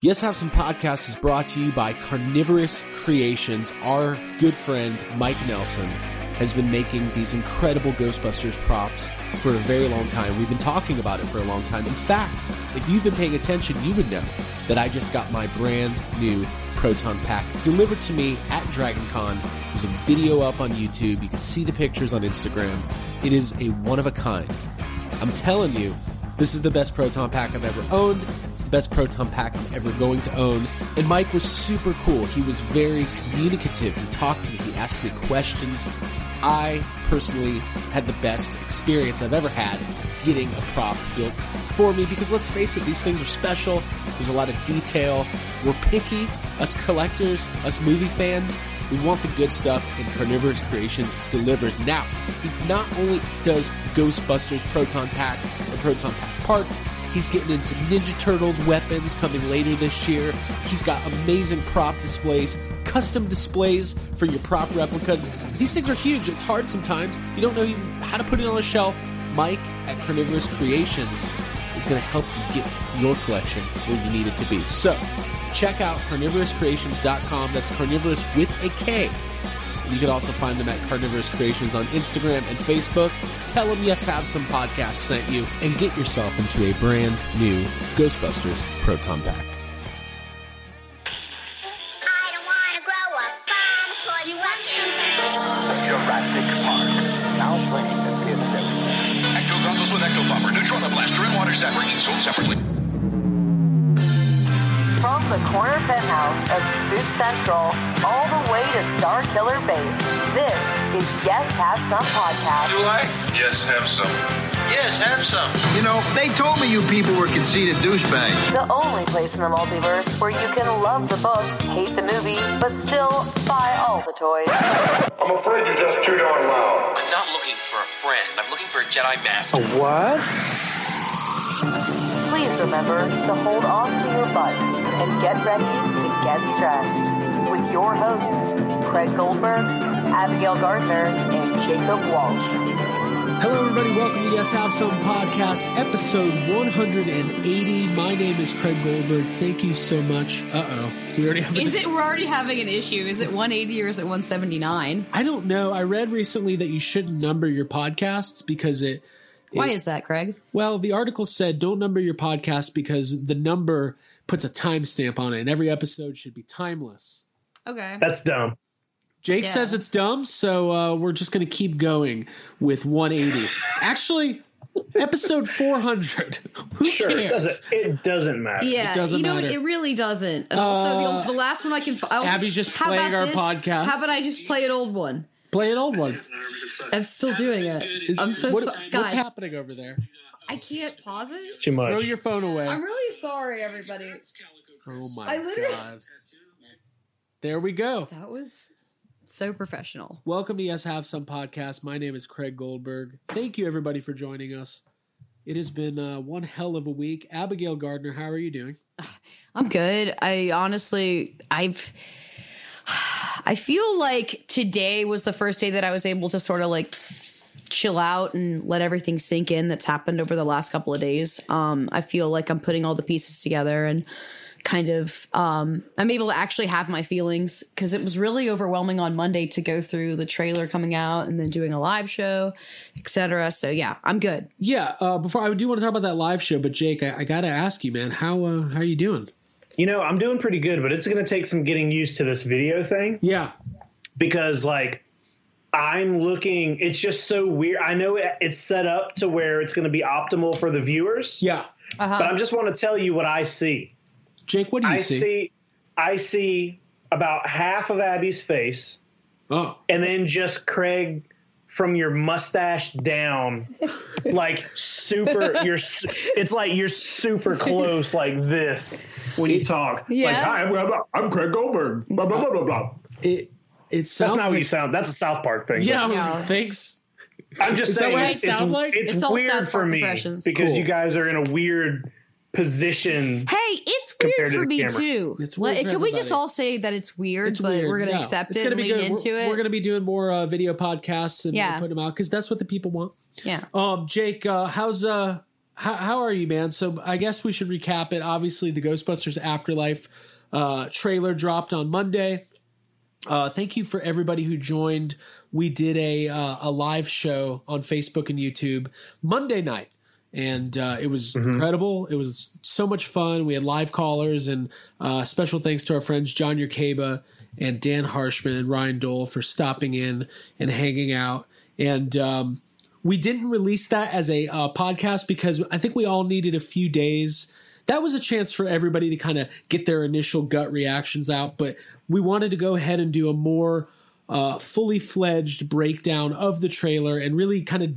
Yes Have Some Podcast is brought to you by Carnivorous Creations. Our good friend Mike Nelson has been making these incredible Ghostbusters props for a very long time. We've been talking about it for a long time. In fact, if you've been paying attention, you would know that I just got my brand new Proton Pack delivered to me at DragonCon. There's a video up on YouTube. You can see the pictures on Instagram. It is a one of a kind. I'm telling you, this is the best Proton Pack I've ever owned. It's the best Proton Pack I'm ever going to own. And Mike was super cool. He was very communicative. He talked to me. He asked me questions. I personally had the best experience I've ever had getting a prop built for me because let's face it, these things are special. There's a lot of detail. We're picky, us collectors, us movie fans. We want the good stuff, and Carnivorous Creations delivers. Now, he not only does Ghostbusters proton packs and proton pack parts, he's getting into Ninja Turtles weapons coming later this year. He's got amazing prop displays, custom displays for your prop replicas. These things are huge. It's hard sometimes. You don't know even how to put it on a shelf. Mike at Carnivorous Creations is going to help you get your collection where you need it to be. So, check out carnivorouscreations.com. That's carnivorous with a K. You can also find them at Carnivorous Creations on Instagram and Facebook. Tell them Yes Have Some Podcast sent you and get yourself into a brand new Ghostbusters Proton Pack. Separately. From the corner penthouse of Spook Central all the way to Star Killer Base, this is Yes Have Some Podcast. Do I? Yes, have some. Yes, have some. You know, they told me you people were conceited douchebags. The only place in the multiverse where you can love the book, hate the movie, but still buy all the toys. I'm afraid you're just too darn loud. I'm not looking for a friend. I'm looking for a Jedi Master. Please remember to hold on to your butts and get ready to get stressed. With your hosts, Craig Goldberg, Abigail Gardner, and Jacob Walsh. Hello, everybody. Welcome to Yes Have Some Podcast, episode 180. My name is Craig Goldberg. Thank you so much. Uh oh. We already have a Is it we're already having an issue? Is it 180 or is it 179? I don't know. I read recently that you shouldn't number your podcasts because it. Why it- is that, Craig? Well, the article said don't number your podcast because the number puts a timestamp on it, and every episode should be timeless. Okay. That's dumb. Jake Yeah. says it's dumb, so uh, we're just going to keep going with 180. Actually, episode 400. Who Sure, it doesn't, it doesn't matter. Yeah, it doesn't you know matter. it really doesn't. And also, the, the last one I can. I'll Abby's just how playing our this? podcast. How about I just play an old one? Play an old one. I'm still doing it. I'm so What- sorry, what's guys. happening over there? I can't pause it. Too Throw your phone away. I'm really sorry, everybody. Oh my I literally- god. There we go. That was so professional. Welcome to Yes Have Some podcast. My name is Craig Goldberg. Thank you everybody for joining us. It has been uh, one hell of a week. Abigail Gardner, how are you doing? I'm good. I honestly, I've, I feel like today was the first day that I was able to sort of like chill out and let everything sink in that's happened over the last couple of days. Um, I feel like I'm putting all the pieces together and kind of, um, I'm able to actually have my feelings because it was really overwhelming on Monday to go through the trailer coming out and then doing a live show, etc. So yeah, I'm good. Yeah, uh, before I do want to talk about that live show, but Jake, I, I got to ask you, man, how uh, how are you doing? You know, I'm doing pretty good, but it's going to take some getting used to this video thing Yeah, because, like, I'm looking. It's just so weird. I know it, it's set up to where it's going to be optimal for the viewers, yeah. Uh-huh. but I just want to tell you what I see. Jake, what do you I see? see, I see about half of Abby's face, Oh, and then just Craig from your mustache down, like super. You're. It's like you're super close, like this when you talk. Yeah. Like, hi, I'm, I'm Craig Goldberg. Blah blah blah blah blah. it it sounds That's not like what you sound. That's a South Park thing. Yeah, Yeah. thanks. I'm just Is saying. it's, sound it's, like? it's It's all weird South for Park me because Cool. you guys are in a weird position. Hey, it's weird for the me camera. too. It's Like, weird for can we just all say that it's weird, It's but weird. we're gonna No, accept it's it gonna and be lean good. into we're, it? We're going to be doing more uh, video podcasts and Yeah. putting them out because that's what the people want. yeah. Um, Jake, uh, how's uh, how, how are you, man? So I guess we should recap it. Obviously, the Ghostbusters Afterlife uh, trailer dropped on Monday. Uh, thank you for everybody who joined. We did a uh, a live show on Facebook and YouTube Monday night, and uh, it was incredible. It was so much fun. We had live callers, and uh, special thanks to our friends John Yerkeba and Dan Harshman and Ryan Dole for stopping in and hanging out. And um, we didn't release that as a uh, podcast because I think we all needed a few days. That was a chance for everybody to kind of get their initial gut reactions out, but we wanted to go ahead and do a more uh, fully fledged breakdown of the trailer and really kind of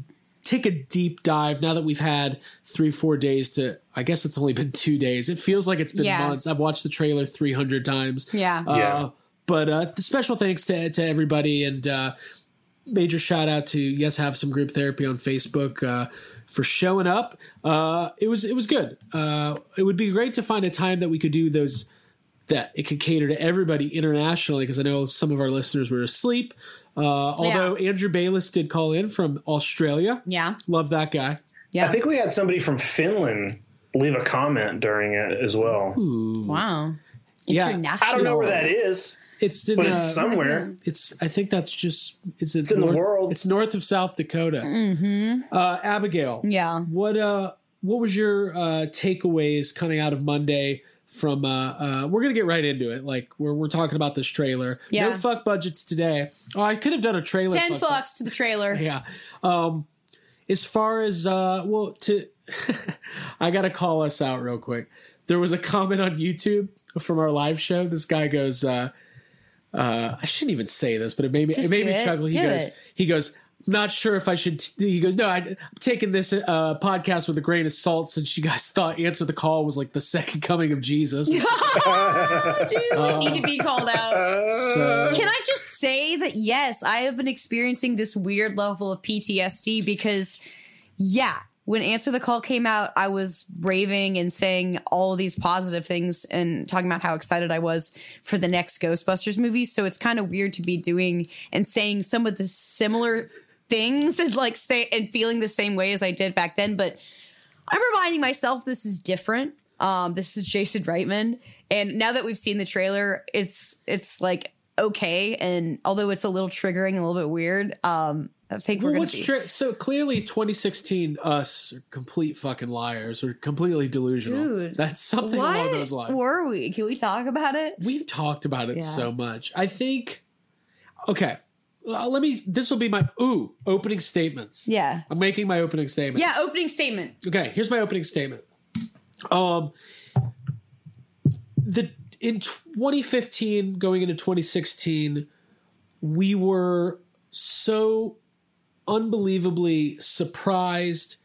take a deep dive now that we've had three, four days to. I guess it's only been two days. It feels like it's been Yeah. months. I've watched the trailer 300 times. Yeah. Uh, Yeah. But uh, special thanks to, to everybody and uh, major shout out to Yes Have Some Group Therapy on Facebook uh, for showing up. Uh, it was it was good. Uh, it would be great to find a time that we could do those that it could cater to everybody internationally because I know some of our listeners were asleep. Uh, although Andrew Bayless did call in from Australia. Yeah. Love that guy. Yeah. I think we had somebody from Finland leave a comment during it as well. wow. Yeah. International. I don't know where that is, It's in, but uh, somewhere. It's. I think that's just. It's, in the world. It's north of South Dakota. Mm-hmm. Uh, Abigail. Yeah. What uh? What was your uh, takeaways coming out of Monday? From uh, uh, we're gonna get right into it. Like we're we're talking about this trailer. Yeah. No fuck budgets today. Oh, I could have done a trailer. 10 fuck fucks to the trailer. yeah. Um, as far as uh, well, to I gotta call us out real quick. There was a comment on YouTube from our live show. This guy goes, uh, uh, I shouldn't even say this, but it made me Just it made me it. chuckle. He Do goes, it. he goes. Not sure if I should. T-. He goes, no, I, I'm taking this uh, podcast with a grain of salt since you guys thought Answer the Call was like the second coming of Jesus. Dude, we need to be called out. So, Can I just say that yes, I have been experiencing this weird level of PTSD because, yeah, when Answer the Call came out, I was raving and saying all these positive things and talking about how excited I was for the next Ghostbusters movie. So it's kind of weird to be doing and saying some of the similar things and like say and feeling the same way as I did back then. But I'm reminding myself this is different. Um, this is Jason Reitman, and now that we've seen the trailer, it's it's like okay. And although it's a little triggering, a little bit weird, um, I think we're well, what's be. tri- so clearly 2016 us are complete fucking liars or completely delusional. Dude, That's something along those lines. were we? Can we talk about it? We've talked about it Yeah. so much. I think. Okay, uh, let me. This will be my ooh opening statements. Yeah. I'm making my opening statement. Yeah. Opening statement. Okay, here's my opening statement. Um, the in 2015 going into 2016, we were so unbelievably surprised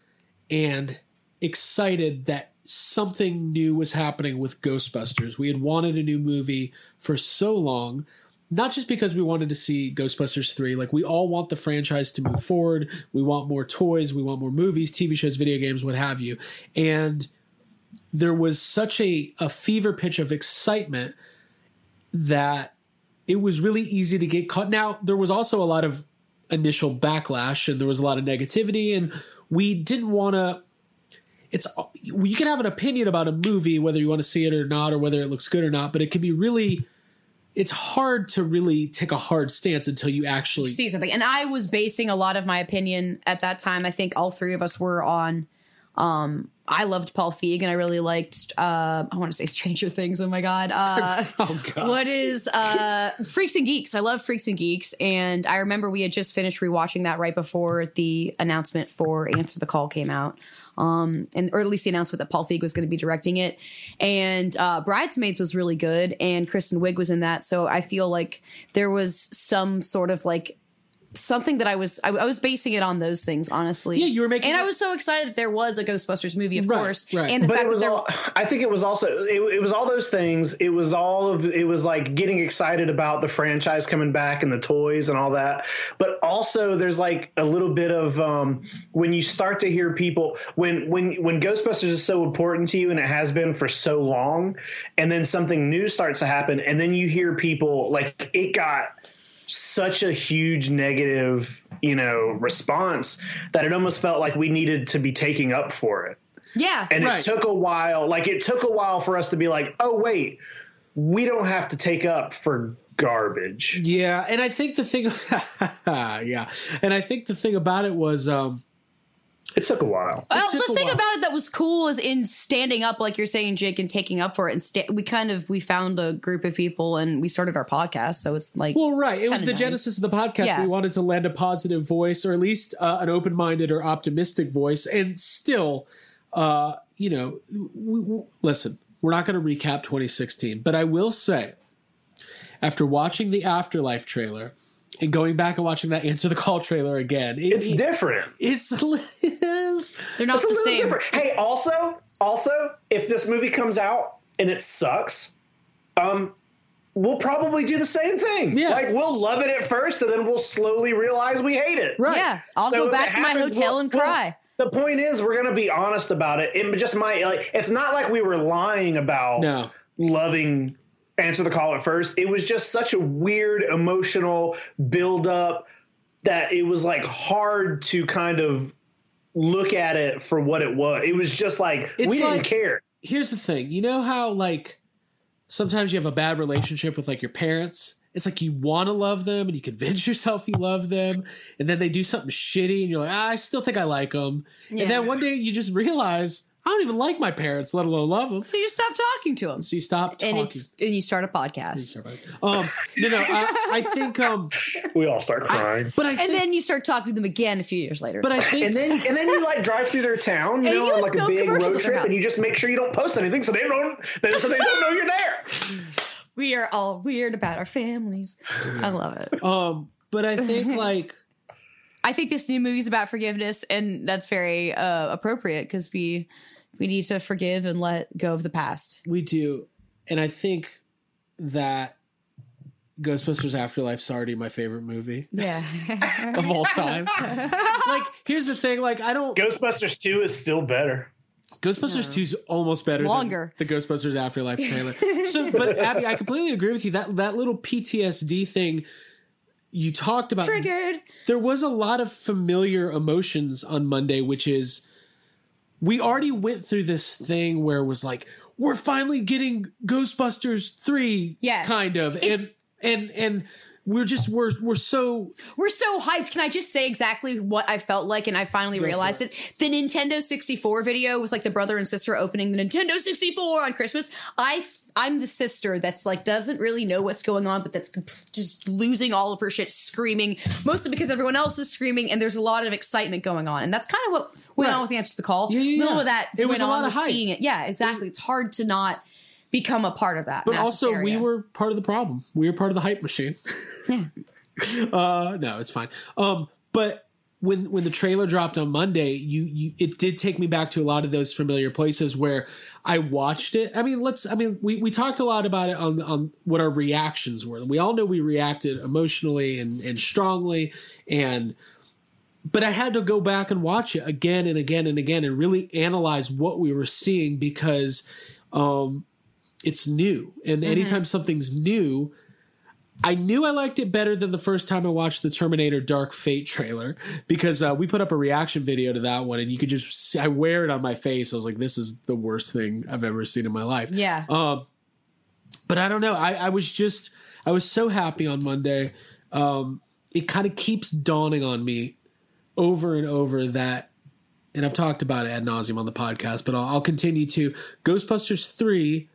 and excited that something new was happening with Ghostbusters. We had wanted a new movie for so long, not just because we wanted to see Ghostbusters 3, like we all want the franchise to move forward. We want more toys, we want more movies, TV shows, video games, what have you. And there was such a, a fever pitch of excitement that it was really easy to get caught. Now, there was also a lot of initial backlash and there was a lot of negativity, and we didn't want to. It's you can have an opinion about a movie whether you want to see it or not, or whether it looks good or not, but it can be really. It's hard to really take a hard stance until you actually see something. And I was basing a lot of my opinion at that time. I think all three of us were on. Um, I loved Paul Feig, and I really liked. Uh, I want to say Stranger Things. Oh my god! Uh, Oh god. what is uh, Freaks and Geeks? I love Freaks and Geeks, and I remember we had just finished rewatching that right before the announcement for Answer the Call came out. Um, and or at least the announcement that Paul Feig was going to be directing it, and uh, Bridesmaids was really good, and Kristen Wiig was in that. So I feel like there was some sort of like something that I was I, I was basing it on those things honestly. Yeah, you were making and it- I was so excited that there was a Ghostbusters movie, of Right, course, right. and the but fact it was that there all i think it was also it, it was all those things it was all of it was like getting excited about the franchise coming back and the toys and all that but also there's like a little bit of um when you start to hear people when when when ghostbusters is so important to you and it has been for so long and then something new starts to happen and then you hear people like it got such a huge negative you know response that it almost felt like we needed to be taking up for it Yeah. and Right. it took a while. Like it took a while for us to be like, oh wait, we don't have to take up for garbage. Yeah, and I think the thing, yeah, and I think the thing about it was, um, It took a while. Well, the thing while. about it that was cool is in standing up, like you're saying, Jake, and taking up for it. And sta- we kind of we found a group of people, and we started our podcast. So it's like, well, right. It was the nice. genesis of the podcast. Yeah. We wanted to lend a positive voice, or at least uh, an open-minded or optimistic voice, and still, uh, you know, we, we, listen. We're not going to recap 2016, but I will say, after watching the Afterlife trailer and going back and watching that Answer the Call trailer again, it, It's it- different. it's, it's they're not It's a the little same. different. Hey, also, also, if this movie comes out and it sucks, um, we'll probably do the same thing. Yeah. Like we'll love it at first, and then we'll slowly realize we hate it. Right. Yeah, I'll So go back it to my happens, hotel well- and well, cry. The point is, we're gonna be honest about it. It just might like it's not like we were lying about no. loving answer the call at first. It was just such a weird emotional build up that it was like hard to kind of look at it for what it was. It was just like It's we didn't care. here's the thing you know how like sometimes you have a bad relationship with like your parents it's like you want to love them and you convince yourself you love them and then they do something shitty and you're like ah, i still think i like them Yeah. and then one day you just realize i don't even like my parents let alone love them So you stop talking to them, so you stop and talking it's and you start a podcast, um no no I, I think um We all start crying. but i and think then you start talking to them again a few years later. but i think and then and then you like drive through their town, you And know, you on like a big road trip, and you just make sure you don't post anything so they don't they, so they don't know you're there. we are all weird about our families. I love it. um but i think like I think this new movie's about forgiveness, and that's very uh, appropriate because we we need to forgive and let go of the past. We do. And I think that Ghostbusters Afterlife's already my favorite movie Yeah, of all time. like, here's the thing, like I don't Ghostbusters 2 is still better. Ghostbusters 2 is almost better longer. than the Ghostbusters Afterlife trailer. so but Abby, I completely agree with you. That that little PTSD thing you talked about triggered. there was a lot of familiar emotions on Monday, which is we already went through this thing where it was like, we're finally getting Ghostbusters 3 Yes. kind of. It's- And and and we're just we're we're so We're so hyped. Can I just say exactly what I felt like? And I finally realized it. The Nintendo 64 video with like the brother and sister opening the Nintendo 64 on Christmas. I I'm the sister that's like doesn't really know what's going on, but that's just losing all of her shit, screaming, mostly because everyone else is screaming, and there's a lot of excitement going on, and that's kind of what went Right. on with the answer to the call. Yeah, yeah, Little yeah. of that It was went a lot of hype. seeing it. Yeah, exactly. It's hard to not become a part of that. but also we were part of the problem. We were part of the hype machine. Yeah. uh no, it's fine. Um but when when the trailer dropped on Monday, you you it did take me back to a lot of those familiar places where I watched it. I mean, let's I mean, we we talked a lot about it on on what our reactions were. We all know we reacted emotionally and and strongly and but I had to go back and watch it again and again and again and really analyze what we were seeing because um it's new. And anytime something's new, I knew I liked it better than the first time I watched the Terminator Dark Fate trailer because uh, we put up a reaction video to that one, and you could just see, I wear it on my face. I was like, "This is the worst thing I've ever seen in my life." Yeah. Um, but I don't know. I, I was just I was so happy on Monday. Um, it kind of keeps dawning on me over and over that, and I've talked about it ad nauseum on the podcast, but I'll, I'll continue to. Ghostbusters three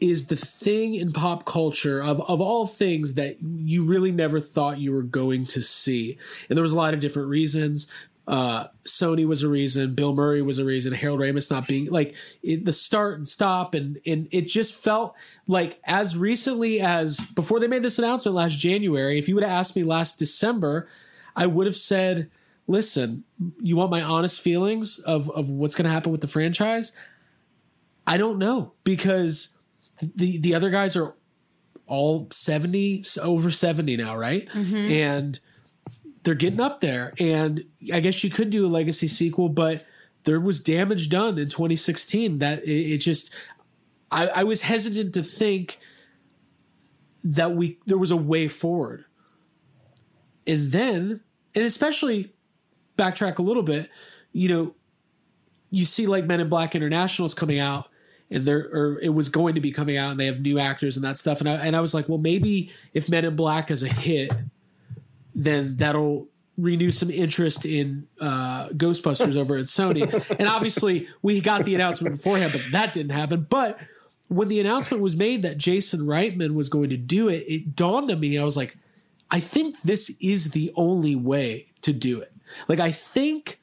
is the thing in pop culture of, of all things that you really never thought you were going to see. And there was a lot of different reasons. Uh, Sony was a reason, Bill Murray was a reason, Harold Ramis not being like it, the start and stop, and and it just felt like as recently as before they made this announcement last January. If you would have asked me last December, I would have said, "Listen, you want my honest feelings of of what's going to happen with the franchise." I don't know because the the other guys are all 70 over 70 now right? Mm-hmm. And they're getting up there. And i guess you could do a legacy sequel but there was damage done in 2016 that it, it just I, I was hesitant to think that we there was a way forward. And then and especially backtrack a little bit you know you see like Men in Black International's coming out, there or it was going to be coming out, and they have new actors and that stuff, and I and I was like, well, maybe if Men in Black is a hit, then that'll renew some interest in uh, Ghostbusters over at Sony. And obviously, we got the announcement beforehand, but that didn't happen. But when the announcement was made that Jason Reitman was going to do it, it dawned on me. I was like, I think this is the only way to do it. Like, I think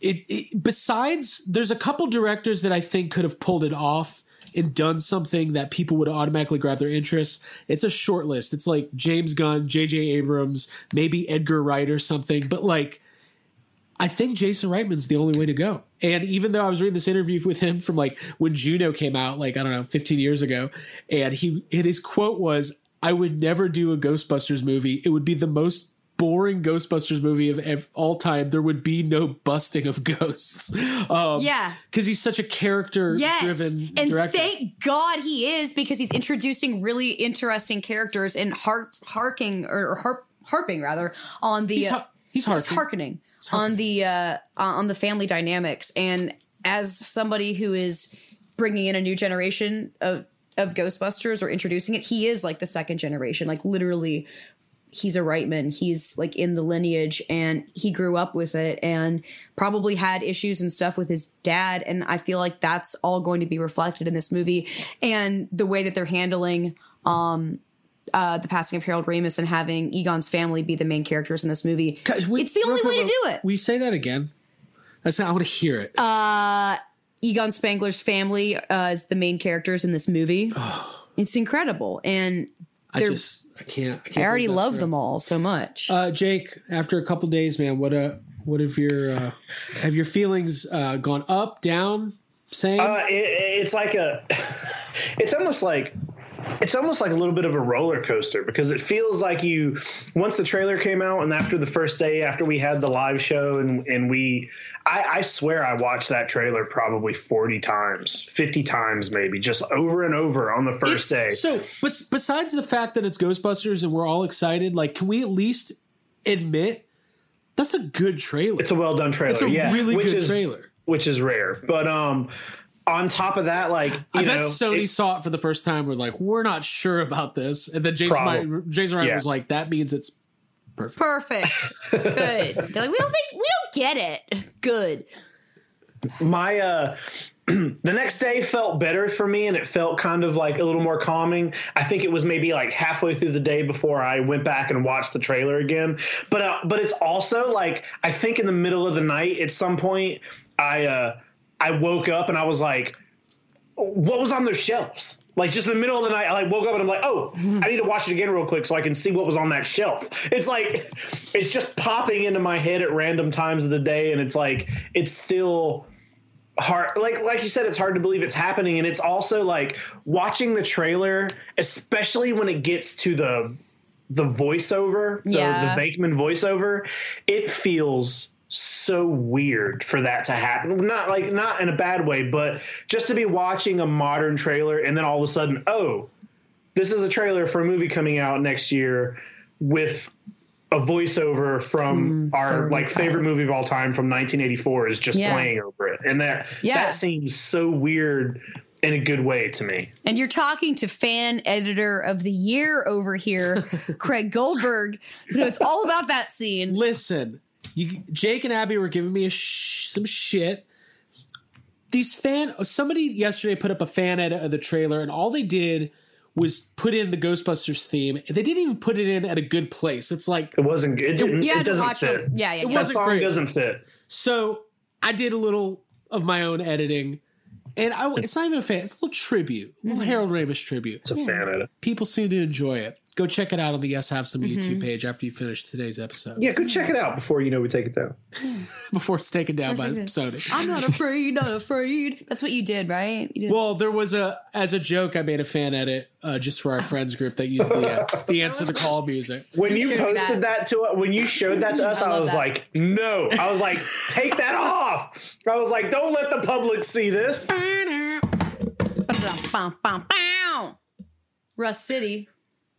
it, it besides, there's a couple directors that I think could have pulled it off and done something that people would automatically grab their interest. It's a short list. It's like James Gunn, J.J. Abrams, maybe Edgar Wright or something. But like, I think Jason Reitman's the only way to go. And even though I was reading this interview with him from like when Juno came out, like I don't know, 15 years ago, and he and his quote was, "I would never do a Ghostbusters movie. It would be the most." Boring Ghostbusters movie of ev- all time. There would be no busting of ghosts. Um, Yeah. because he's such a character Yes. And director. thank God he is because he's introducing really interesting characters and harp, harking or harp, harping rather on the He's uh, har- he's harkening on the uh, on the family dynamics. And as somebody who is bringing in a new generation of of Ghostbusters or introducing it, he is like the second generation, like literally he's a Reitman. He's like in the lineage and he grew up with it and probably had issues and stuff with his dad. And I feel like that's all going to be reflected in this movie and the way that they're handling um uh, the passing of Harold Ramis and having Egon's family be the main characters in this movie. We- it's the only way to do it. You say that again? That's not, I want to hear it. Uh, Egon Spangler's family uh, is the main characters in this movie. It's incredible, and I just I can't. I, can't I already love real. them all so much. Uh, Jake, after a couple days, man, what uh, what have your uh, have your feelings uh, gone up, down, same? Uh, it, it's like a, it's almost like, it's almost like a little bit of a roller coaster because it feels like you, once the trailer came out and after the first day, after we had the live show and and we, I, I swear I watched that trailer probably forty times, fifty times maybe, just over and over on the first day. So, but besides the fact that it's Ghostbusters and we're all excited, like, can we at least admit that's a good trailer? It's a well done trailer. It's a yeah, really good is, trailer. which is rare. But um, on top of that, like you I bet know, Sony it- saw it for the first time. We're like, we're not sure about this, and then Jason Probably. Wright- Jason Wright Yeah. was like, that means it's perfect. Perfect. Good. They're like, we don't think we don't get it. Good. my uh the next day felt better for me and it felt kind of like a little more calming i think it was maybe like halfway through the day before i went back and watched the trailer again but uh, but it's also like i think in the middle of the night at some point i uh i woke up and i was like what was on those shelves like just in the middle of the night, I like woke up and I'm like, oh, I need to watch it again real quick so I can see what was on that shelf. It's like it's just popping into my head at random times of the day, and it's like it's still hard like like you said it's hard to believe it's happening and it's also like watching the trailer especially when it gets to the the voiceover the, Yeah. the voiceover it feels so weird for that to happen not like not in a bad way but just to be watching a modern trailer and then all of a sudden oh this is a trailer for a movie coming out next year with a voiceover from hmm, our like favorite movie of all time from 1984 is just Yeah. playing over it and that Yeah. that seems so weird in a good way to me And you're talking to fan editor of the year over here, Craig Goldberg, who knows it's all about that scene. Listen, you, Jake and Abby were giving me a sh- some shit. These fan, somebody yesterday put up a fan edit of the trailer, and all they did was put in the Ghostbusters theme. They didn't even put it in at a good place. It's like it wasn't good it, didn't, it doesn't fit it. Yeah, yeah, It yeah. that wasn't song great. doesn't fit so. I did a little of my own editing, and I, it's, not even a fan. It's a little tribute, a little Harold Ramis tribute. it's a fan mm. edit People seem to enjoy it. Go check it out on the Yes Have Some YouTube page after you finish today's episode. yeah go check it out before you know we take it down Before it's taken down by Before Sony. I'm not afraid, not afraid. That's what you did, right? You did. Well, there was a as a joke. I made a fan edit uh, just for our friends group that used the uh, the answer the call music. when You you posted that. to when you showed that to us I I, was that. like no I was like take that off I was like don't let the public see this Bum, bum. Rust City,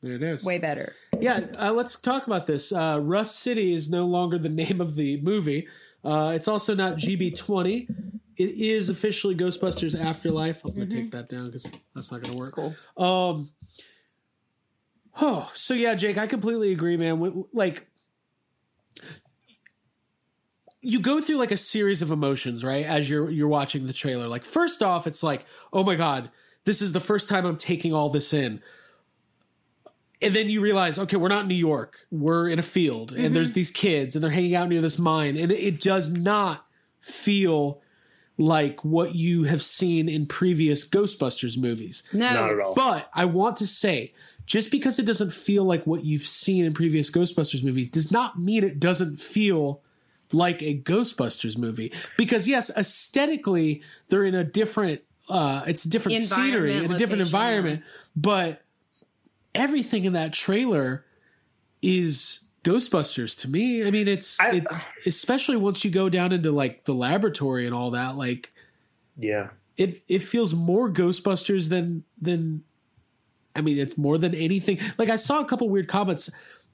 There it is. way better. Yeah, uh, let's talk about this. Uh, Rust City is no longer the name of the movie, Uh, it's also not GB20. It is officially Ghostbusters Afterlife. I'm going to Mm-hmm. take that down because that's not going to work. cool. Um. Oh, so yeah, Jake, I completely agree, man. Like, you go through like a series of emotions, right? As you're you're watching the trailer. Like, first off, it's like, oh my god, this is the first time I'm taking all this in. And then you realize, okay, we're not in New York. We're in a field, and there's these kids, and they're hanging out near this mine, and it, does not feel like what you have seen in previous Ghostbusters movies. No, Not at all. But I want to say, just because it doesn't feel like what you've seen in previous Ghostbusters movies does not mean it doesn't feel like a Ghostbusters movie. Because yes, aesthetically they're in a different uh it's a different scenery in a different environment, but everything in that trailer is Ghostbusters to me. I mean, it's I- it's especially once you go down into like the laboratory and all that, like Yeah. it it feels more Ghostbusters than than I mean it's more than anything. Like I saw a couple weird comments.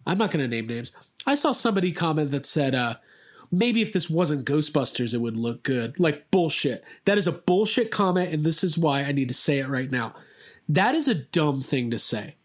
I'm not going to name names. I saw somebody comment that said uh maybe if this wasn't Ghostbusters it would look good. Like bullshit. That is a bullshit comment and this is why I need to say it right now. That is a dumb thing to say.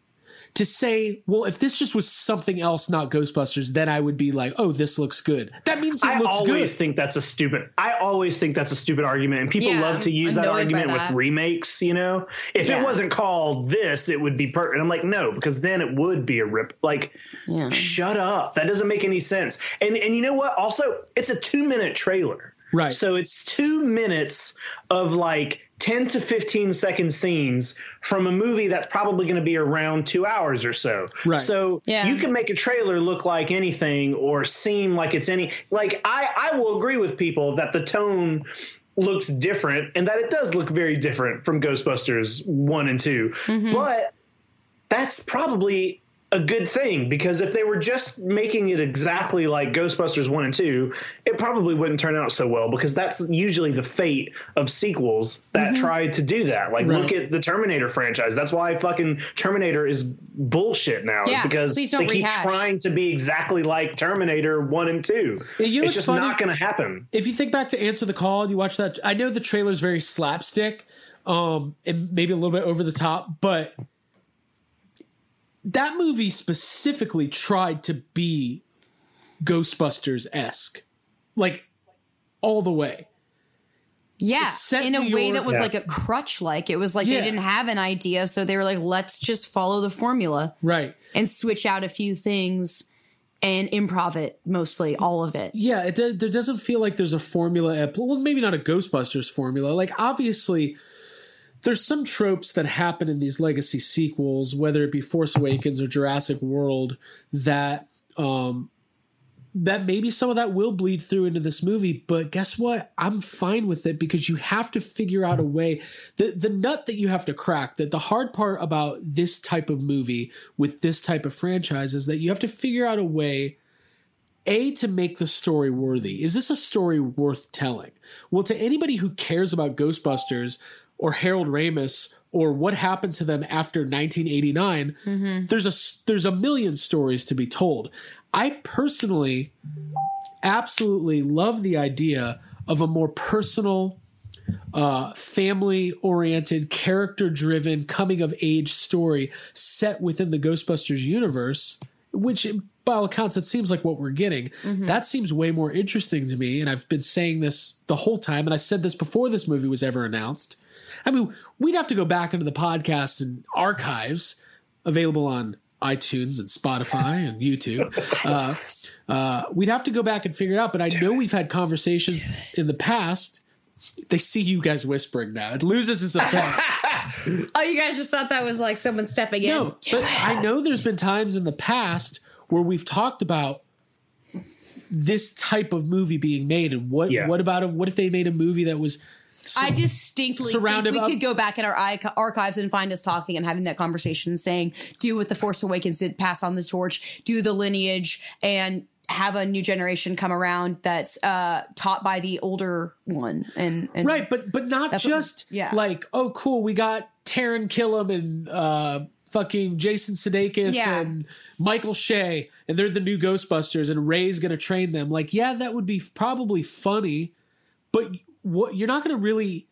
To say, well, if this just was something else, not Ghostbusters, then I would be like, oh, this looks good. That means it I looks good. I always think that's a stupid. I always think that's a stupid argument, and people Yeah, love to use that annoyed by argument with remakes. You know, if Yeah. it wasn't called this, it would be perfect. And I'm like, no, because then it would be a rip. Like, Yeah. shut up. That doesn't make any sense. And and you know what? Also, it's a two minute trailer. Right. So it's two minutes of like 10 to 15 second scenes from a movie that's probably going to be around two hours or so. Right. So Yeah. you can make a trailer look like anything or seem like it's any. Like, I, I will agree with people that the tone looks different and that it does look very different from Ghostbusters 1 and 2. Mm-hmm. But that's probably a good thing because if they were just making it exactly like Ghostbusters 1 and 2, it probably wouldn't turn out so well because that's usually the fate of sequels that try to do that. Like, Right. look at the Terminator franchise. That's why fucking Terminator is bullshit now, Yeah, because they keep rehash. trying to be exactly like Terminator 1 and 2. You know it's just funny? not going to happen. if you think back to answer the call and you watch that i know the trailer's very slapstick um and maybe a little bit over the top but that movie specifically tried to be ghostbusters-esque like all the way Yeah, in a New way York- that was Yeah. like a crutch like. It was like Yeah. they didn't have an idea, so they were like, let's just follow the formula right and switch out a few things and improv it mostly, all of it. yeah it there doesn't feel like there's a formula at well maybe not a ghostbusters formula like obviously there's some tropes that happen in these legacy sequels whether it be force awakens or jurassic world that um that maybe some of that will bleed through into this movie but guess what? I'm fine with it because you have to figure out a way the the nut that you have to crack that the hard part about this type of movie with this type of franchise is that you have to figure out a way a to make the story worthy. Is this a story worth telling? Well to anybody who cares about ghostbusters or harold ramis or what happened to them after 1989 there's a there's a million stories to be told i personally absolutely love the idea of a more personal uh, family oriented, character driven, coming of age story set within the Ghostbusters universe, which by all accounts, it seems like what we're getting. That seems way more interesting to me. And I've been saying this the whole time. And I said this before this movie was ever announced. I mean, we'd have to go back into the podcast and archives available on iTunes and Spotify and YouTube. Uh, uh, we'd have to go back and figure it out. But I know we've had conversations in the past. They see you guys whispering now. It loses its effect. Oh, you guys just thought that was like someone stepping in. no, but I know there's been times in the past where we've talked about this type of movie being made, and what Yeah. what about a, what if they made a movie that was I distinctly Surrounded think we up- could go back in our archives and find us talking and having that conversation, saying, "Do what the Force Awakens did, pass on the torch, do the lineage, and have a new generation come around that's uh, taught by the older one." And, and right? But but not just yeah. like oh cool, we got Taran Killam and uh, fucking Jason Sudeikis Yeah. and Michael Che, and they're the new Ghostbusters, and Ray's going to train them. Like, yeah, that would be probably funny, but what you're not going to really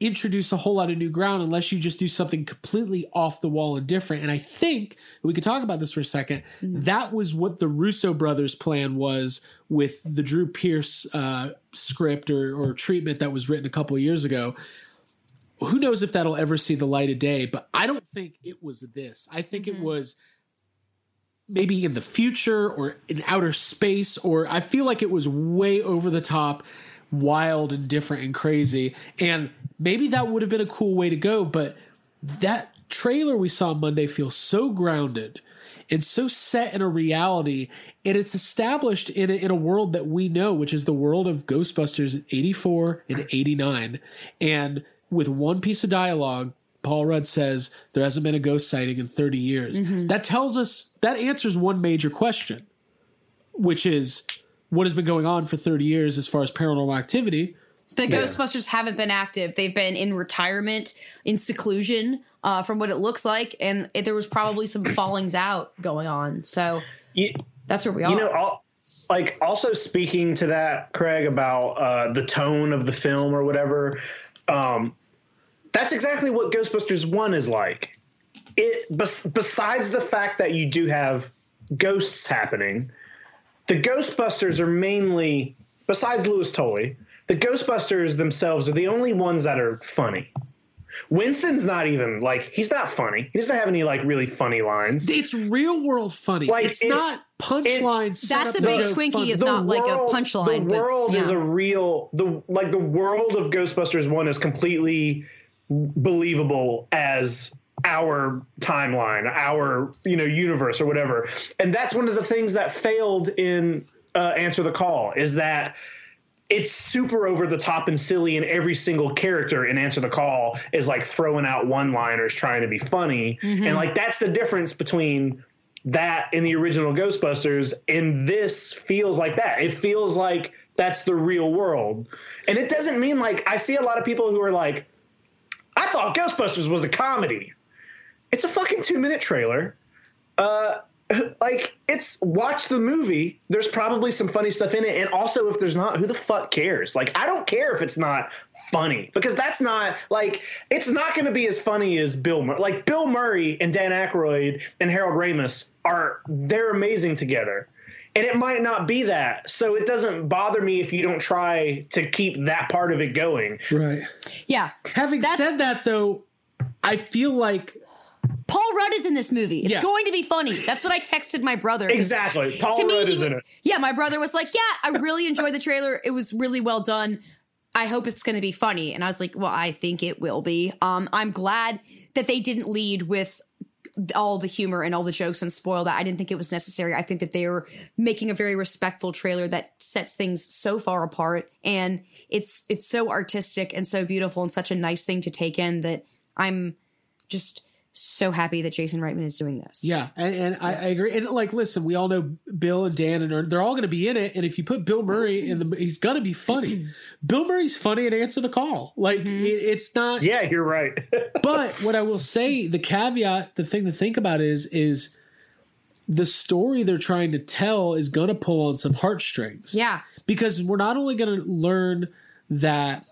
introduce a whole lot of new ground unless you just do something completely off the wall and different. And I think we could talk about this for a 2nd That was what the Russo brothers' plan was with the Drew Pearce uh, script or, or treatment that was written a couple years ago. Who knows if that'll ever see the light of day? But I don't think it was this. I think it was maybe in the future or in outer space or I feel like it was way over the top, wild and different and crazy. And maybe that would have been a cool way to go, but that trailer we saw Monday feels so grounded and so set in a reality and it's established in a, in a world that we know which is the world of Ghostbusters 84 and 89 and with one piece of dialogue Paul Rudd says there hasn't been a ghost sighting in 30 years. Mm-hmm. That tells us that answers one major question, which is what has been going on for 30 years as far as paranormal activity. The Ghostbusters haven't been active. They've been in retirement, in seclusion, uh, from what it looks like, and it, there was probably some fallings out going on. So You, that's where we are. you know, all, like also speaking to that, Craig, about uh, the tone of the film or whatever. Um, that's exactly what Ghostbusters One is like. It bes- besides the fact that you do have ghosts happening, the Ghostbusters are mainly besides Louis Tully. The Ghostbusters themselves are the only ones that are funny. Winston's not even like he's not funny. He doesn't have any like really funny lines. It's real world funny. Like, it's, it's- not punchlines. That's a the big joke Twinkie funny. is not like a punchline, The but- world is a real the like the world of Ghostbusters one is completely believable as our timeline, our you know universe or whatever, and that's one of the things that failed in uh, Answer the Call is that it's super over the top and silly, and every single character in Answer the Call is like throwing out one liners trying to be funny. And like that's the difference between that in the original Ghostbusters, and this feels like that. It feels like that's the real world. And it doesn't mean like I see a lot of people who are like, I thought Ghostbusters was a comedy. It's a fucking two minute trailer. Uh, like it's watch the movie. There's probably some funny stuff in it, and also if there's not, who the fuck cares? Like I don't care if it's not funny because that's not like it's not going to be as funny as Bill Murray. Like Bill Murray and Dan Aykroyd and Harold Ramis are they're amazing together. And it might not be that. So it doesn't bother me if you don't try to keep that part of it going. Right. yeah. Having That's- said that, though, I feel like Paul Rudd is in this movie. It's Yeah. going to be funny. That's what I texted my brother. Exactly. Paul to me, Rudd he- is in it. Yeah, my brother was like, "Yeah, I really enjoyed the trailer. It was really well done. I hope it's going to be funny." And I was like, "Well, I think it will be." Um, I'm glad that they didn't lead with all the humor and all the jokes and spoil that. I didn't think it was necessary. I think that they were making a very respectful trailer that sets things so far apart, and it's it's so artistic and so beautiful and such a nice thing to take in that I'm just so happy that Jason Reitman is doing this. Yeah, and, and I, I agree. And like, listen, we all know Bill and Dan, and Ern- they're all going to be in it. And if you put Bill Murray in the, he's going to be funny. Bill Murray's funny and answer the call. Like, it, it's not. Yeah, you're right. But what I will say, the caveat, the thing to think about is, is the story they're trying to tell is going to pull on some heartstrings. Yeah. because we're not only going to learn that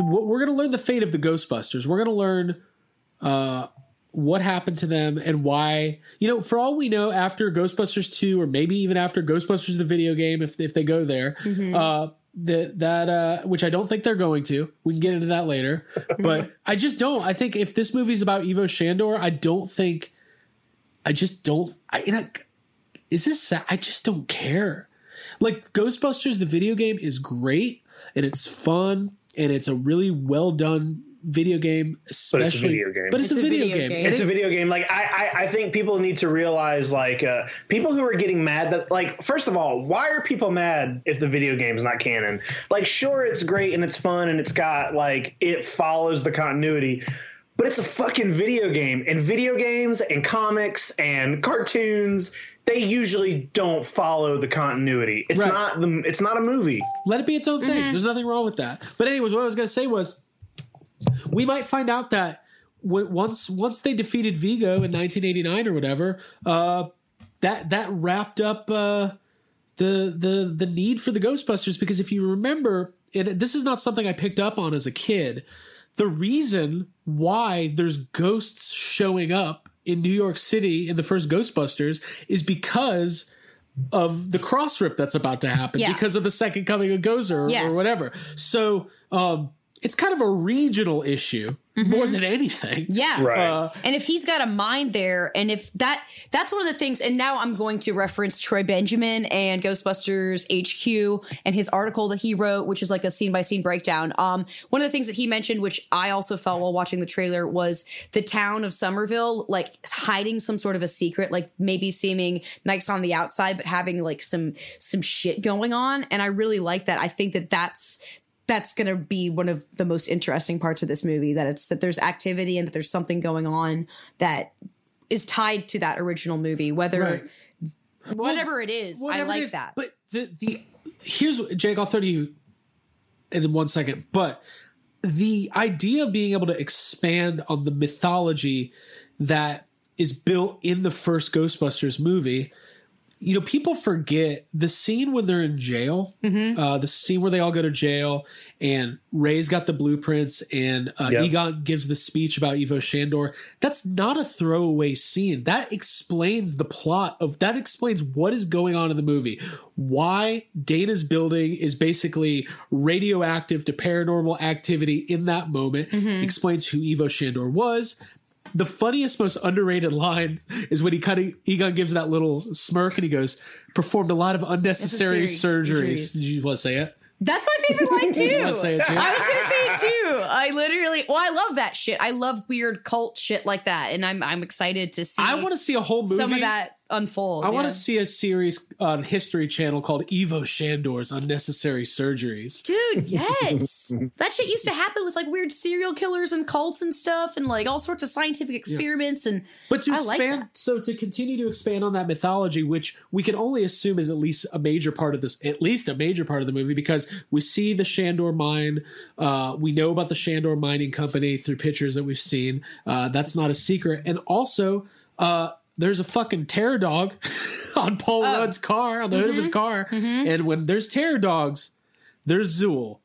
we're going to learn the fate of the Ghostbusters. We're going to learn uh, what happened to them and why. You know, for all we know, after Ghostbusters two, or maybe even after Ghostbusters the video game, if if they go there, uh, that that uh, which I don't think they're going to. We can get into that later, but I just don't. I think if this movie's about Ivo Shandor, I don't think. I just don't. I, I is this sad? I just don't care. Like Ghostbusters, the video game is great and it's fun and it's a really well done video game. Especially, video game. But it's, a, video, game. And it's a video game. Like I, I, I think people need to realize, like, uh, people who are getting mad that, like, first of all, why are people mad if the video game's not canon? Like, sure, it's great and it's fun and it's got like it follows the continuity. But it's a fucking video game, and video games and comics and cartoons they usually don't follow the continuity. It's Right. not the. It's not a movie. let it be its own thing. There's nothing wrong with that. But anyways, what I was going to say was, we might find out that once once they defeated Vigo in 1989 or whatever, uh, that that wrapped up uh, the the the need for the Ghostbusters because if you remember, it, this is not something I picked up on as a kid. The reason why there's ghosts showing up in New York City in the first Ghostbusters is because of the cross rip that's about to happen Yeah. because of the second coming of Gozer or, Yes. or whatever. So um, it's kind of a regional issue more than anything. Mm-hmm. Yeah. Right. Uh, and if he's got a mind there, and if that that's one of the things, and now I'm going to reference Troy Benjamin and Ghostbusters HQ and his article that he wrote, which is like a scene by scene breakdown. Um, one of the things that he mentioned, which I also felt while watching the trailer, was the town of Summerville, like hiding some sort of a secret, like maybe seeming nice on the outside, but having like some some shit going on. And I really like that. I think that that's that's going to be one of the most interesting parts of this movie that it's that there's activity and that there's something going on that is tied to that original movie whether Right. whatever it is i whatever it like is. that But the the here's Jake, I'll throw to you in one second. But the idea of being able to expand on the mythology that is built in the first Ghostbusters movie. You know, people forget the scene when they're in jail, Mm-hmm. uh, the scene where they all go to jail, and Ray's got the blueprints, and uh, Yep. Egon gives the speech about Ivo Shandor. That's not a throwaway scene. That explains the plot of that explains what is going on in the movie. Why Dana's building is basically radioactive to paranormal activity in that moment. Explains who Ivo Shandor was. The funniest, most underrated line is when he kind of Egon gives that little smirk and he goes, "Performed a lot of unnecessary Necessary surgeries." surgeries. Did you want to say it? that's my favorite line too wanna say it too? i was gonna say it too i literally well i love that shit i love weird cult shit like that and i'm i'm excited to see I want to see a whole movie. some of that unfold I want yeah. to see a series on History Channel called Ivo Shandor's Unnecessary Surgeries. Dude, yes. that shit used to happen with like weird serial killers and cults and stuff and like all sorts of scientific experiments and But to I like expand, that. so to continue to expand on that mythology, which we can only assume is at least a major part of this, at least a major part of the movie, because we see the Shandor mine. Uh, we know about the Shandor Mining Company through pictures that we've seen. Uh, that's not a secret. And also, uh, there's a fucking terror dog on Paul Oh. Rudd's car, on the hood of Mm-hmm. his car. And when there's terror dogs, there's Zuul,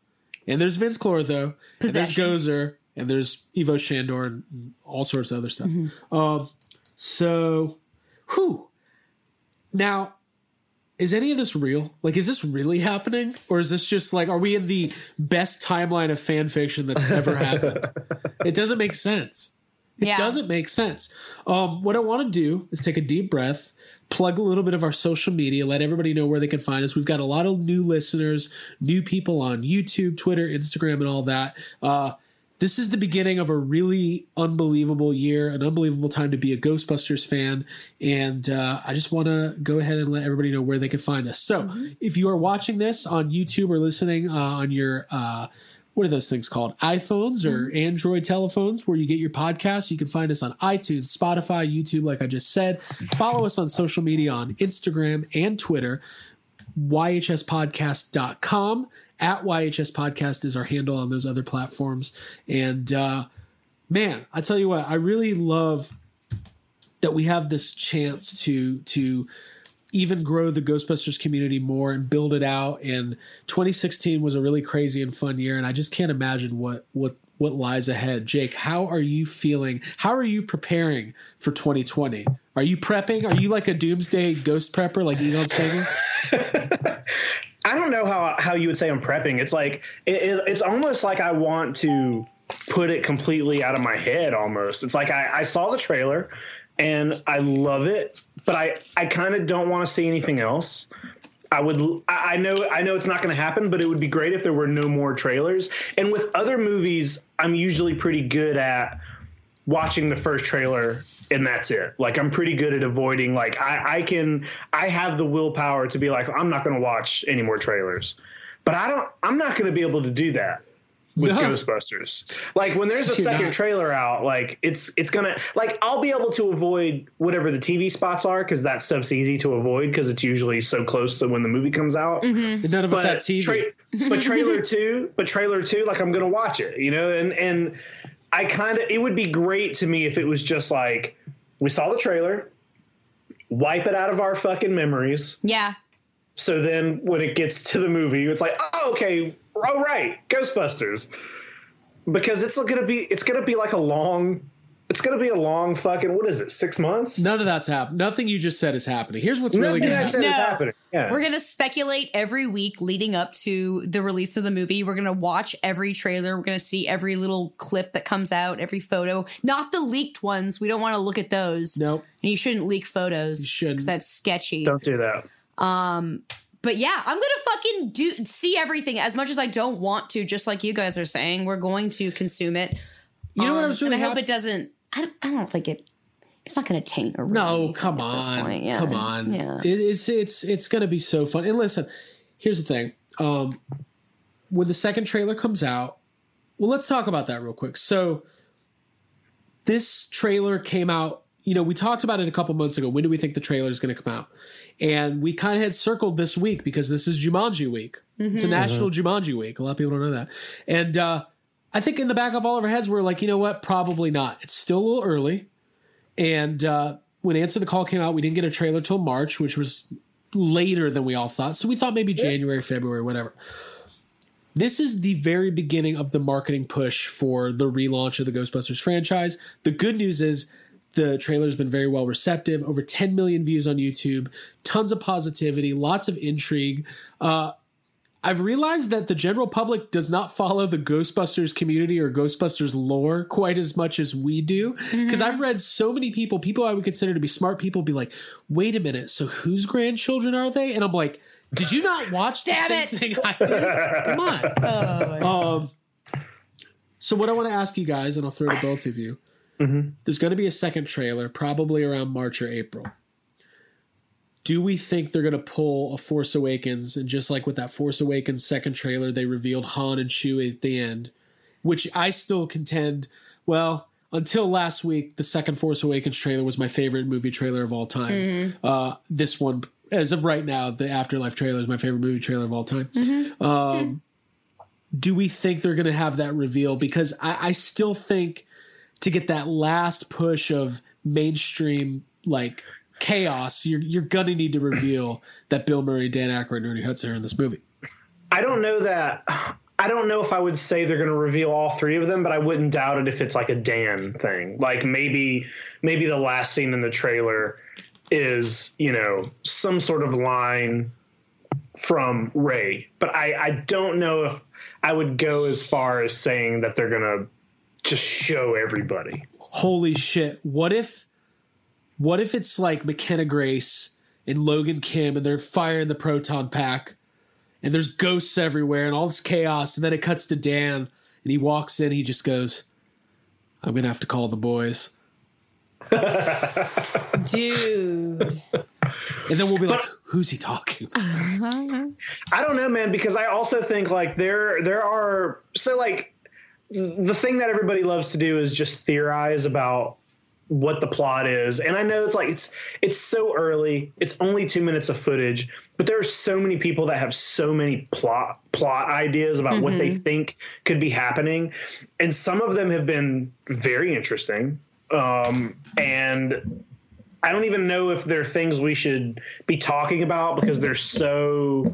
and there's Vinz Clortho, and there's Gozer, and there's Ivo Shandor, and all sorts of other stuff. Mm-hmm. Um, so, whew. Now, is any of this real? Like, is this really happening? Or is this just like, are we in the best timeline of fan fiction that's ever happened? it doesn't make sense. It Yeah. doesn't make sense. Um, what I want to do is take a deep breath, plug a little bit of our social media, let everybody know where they can find us. We've got a lot of new listeners, new people on YouTube, Twitter, Instagram, and all that. Uh, this is the beginning of a really unbelievable year, an unbelievable time to be a Ghostbusters fan. And uh, I just want to go ahead and let everybody know where they can find us. So if you are watching this on YouTube or listening uh, on your, uh, what are those things called? iPhones or Android telephones where you get your podcasts, you can find us on iTunes, Spotify, YouTube, like I just said. Follow us on social media on Instagram and Twitter yhspodcast.com at yhs podcast is our handle on those other platforms and uh man i tell you what i really love that we have this chance to to even grow the ghostbusters community more and build it out. And 2016 was a really crazy and fun year and i just can't imagine what what what lies ahead. Jake how are you feeling? How are you preparing for 2020 are you prepping? Are you like a doomsday ghost prepper like egon spengler I don't know how how you would say I'm prepping. It's like it, it, it's almost like I want to put it completely out of my head. Almost, it's like I, I saw the trailer and I love it, but I I kind of don't want to see anything else. I would I know I know it's not going to happen, but it would be great if there were no more trailers. And with other movies, I'm usually pretty good at watching the first trailer and that's it. Like I'm pretty good at avoiding like I, I can I have the willpower to be like I'm not gonna watch any more trailers. But I don't I'm not gonna be able to do that with No. Ghostbusters. Like when there's a You're second not. trailer out, like it's it's gonna like I'll be able to avoid whatever the TV spots are because that stuff's easy to avoid because it's usually so close to when the movie comes out. And none of us have But, tv tra- but trailer two, but trailer two, like I'm gonna watch it, you know, and and I kind of it would be great to me if it was just like we saw the trailer, wipe it out of our fucking memories. Yeah. So then when it gets to the movie, it's like, oh, okay, oh right, Ghostbusters. Because it's gonna be it's gonna be like a long it's gonna be a long fucking what is it, six months? None of that's happened. Nothing you just said is happening. Here's what's really Nothing going I to said happen. is No. happening. Yeah. We're going to speculate every week leading up to the release of the movie. We're going to watch every trailer. We're going to see every little clip that comes out, every photo. Not the leaked ones. We don't want to look at those. Nope. And you shouldn't leak photos. You shouldn't. Because that's sketchy. Don't do that. Um, But yeah, I'm gonna fucking do see everything as much as I don't want to. Just like you guys are saying, we're going to consume it. You know what I'm was really and I hope happy- it doesn't. I don't, I don't think it. It's not gonna taint or No, come on. Yeah. come on. Yeah. It, it's it's it's gonna be so fun. And listen, here's the thing. Um, when the second trailer comes out, well, let's talk about that real quick. So, this trailer came out. You know, we talked about it a couple months ago. When do we think the trailer is going to come out? And we kind of had circled this week because this is Jumanji week. It's a national Jumanji week. A lot of people don't know that. And uh, I think in the back of all of our heads, we're like, you know what? Probably not. It's still a little early. And uh, when Answer the Call came out, we didn't get a trailer till March, which was later than we all thought. So we thought maybe January, February, whatever. This is the very beginning of the marketing push for the relaunch of the Ghostbusters franchise. The good news is the trailer's been very well receptive, over 10 million views on YouTube, tons of positivity, lots of intrigue. Uh, I've realized that the general public does not follow the Ghostbusters community or Ghostbusters lore quite as much as we do. Because I've read so many people, people I would consider to be smart people, be like, wait a minute, so whose grandchildren are they? And I'm like, did you not watch the Damn same it. thing I did? Come on. um, so, what I want to ask you guys, and I'll throw it to both of you there's going to be a second trailer, probably around March or April. Do we think they're going to pull a Force Awakens and just like with that Force Awakens second trailer, they revealed Han and Chewie at the end, which I still contend. Well, until last week, the second Force Awakens trailer was my favorite movie trailer of all time. Uh, this one, as of right now, the Afterlife trailer is my favorite movie trailer of all time. Um, do we think they're going to have that reveal? Because I, I still think to get that last push of mainstream like chaos, you're you're gonna need to reveal that Bill Murray, Dan Aykroyd, and Ernie Hudson are in this movie. I don't know that. I don't know if I would say they're going to reveal all three of them, but I wouldn't doubt it if it's like a Dan thing. Like maybe maybe the last scene in the trailer is you know some sort of line from Ray, but I I don't know if I would go as far as saying that they're going to just show everybody. Holy shit! What if, what if it's like McKenna Grace and Logan Kim, and they're firing the proton pack, and there's ghosts everywhere, and all this chaos, and then it cuts to Dan, and he walks in, he just goes, "I'm gonna have to call the boys." Dude. And then we'll be like, who's he talking? I don't know, man, because I also think like there there are so like th- the thing that everybody loves to do is just theorize about what the plot is. And I know it's like it's it's so early. It's only 2 minutes of footage, but there are so many people that have so many plot plot ideas about what they think could be happening, and some of them have been very interesting. Um and I don't even know if they're things we should be talking about because they're so,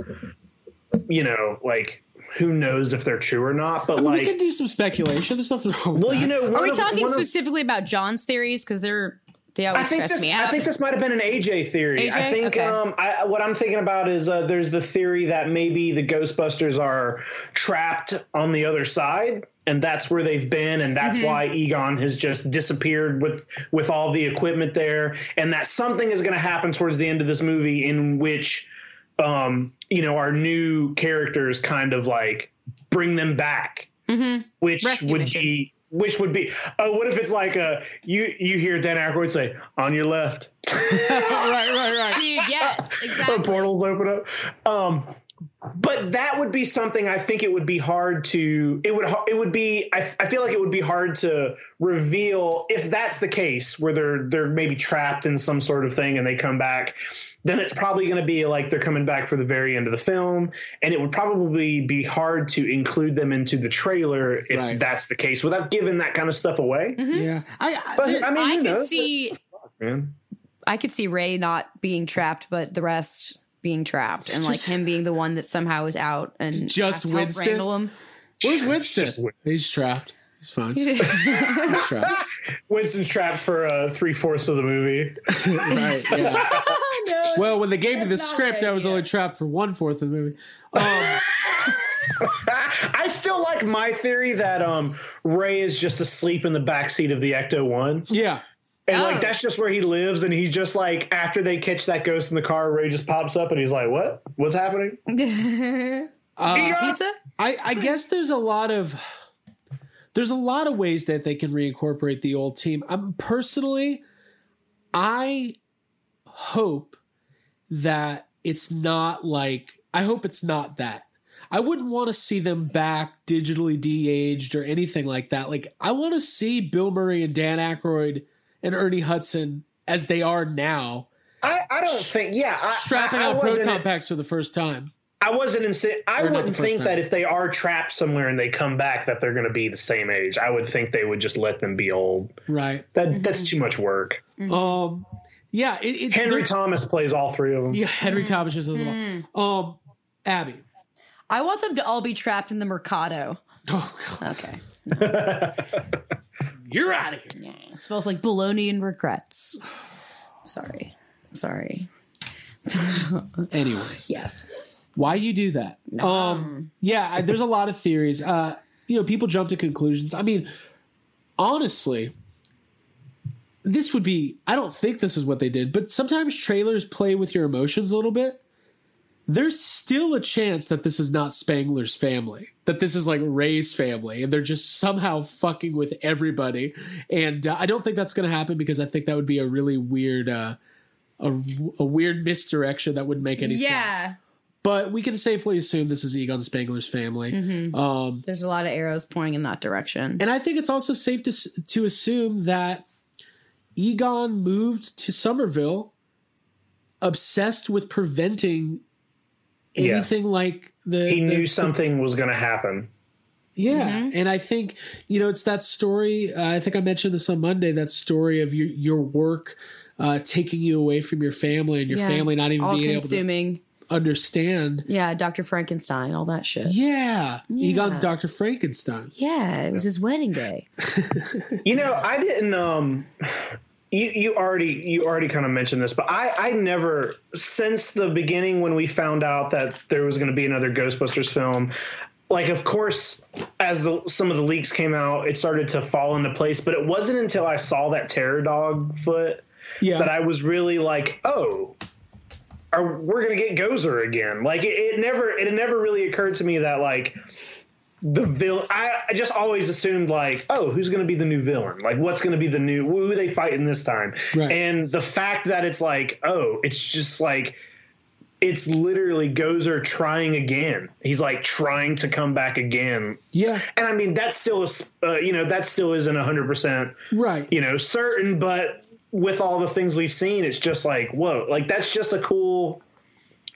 you know, like who knows if they're true or not. But like we like, can do some speculation. There's nothing wrong. With well, that. you know, Are we of- talking one of- specifically about John's theories? Because they're they I always think stress this. me I think this might have been an AJ theory. I think Okay. um, I, what I'm thinking about is uh, there's the theory that maybe the Ghostbusters are trapped on the other side, and that's where they've been, and that's Mm-hmm. why Egon has just disappeared with with all the equipment there, and that something is going to happen towards the end of this movie in which, um, you know, our new characters kind of like bring them back, which Mm-hmm. Rescue would mission. be. Which would be? Oh, what if it's like a you? You hear Dan Aykroyd say, "On your left," right, right, right. Dude, yes, the exactly. portals open up. Um, but that would be something I think it would be hard to it would it would be I, I feel like it would be hard to reveal if that's the case where they're they're maybe trapped in some sort of thing and they come back then it's probably going to be like they're coming back for the very end of the film. And it would probably be hard to include them into the trailer if Right. that's the case without giving that kind of stuff away. Mm-hmm. Yeah, I, I, but I mean I who could knows? see man. I could see Ray not being trapped, but the rest being trapped, and like him being the one that somehow is out and Just has to help Winston? wrangle him. where's Winston? He's trapped. He's fine. He's trapped. Winston's trapped for uh, three fourths of the movie right. Yeah. well, when they gave me the script, right, I was yeah. only trapped for one fourth of the movie. Um, I still like my theory that um Ray is just asleep in the backseat of the Ecto One. yeah. And Oh. like that's just where he lives, and he's just like after they catch that ghost in the car, Ray just pops up and he's like, "What? What's happening?" Uh, Pizza? I, I guess there's a lot of there's a lot of ways that they can reincorporate the old team. I'm personally, I hope that it's not like I hope it's not that. I wouldn't want to see them back digitally de-aged or anything like that. Like I want to see Bill Murray and Dan Aykroyd and Ernie Hudson as they are now, I, I don't think. Yeah, I, strapping I, I out proton packs for the first time. I wasn't insi- I Or wouldn't think time. that if they are trapped somewhere and they come back, that they're going to be the same age. I would think they would just let them be old. Right. That that's too much work. Um. Yeah. It, it, Henry Thomas plays all three of them. Yeah, Henry Thomas is as well. Um, Abby. I want them to all be trapped in the Mercado. Oh God, Okay. you're out of here. Yeah, it smells like bologna and regrets. Sorry. Sorry. Anyways, Yes. why you do that? Um, yeah, there's a lot of theories. Uh, you know, people jump to conclusions. I mean, honestly, this would be. I don't think this is what they did, but sometimes trailers play with your emotions a little bit. There's still a chance that this is not Spengler's family, that this is like Ray's family, and they're just somehow fucking with everybody. And uh, I don't think that's going to happen because I think that would be a really weird, uh, a, a weird misdirection that wouldn't make any sense. Yeah. But we can safely assume this is Egon Spengler's family. Um, There's a lot of arrows pointing in that direction. and I think it's also safe to, to assume that Egon moved to Summerville obsessed with preventing Yeah. anything like the. He knew the- something was going to happen. yeah, and I think you know it's that story. Uh, I think I mentioned this on Monday. That story of your your work uh, taking you away from your family and your Yeah. family not even all being able to understand. Yeah, Dr. Frankenstein, all that shit. Yeah, Egon's Doctor Frankenstein. Yeah, it was his wedding day. You know, I didn't. Um, you you already you already kind of mentioned this, but I I never since the beginning when we found out that there was going to be another Ghostbusters film. Like, of course, as the some of the leaks came out, it started to fall into place. But it wasn't until I saw that terror dog foot Yeah, that I was really like, oh, are we're gonna get Gozer again? Like it, it never it never really occurred to me that like the villain. I, I just always assumed like, oh, who's gonna be the new villain? Like what's gonna be the new who are they fighting this time? Right. And the fact that it's like, oh, it's just like. It's literally Gozer trying again. He's like trying to come back again, yeah, and I mean that's still is, uh, you know, that still isn't hundred percent right. you know, certain, but with all the things we've seen, it's just like, whoa, like that's just a cool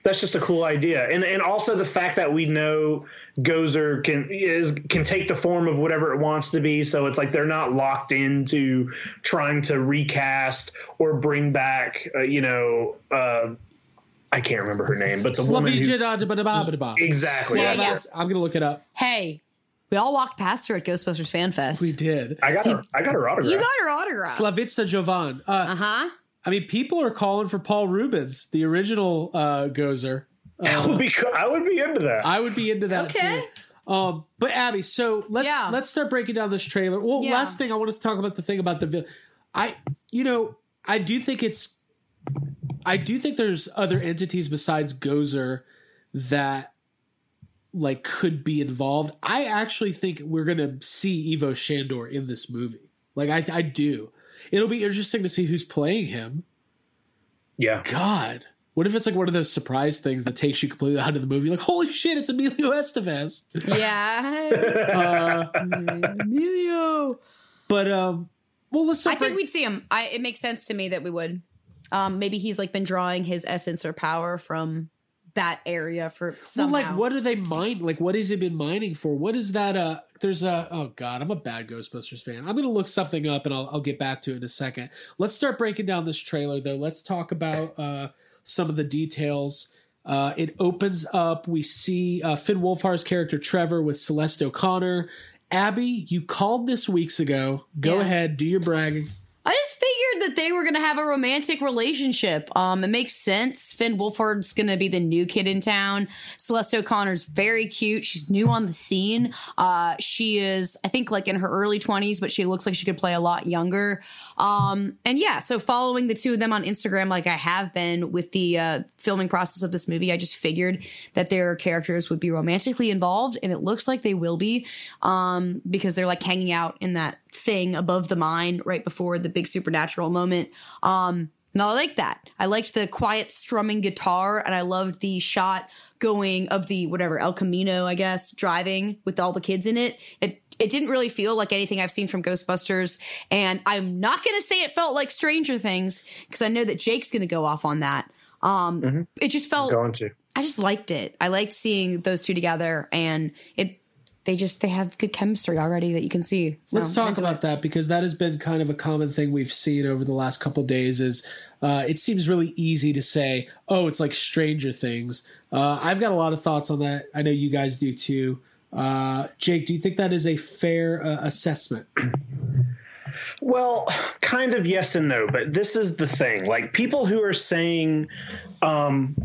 that's just a cool idea. And and also the fact that we know Gozer can is can take the form of whatever it wants to be. So it's like they're not locked into trying to recast or bring back uh, you know, uh I can't remember her name, but the woman who, Slavija exactly. Yeah, I- yeah. I'm gonna look it up. Hey, we all walked past her at Ghostbusters Fan Fest. We did. I got her I got her autograph. you got her autograph. Slavitza Jovan. Uh, uh huh. I mean, people are calling for Paul Reubens, the original uh, Gozer. I would be I would be into that. I would be into that Okay. too. Um, but Abby, so let's Yeah. let's start breaking down this trailer. Well, Yeah. last thing I want to talk about the thing about the vil- I you know I do think it's I do think there's other entities besides Gozer that like could be involved. I actually think we're gonna see Ivo Shandor in this movie. Like I I do. It'll be interesting to see who's playing him. yeah. God, What if it's like one of those surprise things that takes you completely out of the movie? Like, holy shit, it's Emilio Estevez. Yeah. Uh, Emilio. but um, well, let's. I start think break- we'd see him. I, it makes sense to me that we would. Um, maybe he's like been drawing his essence or power from that area for somehow. Well, like, what are they mine? Like, what has it been mining for? What is that? Uh, there's a. Oh God, I'm a bad Ghostbusters fan. I'm gonna look something up and I'll, I'll get back to it in a second. Let's start breaking down this trailer though. Let's talk about uh, some of the details. Uh, it opens up. We see uh, Finn Wolfhard's character Trevor with Celeste O'Connor. Abby, you called this weeks ago. Go Yeah. ahead, do your bragging. I just figured that they were going to have a romantic relationship. Um, it makes sense. Finn Wolfhard's going to be the new kid in town. Celeste O'Connor's very cute. She's new on the scene. Uh, she is, I think, like in her early 20s, but she looks like she could play a lot younger. Um, and yeah, so following the two of them on Instagram, like I have been with the uh, filming process of this movie, I just figured that their characters would be romantically involved, and it looks like they will be um, because they're like hanging out in that thing above the mine right before the big supernatural moment. Um, and I like that. I liked the quiet strumming guitar, and I loved the shot going of the whatever El Camino, I guess, driving with all the kids in it. It it didn't really feel like anything I've seen from Ghostbusters, and I'm not to say it felt like Stranger Things because I know that Jake's to go off on that. Um, It just felt. I just liked it. I liked seeing those two together, and it they just they have good chemistry already that you can see. So, Let's talk about it. that because that has been kind of a common thing we've seen over the last couple days. Is uh, it seems really easy to say, "Oh, it's like Stranger Things." Uh, I've got a lot of thoughts on that. I know you guys do too. Uh, Jake, do you think that is a fair uh, assessment? Well, kind of yes and no, but this is the thing. Like people who are saying um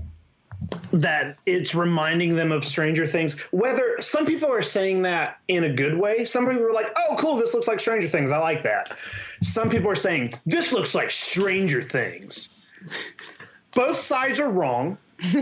that it's reminding them of Stranger Things. Whether some people are saying that in a good way, some people are like, "Oh, cool, this looks like Stranger Things. I like that." Some people are saying this looks like Stranger Things. Both sides are wrong.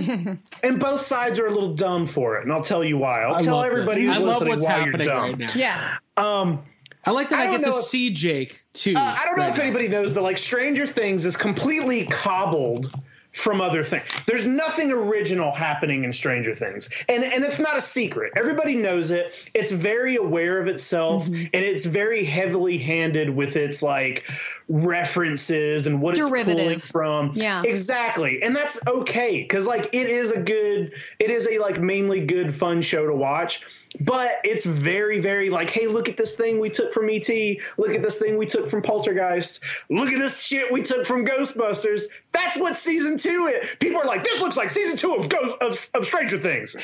and both sides are a little dumb for it, and I'll tell you why. I'll I tell everybody this. who's I love listening what's why you're happening dumb. right now. Yeah, Um, I like that I I, get to if- see Jake too. uh, I don't know right if now. anybody knows that like Stranger Things is completely cobbled from other things. There's nothing original happening in Stranger Things. And and it's not a secret. Everybody knows it. It's very aware of itself Mm-hmm. and it's very heavily handed with its like references and what it's pulling Derivative. from. Yeah. Exactly. And that's okay cuz like it is a good it is a like mainly good fun show to watch. But it's very, very like, hey, look at this thing we took from ET. Look at this thing we took from Poltergeist. Look at this shit we took from Ghostbusters. That's what season two is. People are like, this looks like season two of Ghost of, of Stranger Things.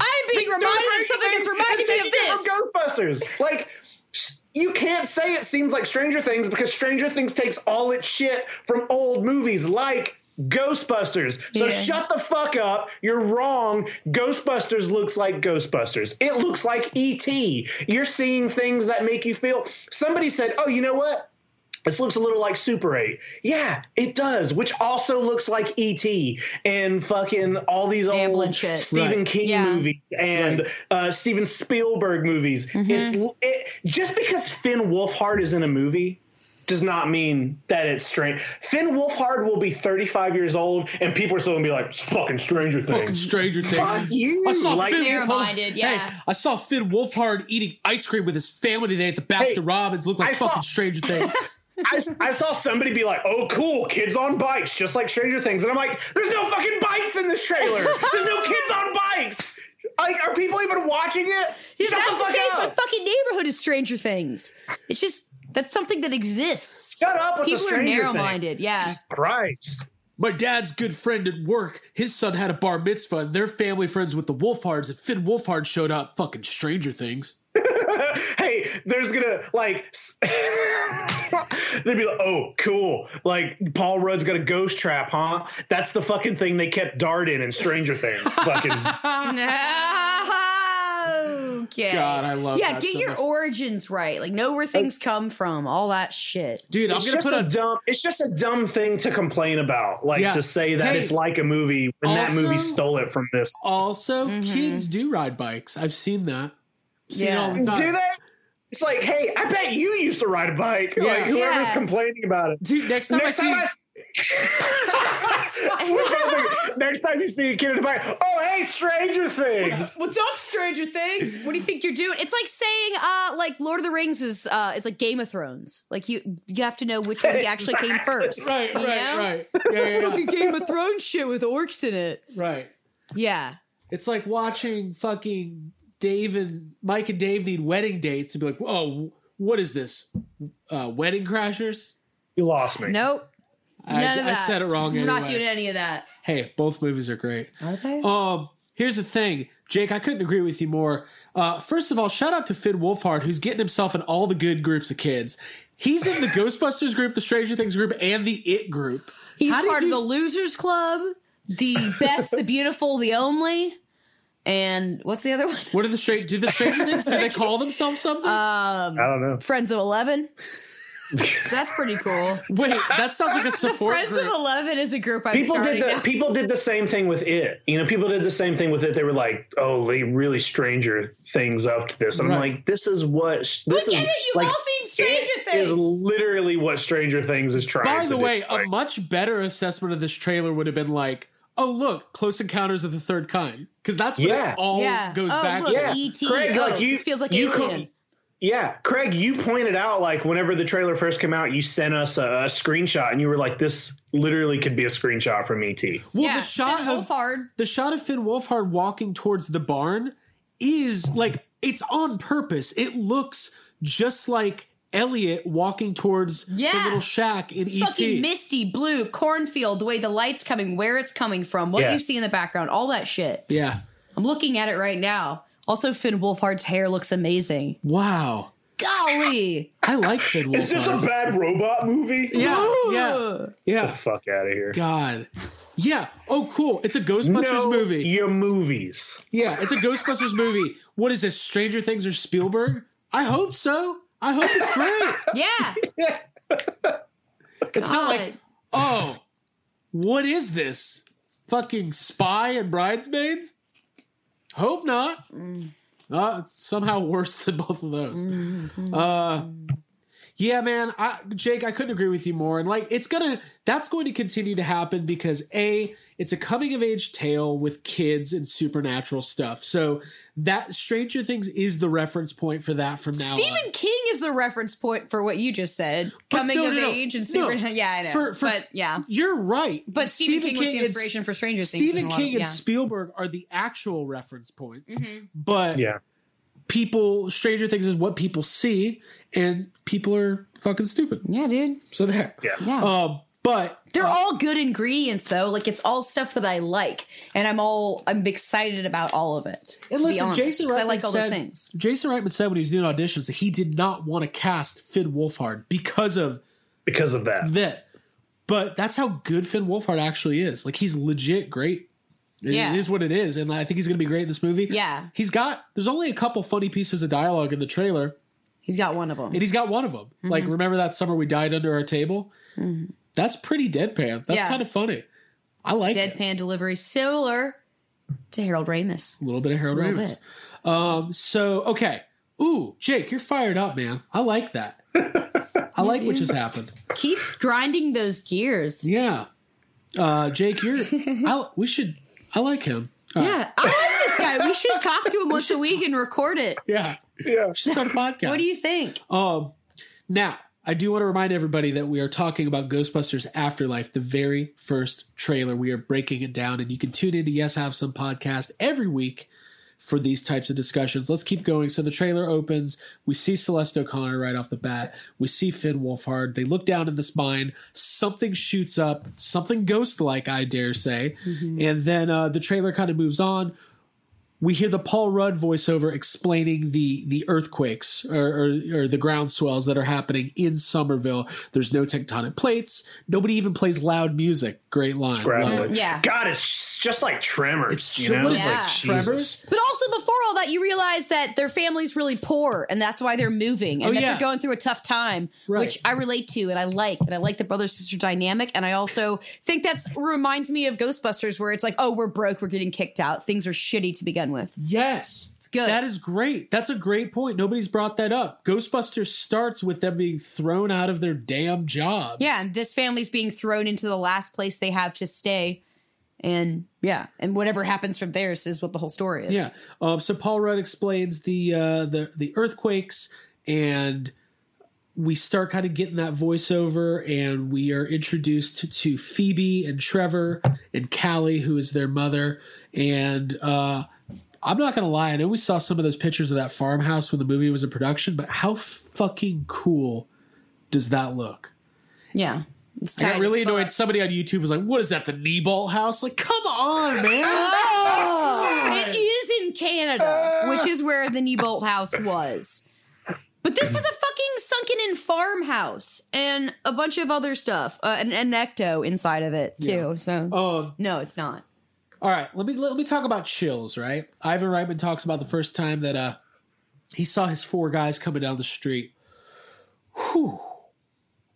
I'm being Season reminded of something that's reminding me of this. from Ghostbusters. Like, you can't say it seems like Stranger Things because Stranger Things takes all its shit from old movies like Ghostbusters. So Yeah. shut the fuck up. You're wrong. Ghostbusters looks like Ghostbusters. It looks like E.T. You're seeing things that make you feel. Somebody said, oh, you know what? This looks a little like Super 8. Yeah, it does, which also looks like E.T. and fucking all these Amblin old shit. Stephen Right. King Yeah. movies and Right. uh, Steven Spielberg movies. Mm-hmm. It's it, just because Finn Wolfhard is in a movie does not mean that it's strange. Finn Wolfhard will be 35 years old, and people are still gonna be like, "It's fucking Stranger Things." Fucking Things." Stranger Things. Fuck you! I saw Like, Finn They're Wolfhard. yeah. Hey, I saw Finn Wolfhard eating ice cream with his family today at the Baskin Hey, Robbins. Looked like I saw- fucking Stranger Things. I, I saw somebody be like, "Oh, cool, kids on bikes, just like Stranger Things," and I'm like, "There's no fucking bikes in this trailer. There's no kids on bikes. Like, are people even watching it? Yeah, Shut that's the the, fuck case. My fucking neighborhood is Stranger Things. It's just that's something that exists. Shut up with People the are narrow-minded. Thing. Yeah. Jesus Christ. My dad's good friend at work, his son had a bar mitzvah, and they're family friends with the Wolfhards, and Finn Wolfhard showed up. Fucking Stranger Things. hey, there's gonna like they'd be like, oh, cool. Like Paul Rudd's got a ghost trap, huh? That's the fucking thing they kept Dart in in Stranger Things. fucking okay. God, I love Yeah, that get so your much. origins right. Like know where things come from. All that shit. Dude, I'm it's gonna just put a a dumb it's just a dumb thing to complain about. Like Yeah. to say that Hey, it's like a movie when that movie stole it from this. Also, mm-hmm. kids do ride bikes. I've seen that. Seen it Yeah. all the time. Do they? It's like, hey, I bet you used to ride a bike. Yeah. Like whoever's Yeah. complaining about it. Dude, next time Next I see time I, Next time you see a kid in the bike, oh hey, Stranger Things. What's up, Stranger Things? What do you think you're doing? It's like saying, uh, like Lord of the Rings is, uh, is like Game of Thrones. Like you, you have to know which one actually came first. Right, right, know? right. Yeah, yeah, yeah. Fucking Game of Thrones shit with orcs in it. right. Yeah. It's like watching fucking Dave and Mike and Dave need wedding dates and be like, oh, what is this? Uh, wedding crashers? You lost me. Nope. I, None of I said it wrong. We're not doing any of that. Hey, both movies are great. Are they? Um, here's the thing, Jake. I couldn't agree with you more. Uh, first of all, shout out to Finn Wolfhard, who's getting himself in all the good groups of kids. He's in the Ghostbusters group, the Stranger Things group, and the It group. He's How part you- of the Losers Club, the Best, the Beautiful, the Only, and what's the other one? What are the straight? Do the Stranger Things? Do they call themselves something? I don't know. Friends of Eleven. That's pretty cool. Wait, that sounds like a support The Friends group. of Eleven is a group I'm People did the now. people did the same thing with it. You know, people did the same thing with it. They were like, "Oh, they really stranger things up to this." And I'm like, "This is what this We is it. You've like, all seen Stranger it Things. Is literally what Stranger Things is trying. By to the do. way, a Like, much better assessment of this trailer would have been like, "Oh, look, Close Encounters of the Third Kind," because that's what Yeah. it all yeah. goes oh, back look. Yeah. E.T. Craig, oh, like, you- this feels like you Alien. Come- yeah, Craig, you pointed out like whenever the trailer first came out, you sent us a, a screenshot, and you were like, "This literally could be a screenshot from E ET." Well, yeah, the shot Finn of Wolfhard. the shot of Finn Wolfhard walking towards the barn is like it's on purpose. It looks just like Elliott walking towards the little shack in It's ET. fucking misty blue cornfield. The way the light's coming, where it's coming from, what Yeah. you see in the background, all that shit. yeah. I'm looking at it right now. Also, Finn Wolfhard's hair looks amazing. Wow. Golly, I like Finn Wolfhard. Is this a bad robot movie? Yeah, yeah, Get yeah. the fuck out of here. God. Yeah. Oh, cool. It's a Ghostbusters no, movie. Your movies. Yeah, it's a Ghostbusters movie. What is this? Stranger Things or Spielberg? I hope so. I hope it's great. yeah. It's not like, oh, what is this? Fucking spy and bridesmaids? Hope not. Uh, it's somehow worse than both of those. Uh, yeah, man. I, Jake, I couldn't agree with you more. And like, it's gonna, that's going to continue to happen because A, it's a coming of age tale with kids and supernatural stuff. So that Stranger Things is the reference point for that from now on. Stephen King is the reference point for what you just said. But Coming no, of no, no. age and No. super. Yeah, I know. For- for- but yeah. You're right. But Stephen King was the and- inspiration for Stranger Things Stephen in a lot King of- and yeah. Spielberg are the actual reference points. Mm-hmm. But Yeah. People, Stranger Things is what people see, and people are fucking stupid. Yeah, dude. So there. Yeah. Yeah. Um, but They're all good ingredients though. Like it's all stuff that I like. And I'm all I'm excited about all of it. and to be listen, honest, Jason 'cause Reitman I like all said, those things. Jason Reitman said when he was doing auditions that he did not want to cast Finn Wolfhard because of Because of that. that. But that's how good Finn Wolfhard actually is. Like he's legit great. It- Yeah. It is what it is, and I think he's going to be great in this movie. Yeah. he's got. There's only a couple funny pieces of dialogue in the trailer, He's got one of them. and he's got one of them. Like, Mm-hmm. remember that summer we died under our table? That's pretty deadpan. That's Yeah. kind of funny. I like it. Deadpan delivery similar to Harold Ramis. A little bit of Harold Ramis. Um. So okay. Ooh, Jake, you're fired up, man. I like that. I like what just happened. Keep grinding those gears. Yeah. Uh, Jake, you're. I, we should. I like him. All right. Yeah, I like this guy. We should talk to him once a week and record it. Yeah. Yeah. We should start a podcast. What do you think? Um, now, I do want to remind everybody that we are talking about Ghostbusters Afterlife, the very first trailer. We are breaking it down, and you can tune into Yes Have Some podcast every week for these types of discussions. Let's keep going. So the trailer opens. We see Celeste O'Connor right off the bat. We see Finn Wolfhard. They look down in the spine. Something shoots up, something ghost like, I dare say. And then uh, the trailer kind of moves on we hear the Paul Rudd voiceover explaining the the earthquakes or, or, or the ground swells that are happening in Summerville. There's no tectonic plates. Nobody even plays loud music. Great line. Gravel. Yeah. God, it's just like Tremors. It's you know? It's Yeah. like. Tremors? But also before all that, you realize that their family's really poor, and that's why they're moving, and Oh, that yeah. they're going through a tough time, Right. which I relate to, and I like, and I like the brother sister dynamic, and I also think that's reminds me of Ghostbusters, where it's like, oh, we're broke, we're getting kicked out, things are shitty to begin began with. Yes. It's good. That is great. That's a great point. Nobody's brought that up. Ghostbusters starts with them being thrown out of their damn job. Yeah, and this family's being thrown into the last place they have to stay. And yeah, and whatever happens from there is what the whole story is. Yeah. Um, so Paul Rudd explains the uh, the the earthquakes, and we start kind of getting that voiceover, and we are introduced to Phoebe and Trevor and Callie, who is their mother. And uh, I'm not gonna lie, I know we saw some of those pictures of that farmhouse when the movie was in production, but how fucking cool does that look? Yeah. It's I got really annoyed. Somebody on YouTube was like, "What is that? The Neibolt house?" Like, come on, man. Oh, it is in Canada, which is where the Neibolt house was. But this is a fucking sunken in farmhouse and a bunch of other stuff, uh, and an ecto inside of it too. So Um, no, it's not. All right, let me let me talk about chills. Right, Ivan Reitman talks about the first time that uh he saw his four guys coming down the street. Whew.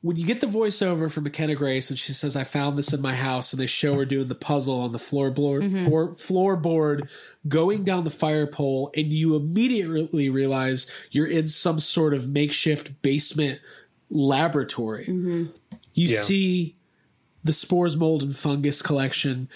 When you get the voiceover from McKenna Grace and she says, "I found this in my house," and they show her doing the puzzle on the floorboard, floor, floorboard, going down the fire pole, and you immediately realize you're in some sort of makeshift basement laboratory. You Yeah. see the spores, mold, and fungus collection.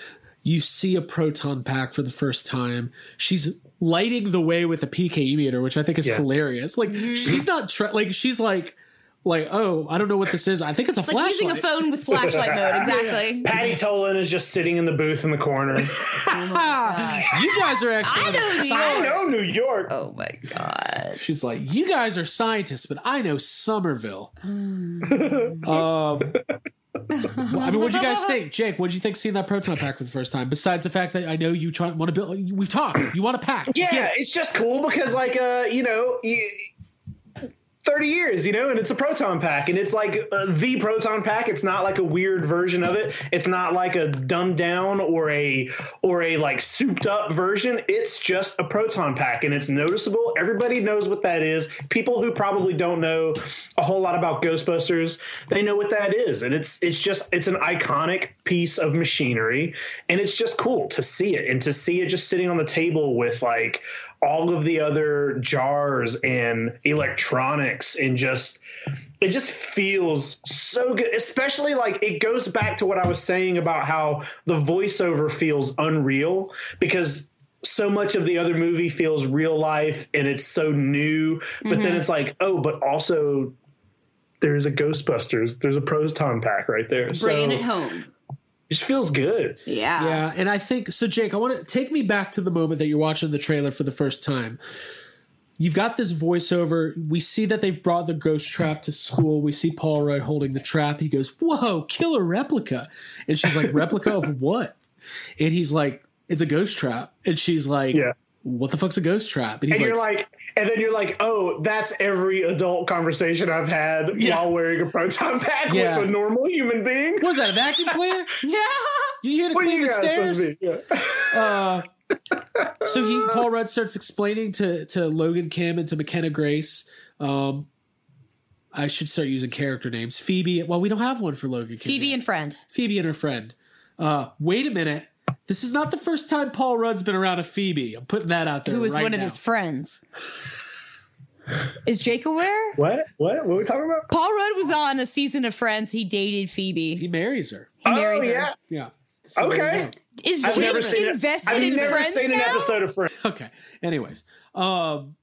You see a proton pack for the first time. She's lighting the way with a PKE meter, which I think is Yeah. hilarious. Like she's not tra- like she's like like oh I don't know what this is. I think it's a It's like flashlight. using a phone with flashlight mode. Exactly. Patty Tolan is just sitting in the booth in the corner. you guys are actually. I know New scientists. I York. know New York. Oh my god. She's like, you guys are scientists, but I know Summerville. Hmm. um, well, I mean, what'd you guys think, Jake? What'd you think seeing that proton pack for the first time? Besides the fact that I know you try, want to build, we've talked. You want to pack. Yeah, Get it. it's just cool because like uh, you know, you, 30 years, you know, and it's a proton pack and it's like uh, the proton pack. It's not like a weird version of it. It's not like a dumbed down or a or a like souped up version. It's just a proton pack and it's noticeable. Everybody knows what that is. People who probably don't know a whole lot about Ghostbusters, they know what that is. And it's it's just it's an iconic piece of machinery and it's just cool to see it and to see it just sitting on the table with like all of the other jars and electronics and just it just feels so good especially like it goes back to what i was saying about how the voiceover feels unreal because so much of the other movie feels real life and it's so new but then mm-hmm. it's like oh but also there's a ghostbusters there's a proton pack right there Bringing so it home. It just feels good Yeah. Yeah, and I think so. Jake, I want to take me back to the moment that you're watching the trailer for the first time. You've got this voiceover. We see that they've brought the ghost trap to school. We see Paul Rudd holding the trap. He goes, "Whoa, killer replica!" And she's like, "Replica of what?" And he's like, "It's a ghost trap." And she's like, Yeah. "What the fuck's a ghost trap?" And he's and like, you're like, and then you're like, oh, that's every adult conversation I've had Yeah. while wearing a proton pack Yeah. with a normal human being. Was that? A vacuum cleaner? Yeah. You here to What clean you the stairs?" supposed to be? Yeah. so he Paul Rudd starts explaining to to Logan Kim and to McKenna Grace. Um, I should start using character names. Phoebe. Well, we don't have one for Logan Kim. Phoebe yet. and friend. Phoebe and her friend. Uh, wait a minute. This is not the first time Paul Rudd's been around a Phoebe. I'm putting that out there. Who was right one of his friends. Is Jake aware? What? What? What are we talking about? Paul Rudd was on a season of Friends. He dated Phoebe. He marries her. He marries oh her. yeah. Yeah. So Okay. Is I've Jake never seen it. invested I've never Friends seen an episode of Friends. Okay. Anyways, um,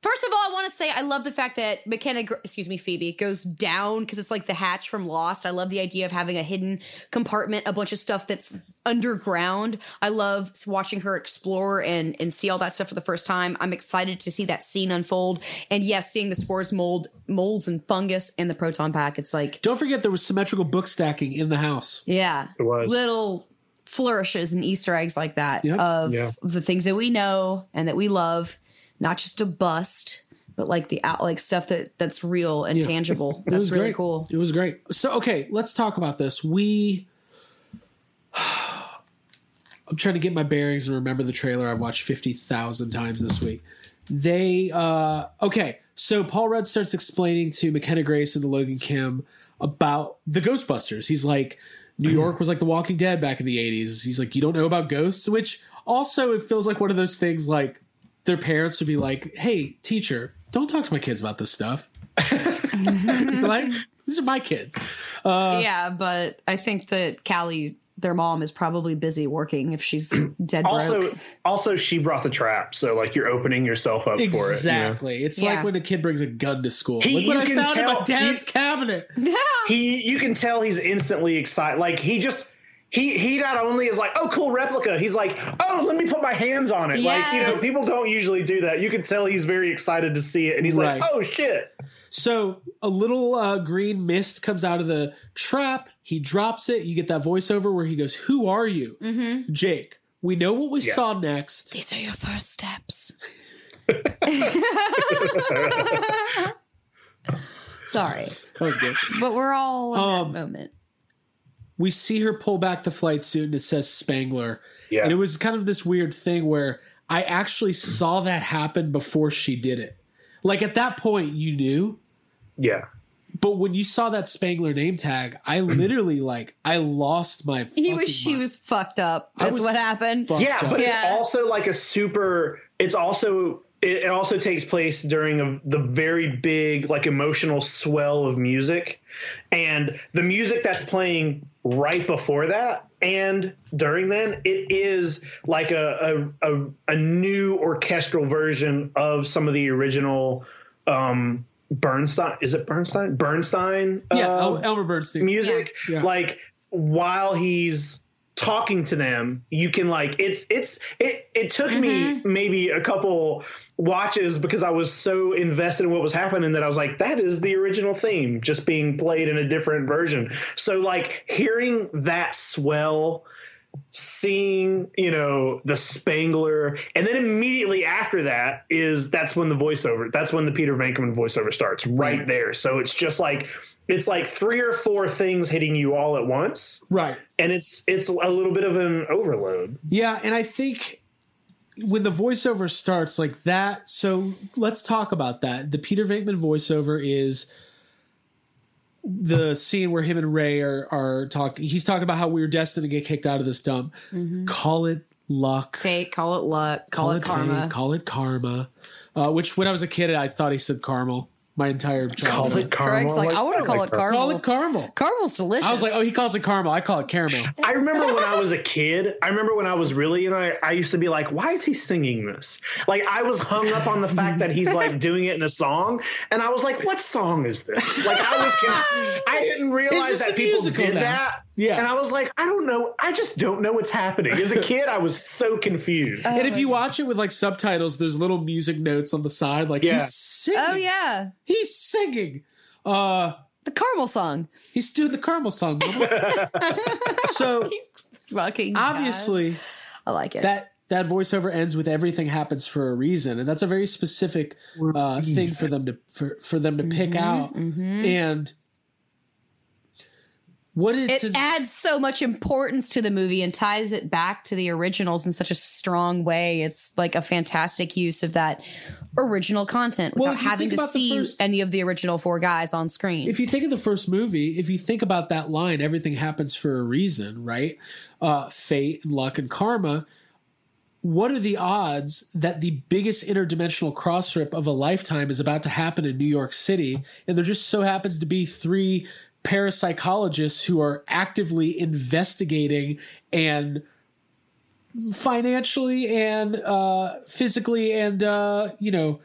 First of all, I want to say I love the fact that McKenna, excuse me, Phoebe goes down because it's like the hatch from Lost. I love the idea of having a hidden compartment, a bunch of stuff that's underground. I love watching her explore and and see all that stuff for the first time. I'm excited to see that scene unfold. And yes, seeing the spores, mold, molds, and fungus in the proton pack. It's like don't forget there was symmetrical book stacking in the house. yeah, It was. little flourishes and Easter eggs like that Yep. of Yeah. the things that we know and that we love, not just a bust, but like the out like stuff that that's real and tangible. It That's was really great. cool. It was great. So okay, let's talk about this. We I'm trying to get my bearings and remember the trailer I've watched 50,000 times this week. They uh okay, so Paul Rudd starts explaining to McKenna Grace and the Logan Kim about the Ghostbusters. He's like New York was like the Walking Dead back in the 80s. He's like you don't know about ghosts, which also, it feels like one of those things like their parents would be like, "Hey, teacher, don't talk to my kids about this stuff." like these are my kids. Uh, yeah, but I think that Callie, their mom, is probably busy working if she's dead Also, broke. also she brought the trap, so like you're opening yourself up for it. you know? Exactly. It's Yeah. like when a kid brings a gun to school. He- Look what I can found in my dad's you- cabinet. he you can tell he's instantly excited like he just he he not only is like oh cool replica he's like oh let me put my hands on it like you know people don't usually do that you can tell he's very excited to see it and he's Right. like oh shit So a little uh, green mist comes out of the trap. He drops it. You get that voiceover where he goes, "Who are you, Mm-hmm. Jake?" We know what we Yeah. saw next. These are your first steps. Sorry, That was good. but we're all in Um, that moment. We see her pull back the flight suit and it says Spengler. Yeah. And it was kind of this weird thing where I actually saw that happen before she did it. Like at that point, you knew. yeah But when you saw that Spengler name tag, I literally like I lost my. He fucking was. She mind. was fucked up. That's was what happened. yeah up. but Yeah. it's also like a super it's also it, it also takes place during a, the very big like emotional swell of music and the music that's playing right before that and during then it is like a a, a, a new orchestral version of some of the original um bernstein is it bernstein bernstein yeah, uh, Bernstein. music Yeah. like while he's talking to them you can like it's it's it it took me mm-hmm. maybe a couple watches because i was so invested in what was happening that i was like that is the original theme just being played in a different version. So like hearing that swell seeing you know the Spengler and then immediately after that is that's when the voiceover that's when the peter venkman voiceover starts right. there. So it's just like it's like three or four things hitting you all at once Right. and it's it's a little bit of an overload Yeah, and I think when the voiceover starts like that, so let's talk about that. The Peter Venkman voiceover is the scene where him and Ray are are talking. He's talking about how we were destined to get kicked out of this dump. Call it luck. Fate. Call it luck. Call, it, karma. fate, call it karma. Uh, which when I was a kid, I thought he said caramel. My entire call childhood. it caramel Craig's like, I want to call it caramel. Call it caramel. Caramel's delicious. I was like, oh, he calls it caramel. I call it caramel. I remember when I was a kid. I remember when I was really, you know, I, I used to be like, why is he singing this? Like, I was hung up on the fact that he's like doing it in a song. And I was like, what song is this? Like, I was, con- I didn't realize that people musical did now? that. Yeah. And I was like, I don't know. I just don't know what's happening. As a kid, I was so confused. and if you watch it with like subtitles, there's little music notes on the side, like Yeah. he's singing. oh yeah, He's singing. Uh, the caramel song. he's doing the caramel song. so Fucking obviously, God. I like it. that that voiceover ends with everything happens for a reason, and that's a very specific uh, thing for them to for, for them to pick Mm-hmm, out. And what it adds so much importance to the movie and ties it back to the originals in such a strong way. It's like a fantastic use of that original content without you having to see first- any of the original four guys on screen. if you think of the first movie, if you think about that line, everything happens for a reason, right? Uh, fate, luck, and karma. What are the odds that the biggest interdimensional cross rip of a lifetime is about to happen in New York City? And there just so happens to be three parapsychologists who are actively investigating and financially and uh, physically and uh, you know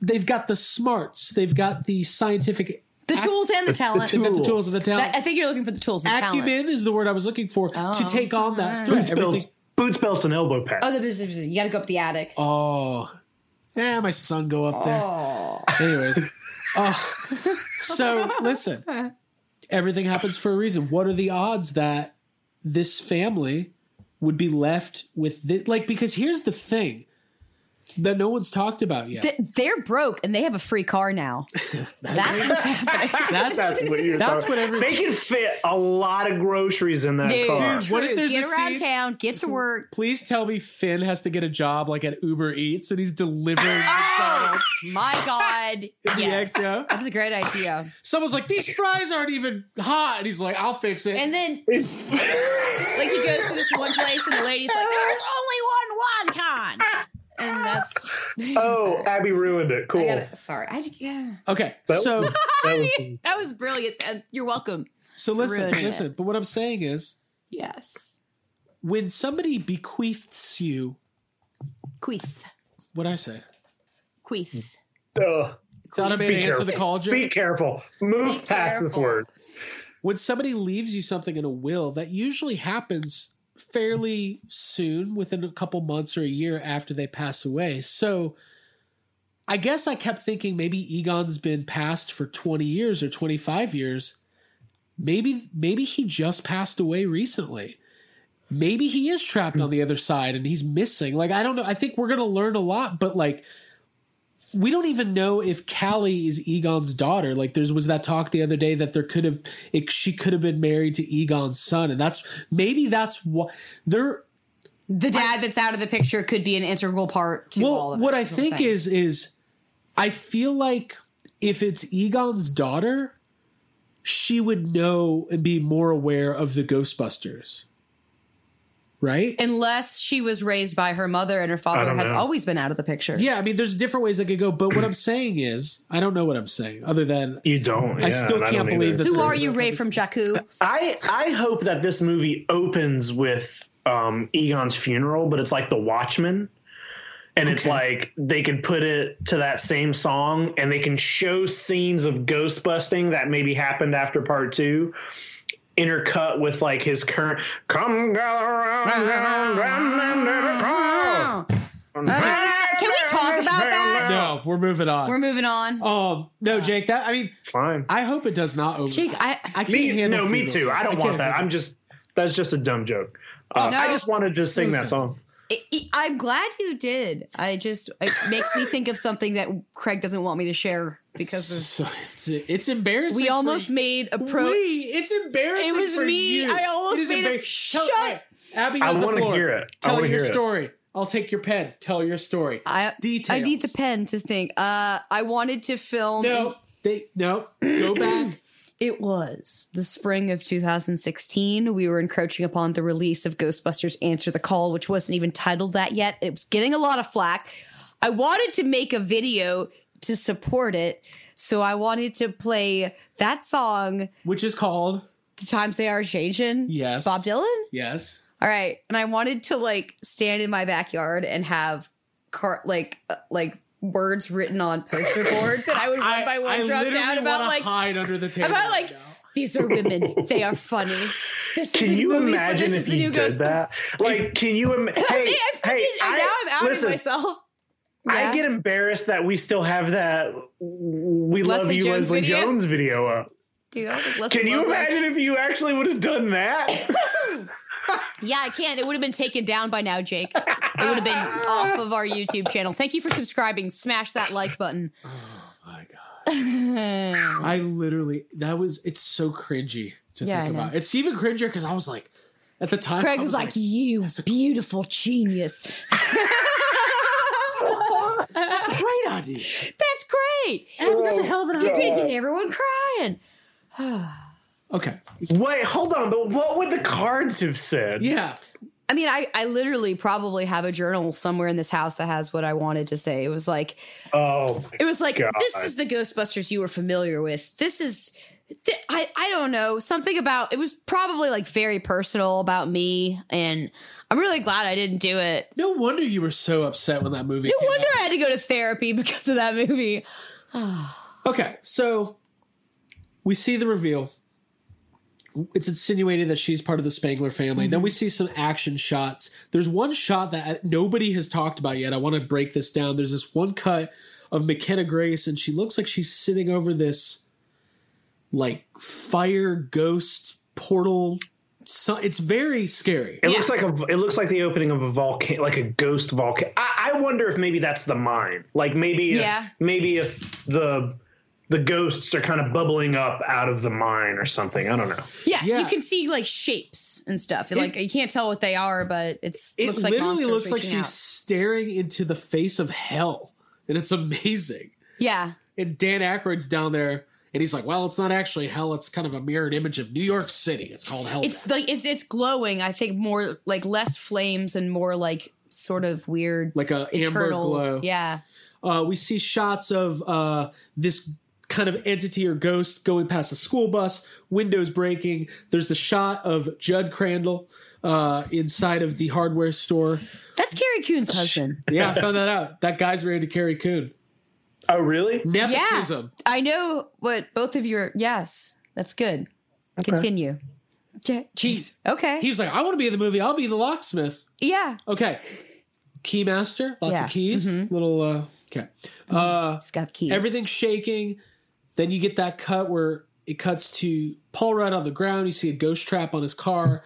they've got the smarts. They've got the scientific the tools and the, talent. they've got the tools and the talent. That- I think you're looking for the tools and the talent. acumen is the word i was looking for to take on that threat. Boots, belts, boots, belts, and elbow pads. Oh, this is, you got to go up the attic. oh. Yeah my son go up there. Anyways oh so listen. Everything happens for a reason. What are the odds that this family would be left with this like because here's the thing that no one's talked about yet Th- They're broke and they have a free car now. That's what's happening. that's That's what you're That's what every- They can fit a lot of groceries in that Dude, car. Dude, what if there's get a around scene- town, get to work. Please tell me Finn has to get a job like at Uber Eats and he's delivering Oh, my God. Yes. Exo. That's a great idea. Someone's like, these fries aren't even hot. And he's like, I'll fix it. And then, like, he goes to this one place and the lady's like, there's only and that's Oh, Abby ruined it. Cool. I gotta, sorry. I yeah. Okay, That so was- that was- that was brilliant. You're welcome. so listen, ruining it. listen. But what I'm saying is, Yes. when somebody bequeaths you, Queeth. what I say? Queeth. Mm. Ugh. Thought I made an answer careful. the call, Jake? Be careful. Move Be past this word. when somebody leaves you something in a will, that usually happens fairly soon, within a couple months or a year after they pass away. So I guess I kept thinking maybe Egon's been passed for 20 years or 25 years. Maybe maybe he just passed away recently. Maybe he is trapped on the other side and he's missing. Like I don't know. I think we're going to learn a lot, but like we don't even know if Callie is Egon's daughter. Like there was that talk the other day that there could have it, she could have been married to Egon's son, and that's maybe that's what they're. The dad that's out of the picture could be an integral part to all Well, of it. what I I'm think is is I feel like if it's Egon's daughter, she would know and be more aware of the Ghostbusters, right? unless she was raised by her mother and her father has know. always been out of the picture. yeah, I mean, there's different ways I could go, but what I'm saying is, I don't know what I'm saying, other than You don't. I yeah, still can't don't believe either. that Who are you, Rey from Jakku? I I hope that this movie opens with um, Egon's funeral, but it's like The Watchmen. And it's like they could put it to that same song and they can show scenes of ghost busting that maybe happened after part two, intercut with like his current come gather around, grandmother call. Can we talk about that? No, we're moving on. We're moving on. um, no, Jake. That I mean, Fine. I hope it does not open. Jake, I, I can't Me, handle. no, me funerals. too. I don't want that. I'm just that's just a dumb joke. Uh, No. I just wanted to sing that good. song. I, I'm glad you did. I just it makes me think of something that Craig doesn't want me to share because of, So it's, it's embarrassing. we almost you. made a pro. We, it's embarrassing. It was for me. you. I almost It is made a- embar- Shut- Tell, hey, Abby I has the wanna floor. hear it. I Tell wanna your hear it. story. I'll take your pen. Tell your story. I, Details. I need the pen to think. Uh, I wanted to film. No, they no. Go back. It was the spring of 2016. We were encroaching upon the release of Ghostbusters Answer the Call, which wasn't even titled that yet. It was getting a lot of flack. I wanted to make a video to support it. So I wanted to play that song, Which is called The Times They Are Changing. Yes. Bob Dylan? yes. All right. And I wanted to like stand in my backyard and have car like uh, like words written on poster board that I would one by one I drop down about like hide under the table. about like now. these are women. They are funny. This is Can you imagine if the you new did Ghostbusters. that? Like, can you? Im- hey, I mean, I hey, fucking- now I'm outing listen, myself. I get embarrassed that we still have that "We Love You, Jones Leslie video? Jones" video up. Dude, I don't think Leslie Can you loves us. imagine if you actually would have done that? Yeah, I can. It would have been taken down by now, Jake. It would have been off of our YouTube channel. Thank you for subscribing. Smash that like button. Oh my god. I literally that was it's so cringy to Yeah, think about. It's even cringier because I was like at the time Craig I was like, "You beautiful genius." That's a great idea. That's great. That's oh, a hell of an You idea. did get everyone crying. Okay. Wait, hold on. But what would the cards have said? Yeah. I mean, I, I literally probably have a journal somewhere in this house that has what I wanted to say. It was like, Oh, it was like, God. this is the Ghostbusters you were familiar with. This is, th- I, I don't know, something about, it was probably like very personal about me. And I'm really glad I didn't do it. No wonder you were so upset when that movie No wonder out. I had to go to therapy because of that movie. Okay, so we see the reveal. It's insinuated that she's part of the Spengler family. Then we mm-hmm. see some action shots. There's one shot that nobody has talked about yet. I want to break this down. There's this one cut of McKenna Grace, and she looks like she's sitting over this like fire ghost portal. So it's very scary. It looks like a. It looks like the opening of a volcano, like a ghost volcano. I, I wonder if maybe that's the mine. Like maybe, if, Yeah. maybe if the the ghosts are kind of bubbling up out of the mine or something. I don't know. Yeah, Yeah. you can see like shapes and stuff. like you can't tell what they are, but it's It looks like literally monsters looks like she's out. staring into the face of hell, and it's amazing. Yeah, And Dan Aykroyd's down there, and he's like, "Well, it's not actually hell. It's kind of a mirrored image of New York City. It's called hell." it's like it's it's glowing. I think more like less flames and more like sort of weird, like a amber eternal. glow. Yeah. Uh, we see shots of uh, this kind of entity or ghost going past a school bus, windows breaking. There's the shot of Judd Crandall uh, inside of the hardware store. That's Carrie Coon's husband. Yeah, I found that out. That guy's married to Carrie Coon. Oh, really? Nepotism. Yeah. I know what both of your. Yes. That's good. Continue. Je- Jeez. Okay. He was like, I want to be in the movie. I'll be the locksmith. yeah. Okay. Keymaster, lots Yeah. of keys. Little, uh, okay. Uh, It's got keys. everything's shaking. Then you get that cut where it cuts to Paul Rudd on the ground. You see a ghost trap on his car.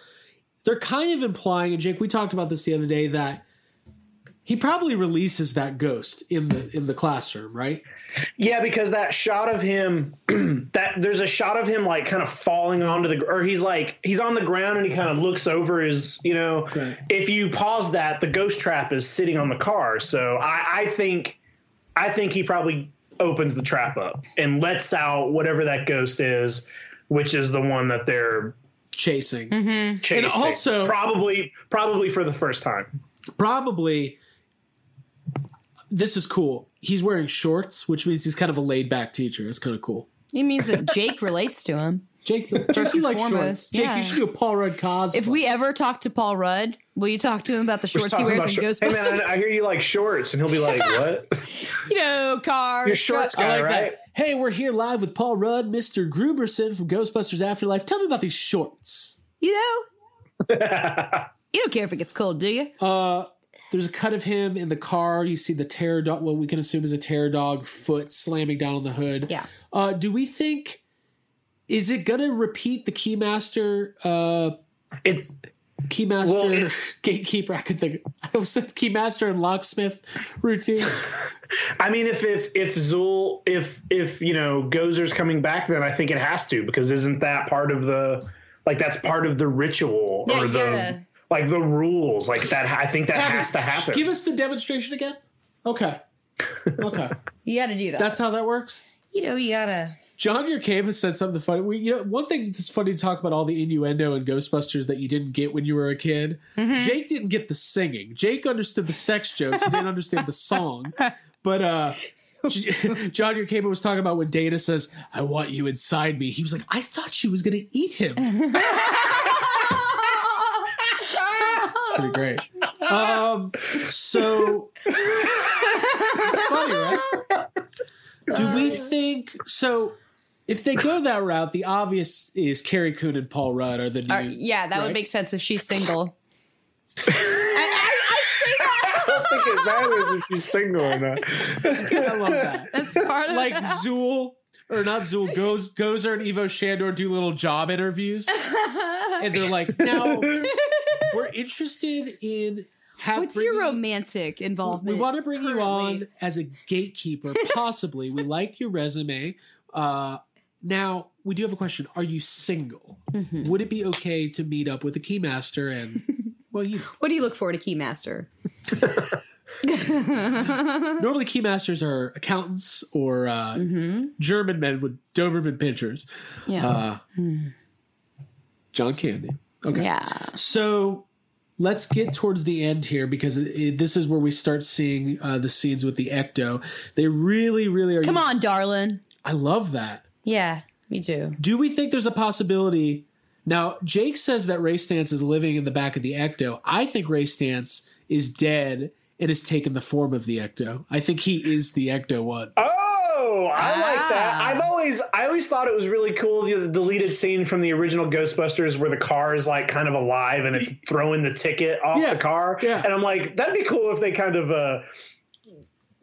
They're kind of implying, and Jake, we talked about this the other day, that he probably releases that ghost in the in the classroom, right? Yeah, because that shot of him, that there's a shot of him like kind of falling onto the, or he's like he's on the ground and he kind of looks over his, you know. Right. If you pause that, the ghost trap is sitting on the car. So I, I think, I think he probably opens the trap up and lets out whatever that ghost is, which is the one that they're Chasing. Mm-hmm. chasing. And also- probably, probably for the first time. Probably. This is cool. He's wearing shorts, which means he's kind of a laid back teacher. It's kind of cool. It means that Jake relates to him. Jake, Jake First you like shorts. Jake, yeah. you should do a Paul Rudd cosplay. If we ever talk to Paul Rudd, will you talk to him about the shorts he talking wears in about Ghostbusters? Hey man, I hear you like shorts, and he'll be like, "What? you know, cars. You're shorts trucks. guy, I like right?" that. Hey, we're here live with Paul Rudd, Mr. Grooberson from Ghostbusters Afterlife. Tell me about these shorts. You know? you don't care if it gets cold, do you? Uh, there's a cut of him in the car. You see the terror dog, what we can assume is a terror dog foot slamming down on the hood. Yeah. Uh, do we think is it gonna repeat the Keymaster uh It, Keymaster Well, it- gatekeeper? I could think I was Keymaster and locksmith routine. I mean, if if if Zuul, if if you know Gozer's coming back, then I think it has to because isn't that part of the like that's part of the ritual Yeah, or the gotta- like the rules like that? I think that has to happen. Give us the demonstration again. Okay. Okay. You got to do that. That's how that works. you know, you got to. John Yerkema said something funny. We, you know, one thing that's funny to talk about all the innuendo and Ghostbusters that you didn't get when you were a kid. Jake didn't get the singing. Jake understood the sex jokes. He didn't understand the song. But uh, J- John Yerkema was talking about when Dana says, "I want you inside me." He was like, "I thought she was going to eat him." It's pretty great. Um, so it's funny, right? Do we think so? If they go that route, the obvious is Carrie Coon and Paul Rudd are the new. Uh, yeah, that right? would make sense if she's single. I don't think it matters if she's single or not. I love that. That's part of like it. Zuul or not Zuul goes Gozer and Ivo Shandor do little job interviews, and they're like, "Now we're interested in have What's your bringing- involvement? We want to bring you on as a gatekeeper, possibly. we like your resume. Uh, now, we do have a question. Are you single? Mm-hmm. Would it be okay to meet up with a keymaster and, well, you What do you look for in a keymaster? normally keymasters are accountants or uh, Mm-hmm. German men with Doberman pinchers. Yeah. Uh, John Candy. Okay. yeah. So let's get towards the end here because it, it- this is where we start seeing uh, the scenes with the ecto. They really, really are. Come on, darling. I love that. Yeah, me too. Do we think there's a possibility? Now, Jake says that Ray Stantz is living in the back of the Ecto. I think Ray Stantz is dead and has taken the form of the Ecto. I think he is the Ecto one. Oh, I like that. Ah. I've always, I always thought it was really cool the, the deleted scene from the original Ghostbusters where the car is like kind of alive and it's throwing the ticket off Yeah, the car. yeah. And I'm like, that'd be cool if they kind of uh,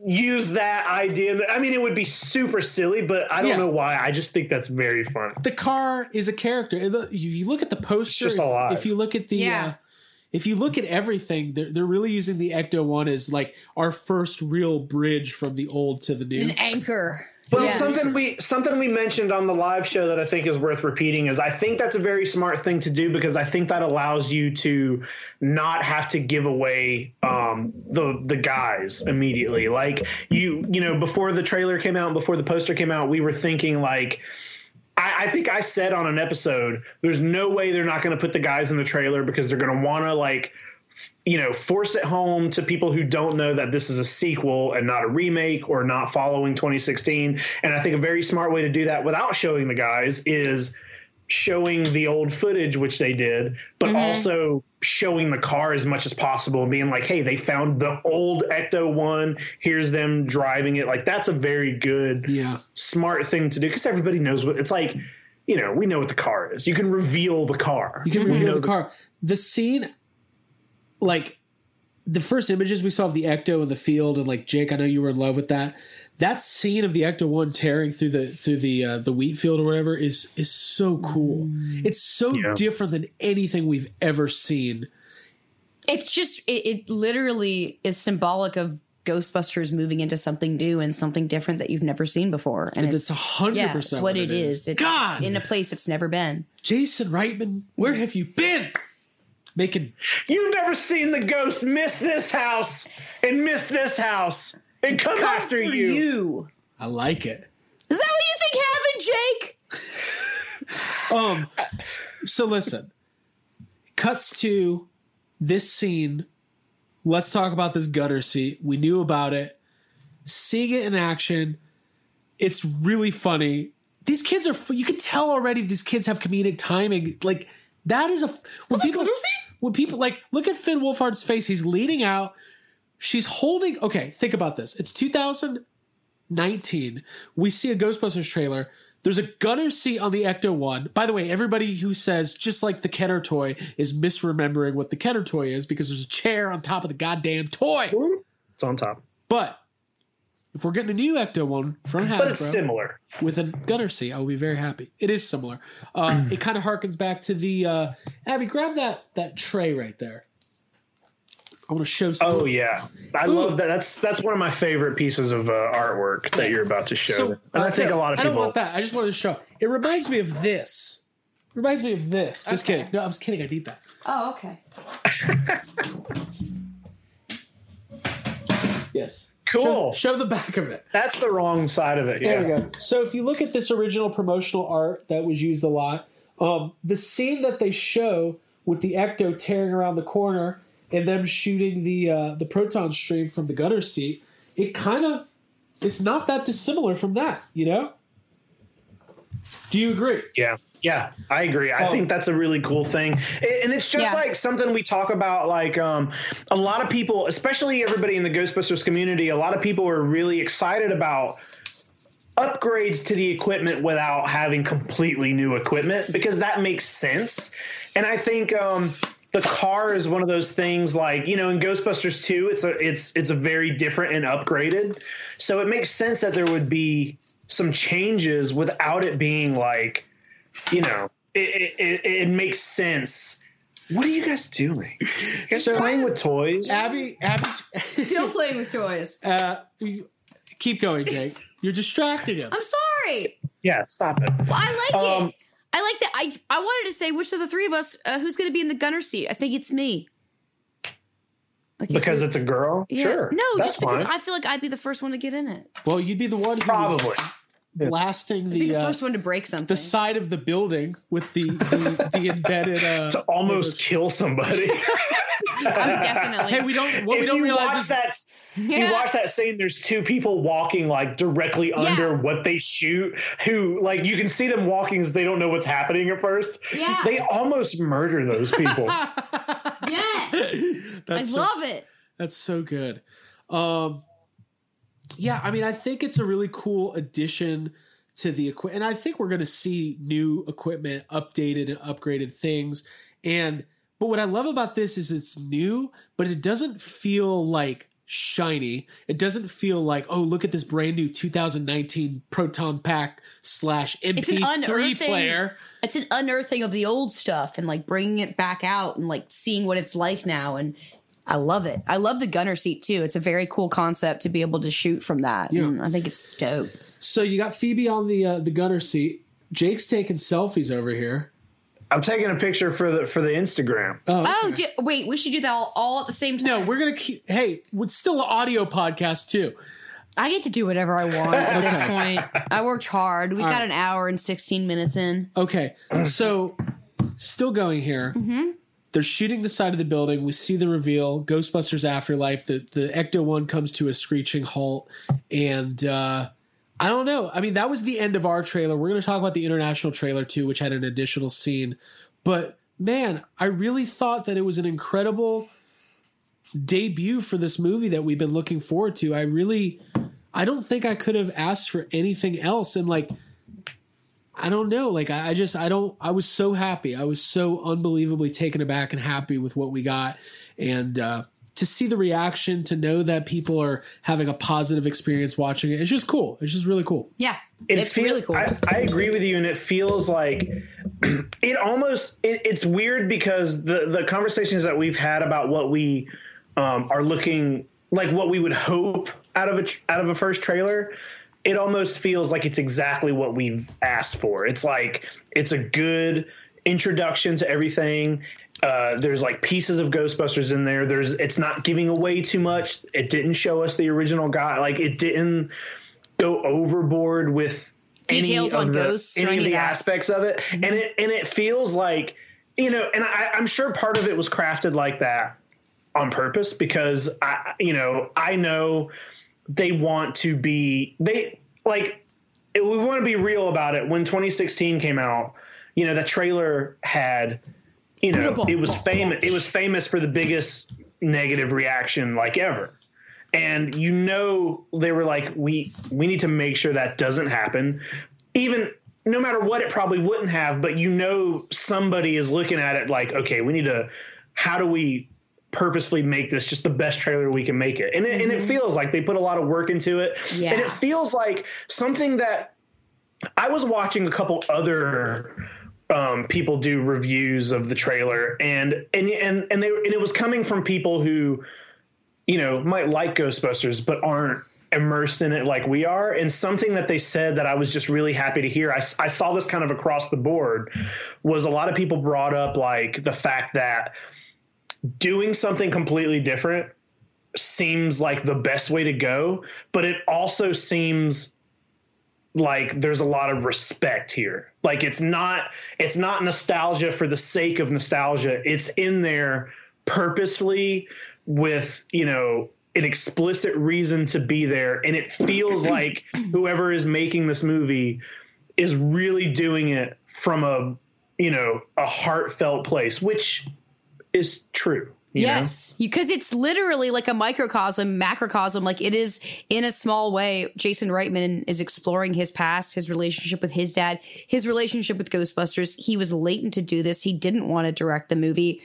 use that idea. I mean, it would be super silly, but I don't Yeah. know why. I just think that's very fun. The car is a character. If you look at the poster, just if, alive. if you look at the, Yeah. uh, if you look at everything, they're, they're really using the Ecto one as like our first real bridge from the old to the new. An anchor. Well, Yes. something we something we mentioned on the live show that I think is worth repeating is I think that's a very smart thing to do because I think that allows you to not have to give away um, the the guys immediately. Like you you know before the trailer came out and before the poster came out, we were thinking like. I, I think I said on an episode, there's no way they're not going to put the guys in the trailer because they're going to want to like you know force it home to people who don't know that this is a sequel and not a remake or not following 2016 and i think a very smart way to do that without showing the guys is showing the old footage which they did but mm-hmm. also showing the car as much as possible and being like hey they found the old ecto one. Here's them driving it. Like that's a very good Yeah. smart thing to do because everybody knows what it's like you know we know what the car is. You can reveal the car. You can We reveal know the car. The scene, like the first images we saw of the Ecto in the field, and like Jake, I know you were in love with that. That scene of the Ecto one tearing through the through the uh, the wheat field or whatever is is so cool. It's so Yeah. different than anything we've ever seen. It's just it, it literally is symbolic of Ghostbusters moving into something new and something different that you've never seen before. And It's it's, a hundred yeah, percent what it is. It's God, in a place it's never been. Jason Reitman, where have you been? Making You've never seen the ghost miss this house and miss this house and come, Come after you. you. I like it. Is that what you think happened, Jake? Um, so listen, cuts to this scene. Let's talk about this gunner seat. We knew about it. Seeing it in action, it's really funny. These kids are. You can tell already. These kids have comedic timing. Like that is a when people when people like look at Finn Wolfhard's face. He's leaning out. She's holding. Okay, think about this. It's 2019. We see a Ghostbusters trailer. There's a gunner seat on the Ecto One. By the way, everybody who says just like the Kenner toy is misremembering what the Kenner toy is because there's a chair on top of the goddamn toy. It's on top, But if we're getting a new Ecto One from Hasbro but it's similar. with a gunner seat, I will be very happy. It is similar. Uh, it kind of harkens back to the uh, Abby. Grab that that tray right there. I want to show. Some, Oh yeah, I Ooh. love that. That's that's one of my favorite pieces of uh, artwork that you're about to show. So, and I uh, think a lot of people. I people. don't want that. I just wanted to show. It reminds me of this. It reminds me of this. Just Okay. kidding. No, I was kidding. I need that. Oh, okay. Yes. Cool. Show, show the back of it. That's the wrong side of it. There yeah. we go. So if you look at this original promotional art that was used a lot, um, the scene that they show with the Ecto tearing around the corner and them shooting the uh, the proton stream from the gunner seat, it kind of it's not that dissimilar from that, you know. Do you agree? Yeah. Yeah, I agree. I Oh. think that's a really cool thing. And it's just Yeah. like something we talk about like um a lot of people, especially everybody in the Ghostbusters community, a lot of people are really excited about upgrades to the equipment without having completely new equipment because that makes sense. And I think um the car is one of those things like, you know, in Ghostbusters 2, it's a it's it's a very different and upgraded. So it makes sense that there would be some changes without it being like you know, it, it, it, it makes sense. What are you guys doing? You guys So- playing with toys? Abby, Abby, Still playing with toys. uh, keep going, Jake. You're distracting him. I'm sorry. Yeah, stop it. Well, I like Um, it. I like that. I I wanted to say which of the three of us uh, who's going to be in the gunner seat. I think it's me. Like Because we- it's a girl? yeah. Sure. No, that's just because fine. I feel like I'd be the first one to get in it. Well, you'd be the one who's Probably. Blasting Be the the uh, first one to break something. the side of the building with the the, the embedded. Uh, To almost kill somebody. Definitely. Hey, we don't. What we if don't you realize watch is that, if Yeah. you watch that scene. There's two people walking like directly under what they shoot. Who like you can see them walking as they don't know what's happening at first. Yeah. They almost murder those people. Yes, I so, love it. that's so good. Um, yeah, I mean, I think it's a really cool addition to the equipment, and I think we're going to see new equipment, updated and upgraded things. And but what I love about this is it's new, but it doesn't feel like shiny. It doesn't feel like oh, look at this brand new 2019 Proton Pack slash MP3 player. It's an unearthing of the old stuff and like bringing it back out and like seeing what it's like now. And I love it. I love the gunner seat too. It's a very cool concept to be able to shoot from that. Yeah. And I think it's dope. So you got Phoebe on the uh, the gunner seat. Jake's taking selfies over here. I'm taking a picture for the for the Instagram. Oh, do, wait, we should do that all, all at the same time. No, we're gonna keep. Hey, it's still an audio podcast too. I get to do whatever I want at this point. I worked hard. We got an hour and 16 minutes in. Okay, so still going here. They're shooting the side of the building. We see the reveal, Ghostbusters Afterlife. The the Ecto one comes to a screeching halt, and uh, I don't know. I mean, that was the end of our trailer. We're going to talk about the international trailer too, which had an additional scene. But man, I really thought that it was an incredible debut for this movie that we've been looking forward to. I really, I don't think I could have asked for anything else. And like, I don't know. Like, I, I just, I don't, I was so happy. I was so unbelievably taken aback and happy with what we got. And, uh, to see the reaction, to know that people are having a positive experience watching it, it's just cool. It's just really cool. Yeah, It it's feel- really cool. I, I agree with you, and it feels like it almost. It, it's weird because the the conversations that we've had about what we um, are looking like, what we would hope out of a out of a first trailer. It almost feels like it's exactly what we've asked for. It's like it's a good introduction to everything. Uh, there's like pieces of Ghostbusters in there. There's it's not giving away too much. It didn't show us the original guy. Like it didn't go overboard with Details any on of the, ghosts or any any of of the that. aspects of it, and it and it feels like you know, and I, I'm sure part of it was crafted like that on purpose because I, you know, I know they want to be they like we want to be real about it. When 2016 came out, you know, the trailer had, you know, it was famous. It was famous for the biggest negative reaction like ever and you know they were like we we need to make sure that doesn't happen even no matter what it probably wouldn't have but you know somebody is looking at it like okay we need to how do we purposefully make this just the best trailer we can make it. And it, and it feels like they put a lot of work into it. Yeah. and it feels like something that i was watching a couple other um, people do reviews of the trailer and and and and they and it was coming from people who you know might like ghostbusters but aren't immersed in it like we are. And something that they said that i was just really happy to hear I, I saw this kind of across the board was a lot of people brought up like the fact that doing something completely different seems like the best way to go but it also seems like there's a lot of respect here. Like it's not it's not nostalgia for the sake of nostalgia. It's in there purposefully with you know an explicit reason to be there. And it feels like whoever is making this movie is really doing it from a you know a heartfelt place which is true you yes, because it's literally like a microcosm, macrocosm. Like it is in a small way. Jason Reitman is exploring his past, his relationship with his dad, his relationship with Ghostbusters. He was latent to do this. He didn't want to direct the movie.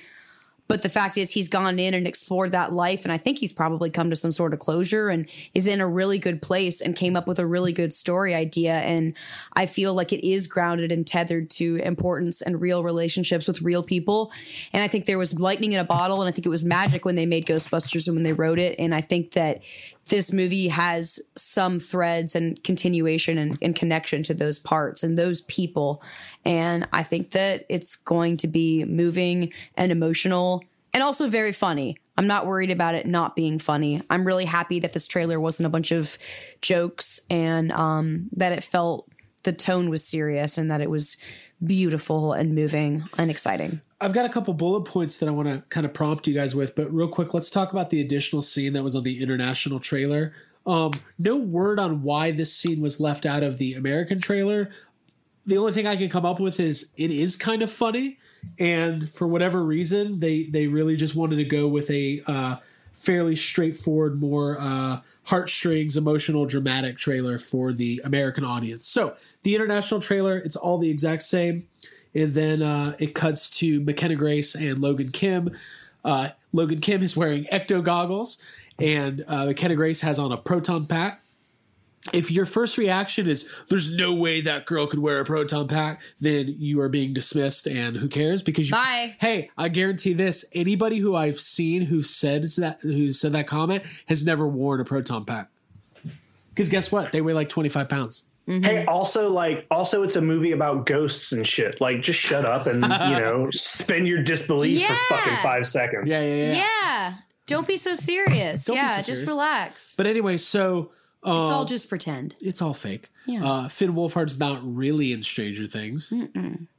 But the fact is, he's gone in and explored that life. And I think he's probably come to some sort of closure and is in a really good place and came up with a really good story idea. And I feel like it is grounded and tethered to importance and real relationships with real people. And I think there was lightning in a bottle. And I think it was magic when they made Ghostbusters and when they wrote it. And I think that this movie has some threads and continuation and, and connection to those parts and those people. And I think that it's going to be moving and emotional and also very funny. I'm not worried about it not being funny. I'm really happy that this trailer wasn't a bunch of jokes and um, that it felt the tone was serious and that it was beautiful and moving and exciting. I've got a couple bullet points that I want to kind of prompt you guys with, but real quick, let's talk about the additional scene that was on the international trailer. Um, no word on why this scene was left out of the American trailer. The only thing I can come up with is it is kind of funny, and for whatever reason, they they really just wanted to go with a uh, fairly straightforward, more uh, heartstrings, emotional, dramatic trailer for the American audience. So the international trailer, it's all the exact same and then uh, it cuts to McKenna Grace and Logan Kim. Uh, Logan Kim is wearing ecto goggles, and uh, McKenna Grace has on a proton pack. If your first reaction is "There's no way that girl could wear a proton pack," then you are being dismissed, and who cares? Because you, Bye. hey, I guarantee this: anybody who I've seen who says that who said that comment has never worn a proton pack. Because guess what? They weigh like 25 pounds. Hey, also like also it's a movie about ghosts and shit. Like just shut up and you know spend your disbelief Yeah. for fucking five seconds. Yeah, yeah, yeah. Yeah. Don't be so serious. Don't yeah, so just serious. relax. But anyway, so it's all just pretend. it's all fake. Yeah. Uh, Finn Wolfhard's not really in Stranger Things.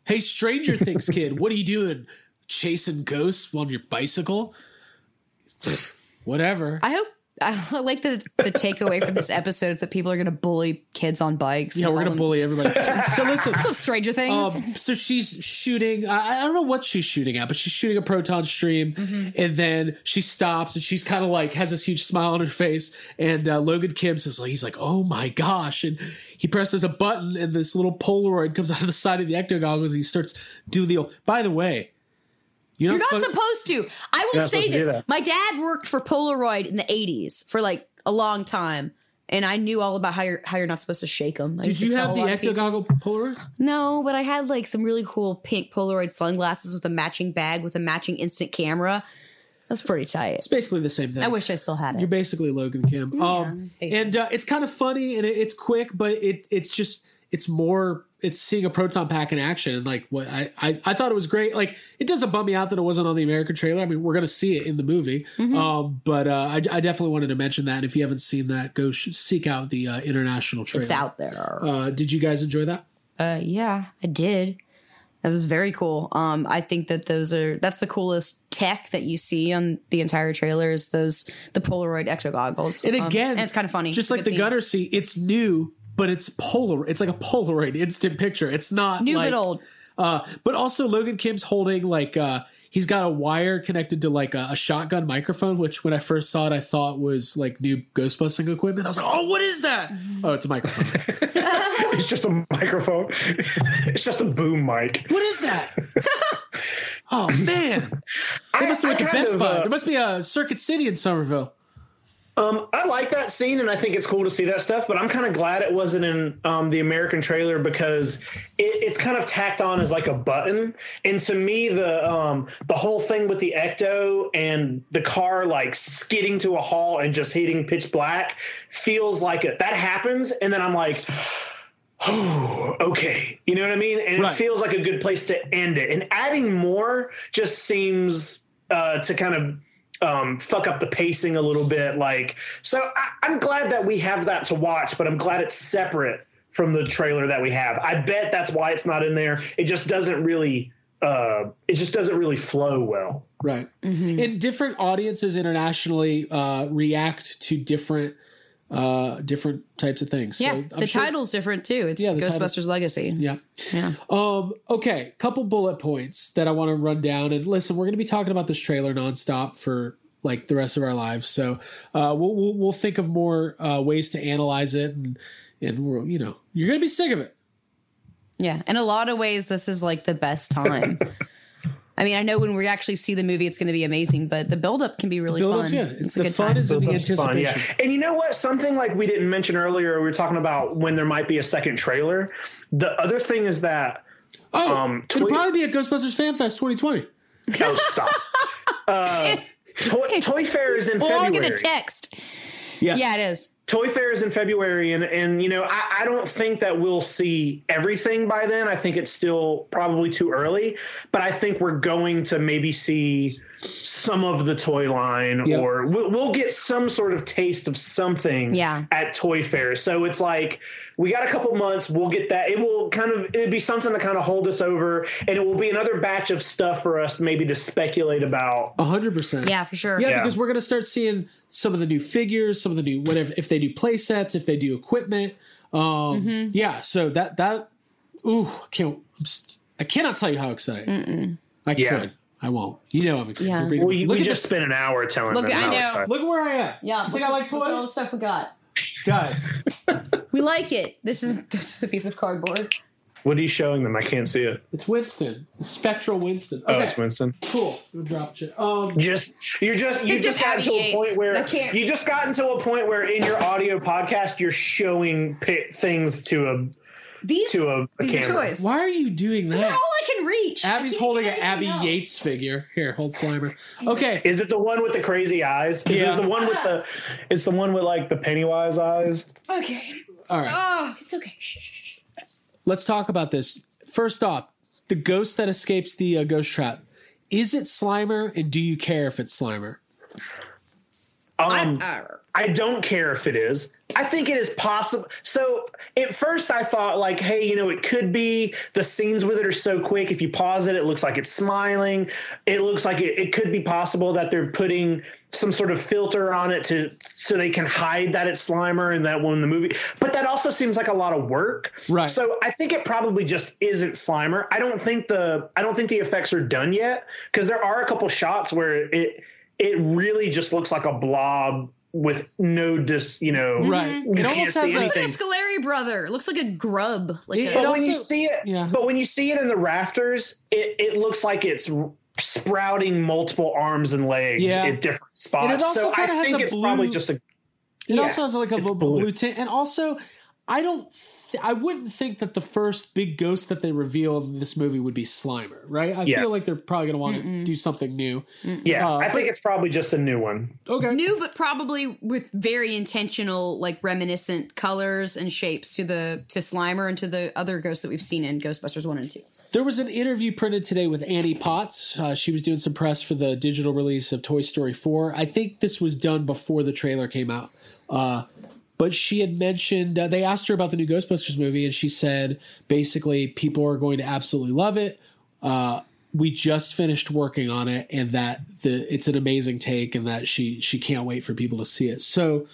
Hey, Stranger Things kid, what are you doing? chasing ghosts on your bicycle. Whatever. I hope I like the the takeaway from this episode is that people are going to bully kids on bikes. yeah, we're gonna bully everybody. So listen, some Stranger Things. Um, so she's shooting. I, I don't know what she's shooting at, but she's shooting a proton stream, Mm-hmm. and then she stops and she's kind of like has this huge smile on her face. And uh, Logan Kim says, like, he's like, "Oh my gosh!" And he presses a button, and this little Polaroid comes out of the side of the ecto goggles, and he starts doing the. Old, By the way, you're You're not, not supposed- supposed to. I will say supposed to do this. My dad worked for Polaroid in the 80s for like a long time. And I knew all about how you're how you're not supposed to shake them. Did you have the ecto goggle Polaroid? No, but I had like some really cool pink Polaroid sunglasses with a matching bag with a matching instant camera. That's pretty tight. It's basically the same thing. I wish I still had it. You're basically Logan Kim. um, basically. and uh, it's kind of funny and it, it's quick, but it it's just it's more it's seeing a proton pack in action and like what I, I I thought it was great. Like it doesn't bum me out that it wasn't on the American trailer. I mean, we're gonna see it in the movie. Mm-hmm. Um, but uh, I, I definitely wanted to mention that. And if you haven't seen that, go sh- seek out the uh, international trailer. It's out there. Uh, did you guys enjoy that? Uh, yeah, I did. That was very cool. Um, I think that those are that's the coolest tech that you see on the entire trailer is those the Polaroid ecto goggles. And Um, again, and it's kind of funny, Just It's like the gunner seat, it's new, but it's polar. It's like a Polaroid instant picture. It's not new like, but old. Uh, but also Logan Kim's holding like uh, he's got a wire connected to like a, a shotgun microphone, which when I first saw it, I thought was like new Ghostbusting equipment. I was like, oh, what is that? Oh, it's a microphone. It's just a microphone. it's just a boom mic. what is that? oh man, they must have I went to kind Best of, Buy. uh, there must be a Circuit City in Summerville. Um, I like that scene, and I think it's cool to see that stuff. But I'm kind of glad it wasn't in um, the American trailer because it, it's kind of tacked on as like a button. And to me, the um, the whole thing with the ecto and the car like skidding to a halt and just hitting pitch black feels like it. That happens, and then I'm like. Oh, okay. You know what I mean? And Right. it feels like a good place to end it. And adding more just seems uh, to kind of um, fuck up the pacing a little bit. Like, so I, I'm glad that we have that to watch, but I'm glad it's separate from the trailer that we have. I bet that's why it's not in there. It just doesn't really, uh, it just doesn't really flow well. Right. Mm-hmm. And different audiences internationally uh, react to different uh, different types of things. Yeah, so I'm the sure- title's different too. It's Yeah, the title- Ghostbusters Legacy. Yeah. Yeah. Um, okay, couple bullet points that I want to run down. And listen, we're going to be talking about this trailer nonstop for like the rest of our lives. So uh, we'll, we'll we'll think of more uh, ways to analyze it, and and we'll, you know you're going to be sick of it. Yeah. In a lot of ways, this is like the best time. I mean, I know when we actually see the movie, it's going to be amazing, but the buildup can be really Build fun. up's good. It's, It's a good fun time. is in the Build-up's fun, anticipation. yeah. And you know what? Something like we didn't mention earlier, we were talking about when there might be a second trailer. The other thing is that Oh, Um, it'll probably be at Ghostbusters Fan Fest 2020. oh stop. uh, Toy, Toy Fair is in We're all February. going to text. Yes. Yeah, it is. Toy Fair is in February, and and you know I, I don't think that we'll see everything by then. I think it's still probably too early, but I think we're going to maybe see some of the toy line, Yep. or we'll, we'll get some sort of taste of something Yeah. at Toy Fair. So it's like we got a couple months. We'll get that. It will kind of it'd be something to kind of hold us over, and it will be another batch of stuff for us maybe to speculate about. 100%. Yeah, for sure. Yeah, Yeah. because we're going to start seeing some of the new figures, some of the new whatever if they do play sets, if they do equipment. Um, Mm-hmm. Yeah, so that that ooh, I can't I'm s- I cannot tell you how excited. I Yeah. could. I won't. You know I'm excited. Yeah. You're We, look we just this. spent an hour telling Look, them. I how know. excited- Look at where I am. Yeah. You think I like look at all the stuff we got. Guys, We like it. This is this is a piece of cardboard. What are you showing them? I can't see it. it's Winston. Spectral Winston. Oh, it's Winston. Cool. We'll drop it. Um just you just you just just got to a aviates. point I where can't- you just gotten to a point where in your audio podcast you're showing pi things to a These, To a- a these are camera. toys. why are you doing They're that? all I can reach. Abby's can't holding an Abby else. Yates figure. Here, hold Slimer. Okay. is it the one with the crazy eyes is Yeah. it the one with the it's the one with like the pennywise eyes Okay. All right. Oh, it's okay. Shh, shh, shh. let's talk about this. First off, the ghost that escapes the uh, ghost trap. Is it Slimer, and do you care if it's Slimer? um Arr. I don't care if it is. I think it is possible. So at first I thought like, hey, you know, it could be the scenes with it are so quick. If you pause it, it looks like it's smiling. It looks like it, it could be possible that they're putting some sort of filter on it to so they can hide that it's Slimer and that one in the movie. But that also seems like a lot of work. Right. So I think it probably just isn't Slimer. I don't think the I don't think the effects are done yet because there are a couple shots where it it really just looks like a blob with no dis, you know, mm-hmm. Right. You It almost has a- Looks like a Scoleri brother. It looks like a grub. Like It- a- But it when you see it, yeah. but when you see it in the rafters, it, it looks like it's sprouting multiple arms and legs Yeah. at different spots. And it also so I has think a it's blue- probably just a. It Yeah, also has like a blue, blue. blue tint, and also I don't. Th- I wouldn't think that the first big ghost that they reveal in this movie would be Slimer, right? I Yeah. feel like they're probably going to want to do something new. Yeah, Uh, I think it's probably just a new one. Okay. new, but probably with very intentional, like reminiscent colors and shapes to the to Slimer and to the other ghosts that we've seen in Ghostbusters one and two. There was an interview printed today with Annie Potts. Uh, she was doing some press for the digital release of Toy Story 4. I think this was done before the trailer came out. Uh, but she had mentioned, uh, they asked her about the new Ghostbusters movie, and she said basically people are going to absolutely love it. Uh, we just finished working on it, and that the it's an amazing take, and that she she can't wait for people to see it. So,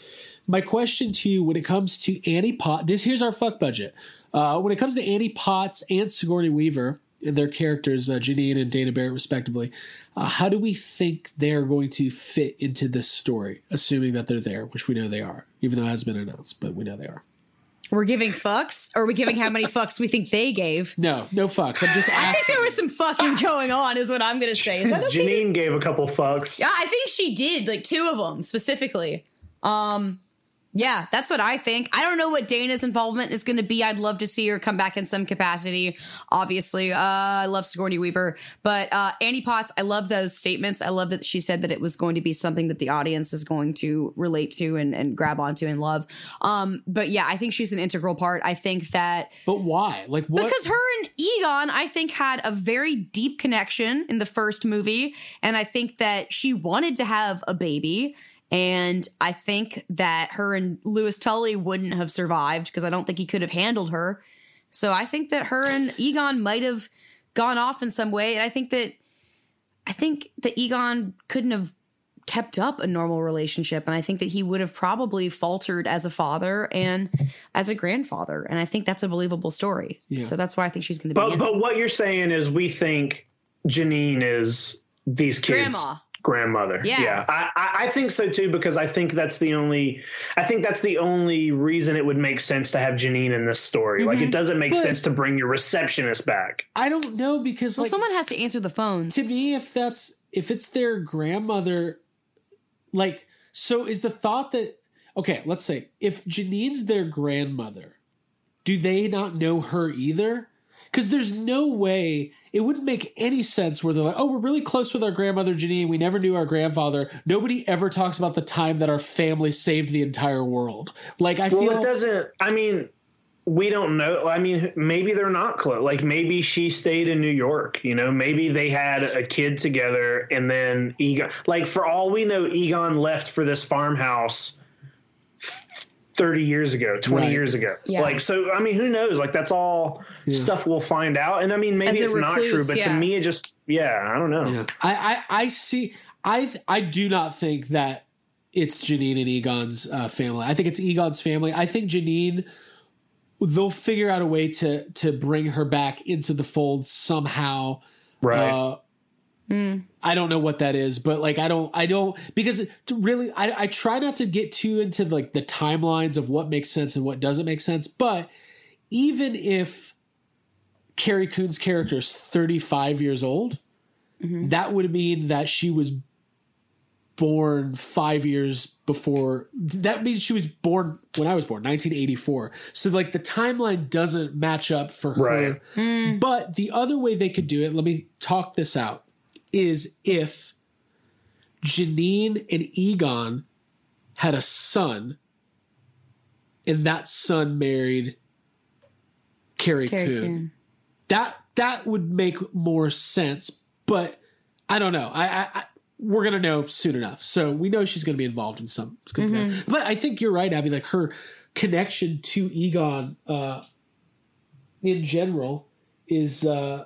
my question to you when it comes to Annie Potts, this here's our fuck budget. Uh, when it comes to Annie Potts and Sigourney Weaver and their characters, uh, Janine and Dana Barrett, respectively, uh, how do we think they're going to fit into this story, assuming that they're there, which we know they are, even though it hasn't been announced, but we know they are. We're giving fucks, or are we giving how many fucks we think they gave? No, no fucks. I'm just I think there was some fucking going on, is what I'm going to say. Is that okay? Janine gave a couple fucks. Yeah, I think she did, like two of them specifically. Um, yeah, that's what I think. I don't know what Dana's involvement is going to be. I'd love to see her come back in some capacity. Obviously, uh, I love Sigourney Weaver, but uh, Annie Potts, I love those statements. I love that she said that it was going to be something that the audience is going to relate to and, and grab onto and love. Um, but yeah, I think she's an integral part. I think that But why? Like what? because her and Egon, I think, had a very deep connection in the first movie. And I think that she wanted to have a baby. And I think that her and Louis Tully wouldn't have survived because I don't think he could have handled her. So I think that her and Egon might have gone off in some way. And I think that I think that Egon couldn't have kept up a normal relationship. And I think that he would have probably faltered as a father and as a grandfather. And I think that's a believable story. Yeah. So that's why I think she's going to be But but what you're saying is we think Janine is these kids. Grandma. Grandmother. Yeah. I, I I think so too because I think that's the only I think that's the only reason it would make sense to have Janine in this story. Like Mm-hmm. it doesn't make But- sense to bring your receptionist back. I don't know because Well, like someone has to answer the phone. to me if that's if it's their grandmother like so is the thought that okay let's say if janine's their grandmother do they not know her either because there's no way it wouldn't make any sense where they're like oh we're really close with our grandmother janine we never knew our grandfather nobody ever talks about the time that our family saved the entire world like i Well, feel it doesn't. I mean, we don't know. I mean, maybe they're not close. Like maybe she stayed in New York. You know, maybe they had a kid together, and then Egon. Like for all we know, Egon left for this farmhouse. 30 years ago 20 Right. years ago Yeah. like so i mean who knows like that's all stuff we'll find out and i mean maybe As a it's not true but yeah. to me it just yeah i don't know Yeah. I, I I see. I th- I do not think that it's Janine and Egon's uh, family. I think it's Egon's family. I think Janine. They'll figure out a way to to bring her back into the fold somehow. right Uh, Mm. I don't know what that is, but like I don't I don't because to really I, I try not to get too into like the timelines of what makes sense and what doesn't make sense. But even if Carrie Coon's character is 35 years old, mm-hmm. that would mean that she was born five years before. That means she was born when I was born, 1984. So like the timeline doesn't match up for her. Right. Mm. But the other way they could do it, let me talk this out, is if Janine and Egon had a son and that son married Carrie, Carrie Coon. Coon. That that would make more sense, but I don't know. I, I, I we're gonna know soon enough. So we know she's gonna be involved in some. it's gonna be Mm-hmm. But I think you're right, Abby. Like her connection to Egon uh, in general is uh,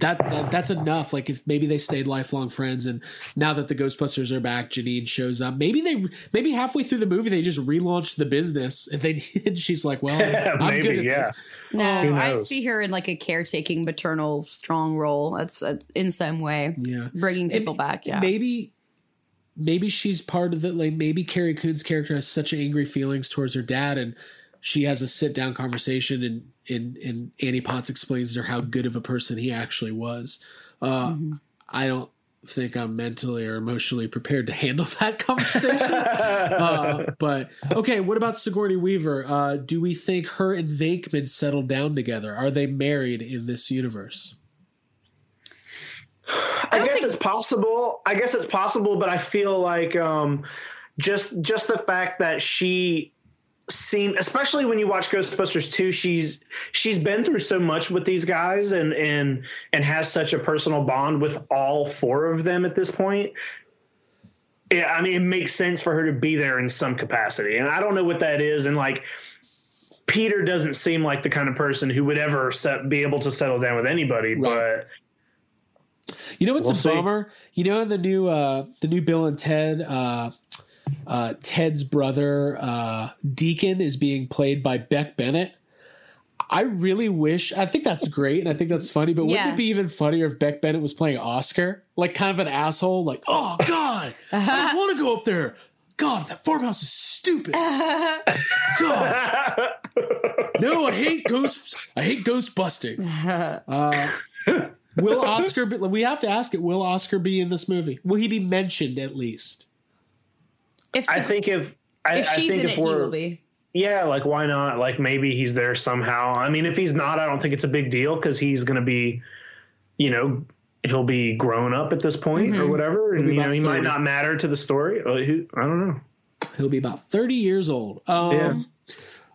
that, that that's enough. Like if maybe they stayed lifelong friends, and now that the Ghostbusters are back, Janine shows up. Maybe they maybe halfway through the movie they just relaunched the business, and they and she's like, well, I'm Maybe, good at yeah. this. No, I see her in like a caretaking, maternal, strong role. That's, that's in some way. Yeah. bringing And people back. Yeah, Maybe maybe she's part of it. Like maybe Carrie Coon's character has such angry feelings towards her dad, and she has a sit down conversation, and and and Annie Potts explains to her how good of a person he actually was. Uh, I don't think I'm mentally or emotionally prepared to handle that conversation. uh, but okay, what about Sigourney Weaver? Uh, do we think her and Venkman settled down together? Are they married in this universe? I, guess it's possible. I guess it's possible, but I feel like um, just just the fact that she seemed, especially when you watch Ghostbusters 2, she's she's been through so much with these guys and and and has such a personal bond with all four of them at this point. Yeah, I mean, it makes sense for her to be there in some capacity, and I don't know what that is. And like, Peter doesn't seem like the kind of person who would ever set, be able to settle down with anybody, Right. but. You know what's We'll a see. bummer? You know the new uh the new Bill and Ted uh uh Ted's brother uh Deacon is being played by Beck Bennett. I really wish I think that's great and I think that's funny, but wouldn't it be even funnier if Beck Bennett was playing Oscar? Like kind of an asshole, like, oh God, I don't want to go up there. God, that farmhouse is stupid. God. No, I hate ghosts. I hate ghost busting. Uh, will Oscar be, we have to ask it, will Oscar be in this movie? Will he be mentioned at least? If I think if I, if I think in if it, he we're will be. yeah, like why not? Like maybe he's there somehow. I mean, if he's not, I don't think it's a big deal because he's going to be, you know, he'll be grown up at this point or whatever, and you know about he might not matter to the story. Uh, I don't know. He'll be about 30 years old. Um, Yeah.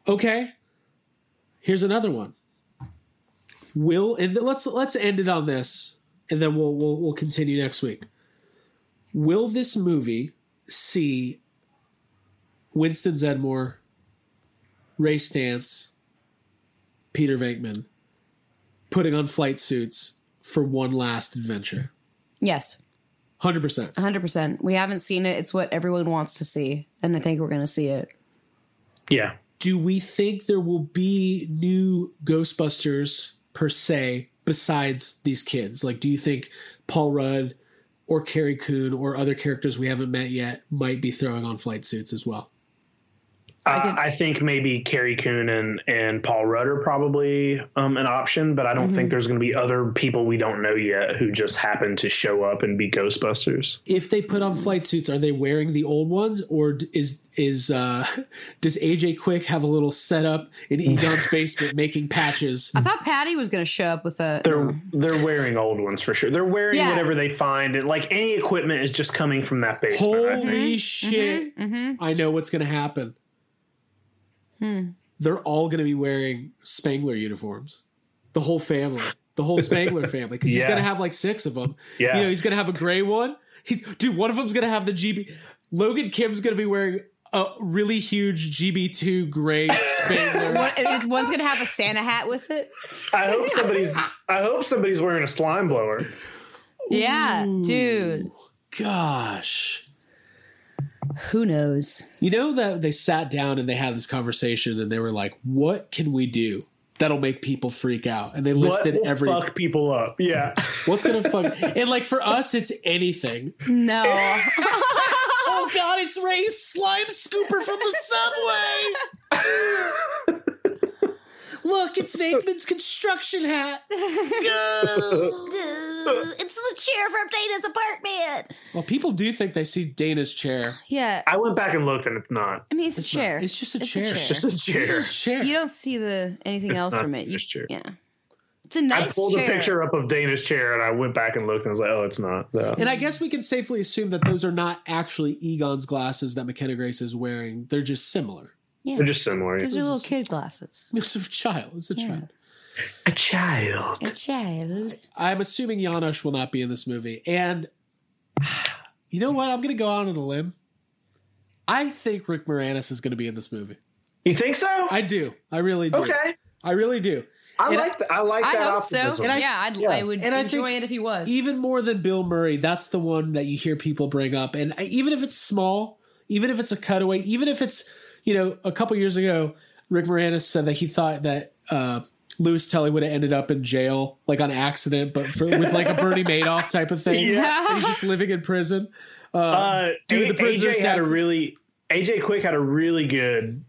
Okay. Here's another one. Will and let's let's end it on this, and then we'll we'll we'll continue next week. Will this movie see Winston Zeddemore, Ray Stantz, Peter Venkman putting on flight suits for one last adventure? Yes, Hundred percent. hundred percent. We haven't seen it. It's what everyone wants to see, and I think we're going to see it. Yeah, do we think there will be new Ghostbusters per se besides these kids? Like, do you think Paul Rudd or Carrie Coon or other characters we haven't met yet might be throwing on flight suits as well? Uh, I think maybe Carrie Coon and and Paul Rudd are probably um, an option, but I don't think there's going to be other people we don't know yet who just happen to show up and be Ghostbusters. If they put on flight suits, are they wearing the old ones, or is is uh, does AJ Quick have a little setup in Egon's basement making patches? I thought Patty was going to show up with a. They're they're wearing old ones for sure. They're wearing Yeah. whatever they find, and like any equipment is just coming from that basement. I think. Holy shit! I know what's going to happen. Hmm. They're all going to be wearing Spengler uniforms. The whole family, the whole Spengler family, because he's Yeah. going to have like six of them. Yeah. You know, he's going to have a gray one. He, dude, one of them's going to have the GB. Logan Kim's going to be wearing a really huge GB2 gray Spengler. One- one's going to have a Santa hat with it. I hope somebody's I hope somebody's wearing a slime blower. Yeah, dude. Gosh. Who knows? You know that they sat down and they had this conversation and they were like, what can we do that'll make people freak out? And they listed will every fuck people up? Yeah. what's gonna fuck and like for us it's anything. No. Oh god, it's Ray's slime scooper from the subway. Look, it's Venkman's construction hat. it's the chair from Dana's apartment. Well, people do think they see Dana's chair. Yeah. I went back and looked and it's not. I mean, it's, a chair. It's just a chair. It's just a chair. It's a chair. You don't see the anything else not from it. You, just chair. Yeah. It's a nice I pulled chair. a picture up of Dana's chair and I went back and looked and I was like, oh, it's not. No. and I guess we can safely assume that those are not actually Egon's glasses that McKenna Grace is wearing. They're just similar. Yeah. They're just similar. Because they're little kid glasses. It's a child. It's a child. A child. A child. I'm assuming Janosz will not be in this movie. And You know what? I'm going to go out on a limb. I think Rick Moranis is going to be in this movie. You think so? I do. I really do. Okay. I really do. I And like that. I like I that hope so. optimism. And I- yeah, I'd, yeah. I would And I enjoy think it if he was. Even more than Bill Murray, that's the one that you hear people bring up. And I- even if it's small, even if it's a cutaway, even if it's, you know, a couple years ago, Rick Moranis said that he thought that uh, Louis Tully would have ended up in jail, like on accident, but for, with like a Bernie Madoff type of thing. Yeah. He's just living in prison. uh, do A- the prisoners' AJ had a really AJ Quick had a really good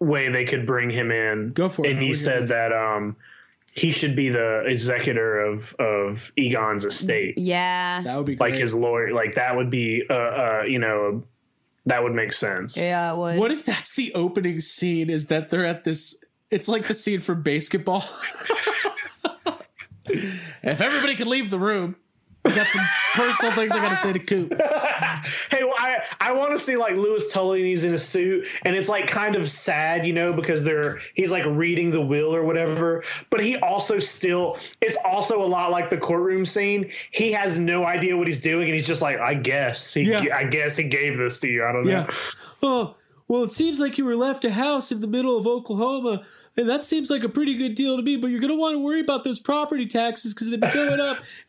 way they could bring him in. Go for it. And he said that um, he should be the executor of of Egon's estate, yeah. That would be great. like his lawyer. Like that would be, uh, uh, you know, that would make sense. Yeah, it would. What if that's the opening scene? Is that they're at this? It's like the scene from BASEketball. if everybody could leave the room, I got some personal things I got to say to Coop. Hey, well, I I want to see like Louis Tully and he's in a suit and it's like kind of sad, you know, because they're he's like reading the will or whatever. But he also still it's also a lot like the courtroom scene. He has no idea what he's doing and he's just like, I guess he Yeah. I guess he gave this to you. I don't know. Yeah. Oh, well, it seems like you were left a house in the middle of Oklahoma. And that seems like a pretty good deal to me, but you're going to want to worry about those property taxes because they've been going up.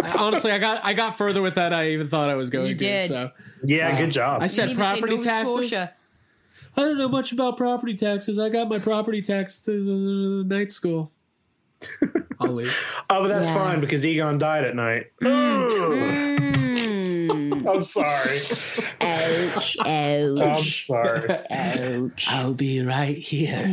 But I, honestly, I got I got further with that. I even thought I was going You to. did. So Yeah, good job. I said didn't even say property taxes. Scotia. I don't know much about property taxes. I got my property tax to the night school. I'll leave. oh, but that's Yeah. fine because Egon died at night. Mm. I'm sorry. Ouch, ouch. I'm ouch, sorry. ouch. I'll be right here.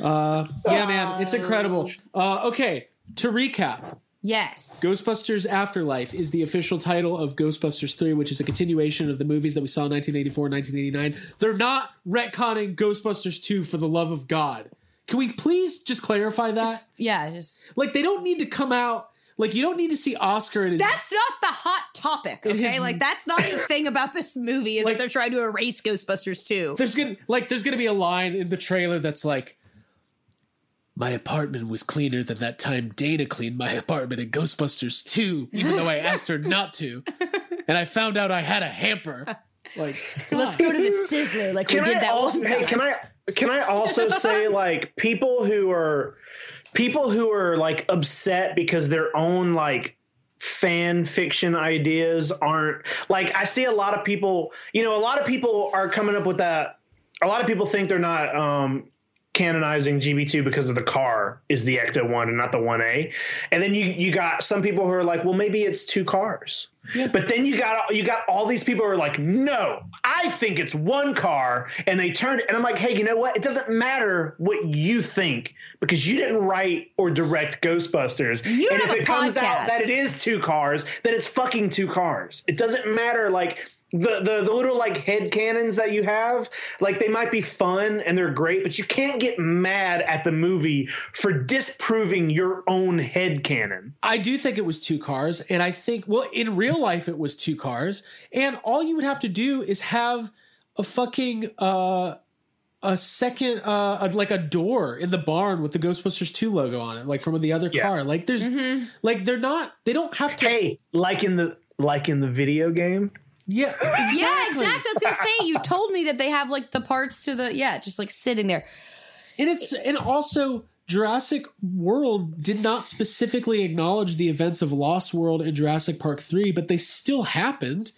uh, yeah, man, it's incredible. Uh, okay, to recap, Yes. Ghostbusters Afterlife is the official title of Ghostbusters 3, which is a continuation of the movies that we saw in 1984 and 1989. They're not retconning Ghostbusters 2 for the love of God. Can we please just clarify that? Yeah, just like, they don't need to come out. Like, you don't need to see Oscar in his. that's not the hot topic, okay? is- like that's not the thing about this movie is Like- that they're trying to erase Ghostbusters 2. there's gonna like there's gonna be a line in the trailer that's like my apartment was cleaner than that time Dana cleaned my apartment in Ghostbusters 2, even though I asked her not to. And I found out I had a hamper. Like, Let's go to the Sizzler like can we did I that also, one hey, time. can I can I also say like people who are people who are like upset because their own like fan fiction ideas aren't like I see a lot of people, you know, a lot of people are coming up with that a lot of people think they're not um canonizing GB2 because of the car is the Ecto 1 and not the 1A. And then you you got some people who are like, well maybe it's two cars. But then you got you got all these people who are like, no, I think it's one car, and they turned and I'm like, hey, you know what? It doesn't matter what you think because you didn't write or direct Ghostbusters. You and if it comes out that it is two cars, then it's fucking two cars. It doesn't matter like the, the the little like head canons that you have, like they might be fun and they're great, but you can't get mad at the movie for disproving your own head canon. I do think it was two cars, and I think well, in real life it was two cars, and all you would have to do is have a fucking uh a second uh like a door in the barn with the Ghostbusters 2 logo on it, like from the other Yeah. car. Like there's like they're not they don't have to Hey, like in the like in the video game. Yeah, exactly. Yeah, exactly. I was gonna say you told me that they have like the parts to the yeah, just like sitting there. And it's and also Jurassic World did not specifically acknowledge the events of Lost World and Jurassic Park 3, but they still happened.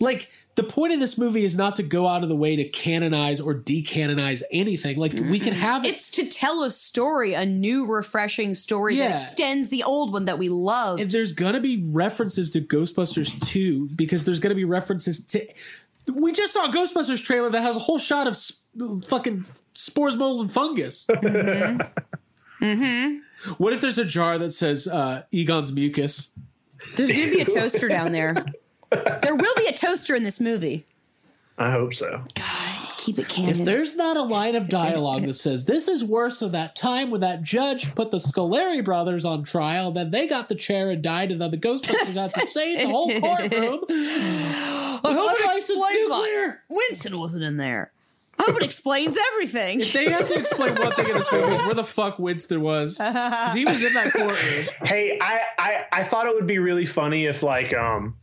Like the point of this movie is not to go out of the way to canonize or decanonize anything. Like we can have It's to tell a story, a new, refreshing story Yeah. that extends the old one that we love. and there's gonna be references to Ghostbusters 2 because there's gonna be references to we just saw a Ghostbusters trailer that has a whole shot of sp- fucking spores, mold, and fungus. Mm-hmm. What if there's a jar that says uh, Egon's mucus? There's gonna be a toaster down there. There will be a toaster in this movie. I hope so. God, Keep it canon. If there's not a line of dialogue that says this is worse than that time when that judge put the Scoleri brothers on trial, then they got the chair and died, and then the Ghostbusters got to stay in the whole courtroom. I hope it Unlicensed explains why nuclear. Winston wasn't in there. I hope it explains everything. If They have to explain one thing in this movie is where the fuck Winston was. 'Cause he was in that courtroom. Hey, I, I I thought it would be really funny if like um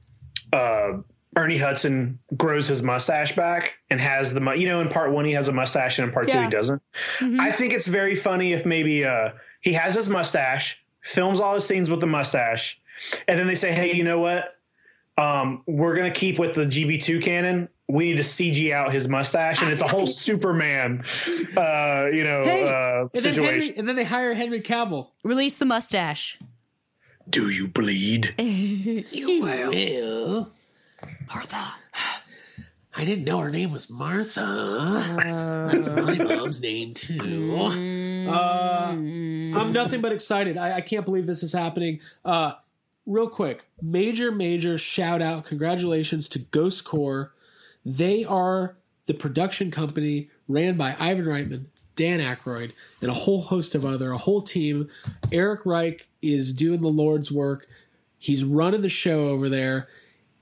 uh Ernie Hudson grows his mustache back and has the you know in part one he has a mustache and in part two he doesn't. I think it's very funny if maybe uh he has his mustache, films all his scenes with the mustache, and then they say, hey, you know what? Um, we're gonna keep with the GB2 canon. We need to CG out his mustache, and it's a whole Superman, uh, you know, Hey, uh, and then, situation. Henry, and then they hire Henry Cavill. Release the mustache. Do you bleed? You will. Martha. I didn't know her name was Martha. That's my mom's name too. Uh, I'm nothing but excited. I, I can't believe this is happening. Uh, real quick, major, major shout out, congratulations to Ghost Corps. They are the production company ran by Ivan Reitman, Dan Aykroyd, and a whole host of other, a whole team. Eric Reich is doing the Lord's work. He's running the show over there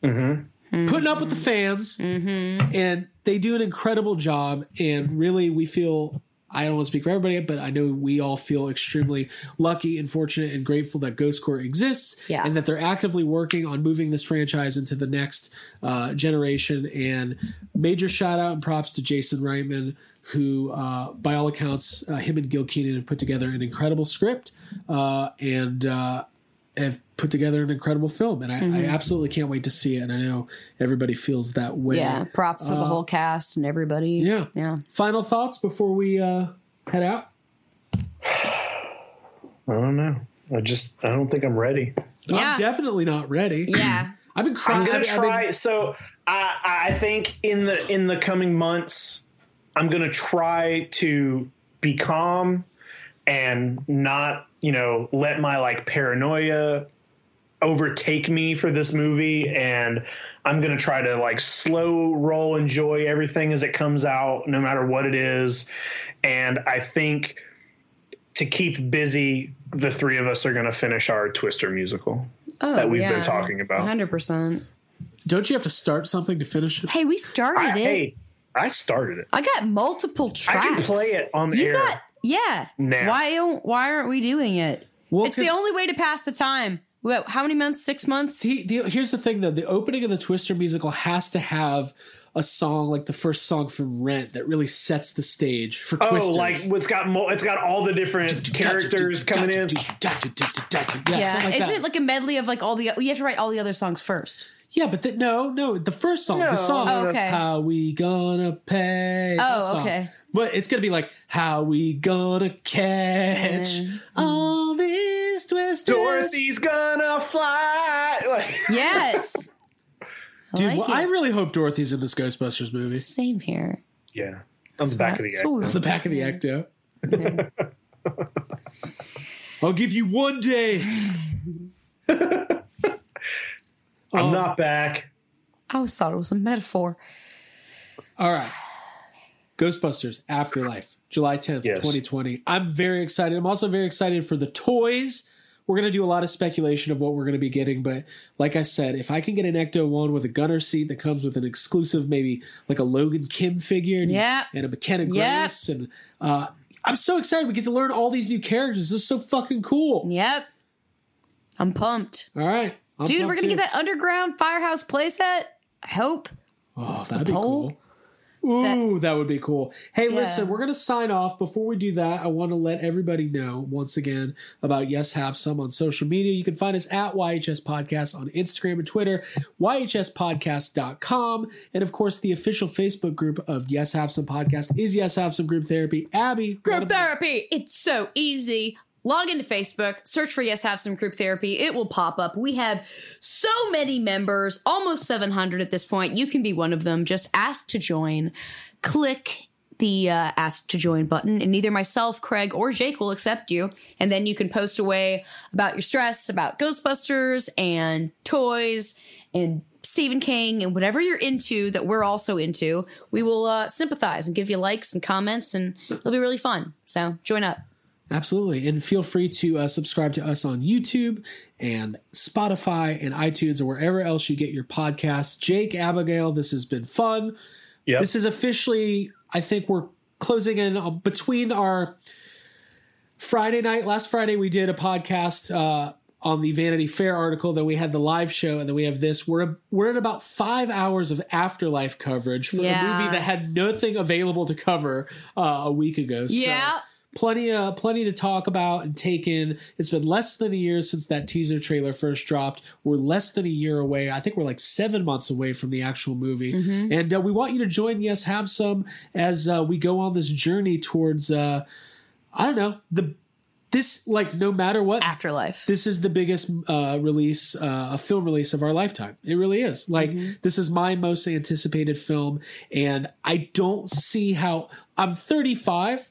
putting up with the fans, and they do an incredible job. And really, we feel I don't want to speak for everybody, but I know we all feel extremely lucky and fortunate and grateful that Ghost Corps exists, Yeah. and that they're actively working on moving this franchise into the next uh, generation. And major shout out and props to Jason Reitman. Who, uh, by all accounts, uh, him and Gil Kenan have put together an incredible script, uh, and uh, have put together an incredible film, and I, I absolutely can't wait to see it. And I know everybody feels that way. Yeah, props to the whole cast and everybody. Yeah. Yeah. Final thoughts before we uh, head out. I don't know. I just I don't think I'm ready. Yeah. I'm definitely not ready. Yeah. I've been crying. I'm gonna I've been- try. so I I think in the in the coming months, I'm gonna try to be calm and not you know let my like paranoia overtake me for this movie and i'm going to try to like slow roll enjoy everything as it comes out no matter what it is and i think to keep busy the three of us are going to finish our twister musical Oh, that we've yeah. been talking about 100%. Don't you have to start something to finish it? Hey, we started I, it. hey i started it I got multiple tracks. I can play it on the you air. Got, yeah. Now. Why don't why aren't we doing it? Well, it's the only way to pass the time. We how many months? Six months? See, the, here's the thing though: the opening of the Twister musical has to have a song like the first song from Rent that really sets the stage for Twister. oh Twisters. like it's got mo- it's got all the different characters coming in Yeah, Yeah. like Isn't it like a medley of like all the you have to write all the other songs first. Yeah, but the, no, no, the first song, No. the song, Oh, okay. how we gonna pay? that Oh, song. okay. But it's gonna be like, how we gonna catch all these twisters? dorothy's gonna fly like, Yes. Dude, like well. I really hope Dorothy's in this Ghostbusters movie. Same here. yeah on the back of the egg So- On the back of the ecto. I'll give you one day. i'm not back I always thought it was a metaphor. All right. Ghostbusters Afterlife, July 10th, Yes. 2020. I'm very excited. I'm also very excited for the toys. We're going to do a lot of speculation of what we're going to be getting, but like I said, if I can get an Ecto 1 with a gunner seat that comes with an exclusive, maybe like a Logan Kim figure and, Yep. and a McKenna Yep. Grace, and uh, I'm so excited. We get to learn all these new characters. This is so fucking cool. Yep. I'm pumped. All right. I'm Dude, we're gonna too. get that underground firehouse playset. I hope. Oh, that'd be pole? cool. Ooh, that, would be cool. Hey, Yeah. listen, we're going to sign off. Before we do that, I want to let everybody know once again about Yes Have Some on social media. You can find us at YHS Podcast on Instagram and Twitter, YHSPodcast.com. And of course, the official Facebook group of Yes Have Some Podcast is Yes Have Some Group Therapy. Abby, Group therapy. It's so easy. Log into Facebook, search for Yes Have Some Group Therapy. It will pop up. We have so many members, almost 700 at this point. You can be one of them. Just ask to join. Click the uh, ask to join button, and either myself, Craig, or Jake will accept you. And then you can post away about your stress, about Ghostbusters and toys and Stephen King and whatever you're into that we're also into. We will uh, sympathize and give you likes and comments, and it'll be really fun. So join up. Absolutely. And feel free to uh, subscribe to us on YouTube and Spotify and iTunes or wherever else you get your podcasts. Jake, Abigail, this has been fun. Yep. This is officially I think we're closing in on- between our Friday night. Last Friday we did a podcast uh, on the Vanity Fair article. Then we had the live show, and then we have this. We're we're at about five hours of afterlife coverage for Yeah. a movie that had nothing available to cover uh, a week ago. So Yeah. Plenty uh plenty to talk about and take in. It's been less than a year since that teaser trailer first dropped. We're less than a year away. I think we're like seven months away from the actual movie, and uh, we want you to join. Yes, have some as uh, we go on this journey towards. Uh, I don't know the this like no matter what Afterlife. this is the biggest uh, release, uh, a film release of our lifetime. It really is. Like this is my most anticipated film, and I don't see how I'm 35.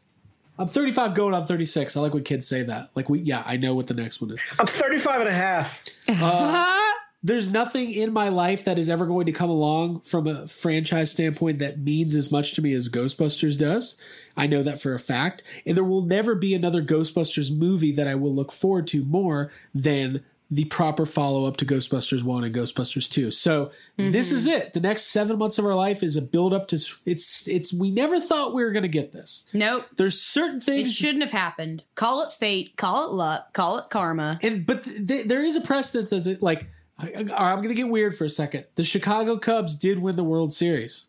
I'm 35 going on 36. I like when kids say that. Like we, yeah, I know what the next one is. I'm 35 and a half. Uh, there's nothing in my life that is ever going to come along from a franchise standpoint that means as much to me as Ghostbusters does. I know that for a fact. And there will never be another Ghostbusters movie that I will look forward to more than the proper follow up to Ghostbusters 1 and Ghostbusters 2. So this mm-hmm. is it. The next 7 months of our life is a build up to it's it's we never thought we were going to get this. Nope. There's certain things It shouldn't have happened. Call it fate. Call it luck. Call it karma. and but th- th- there is a precedence that like I, I- I'm going to get weird for a second. The Chicago Cubs did win the World Series,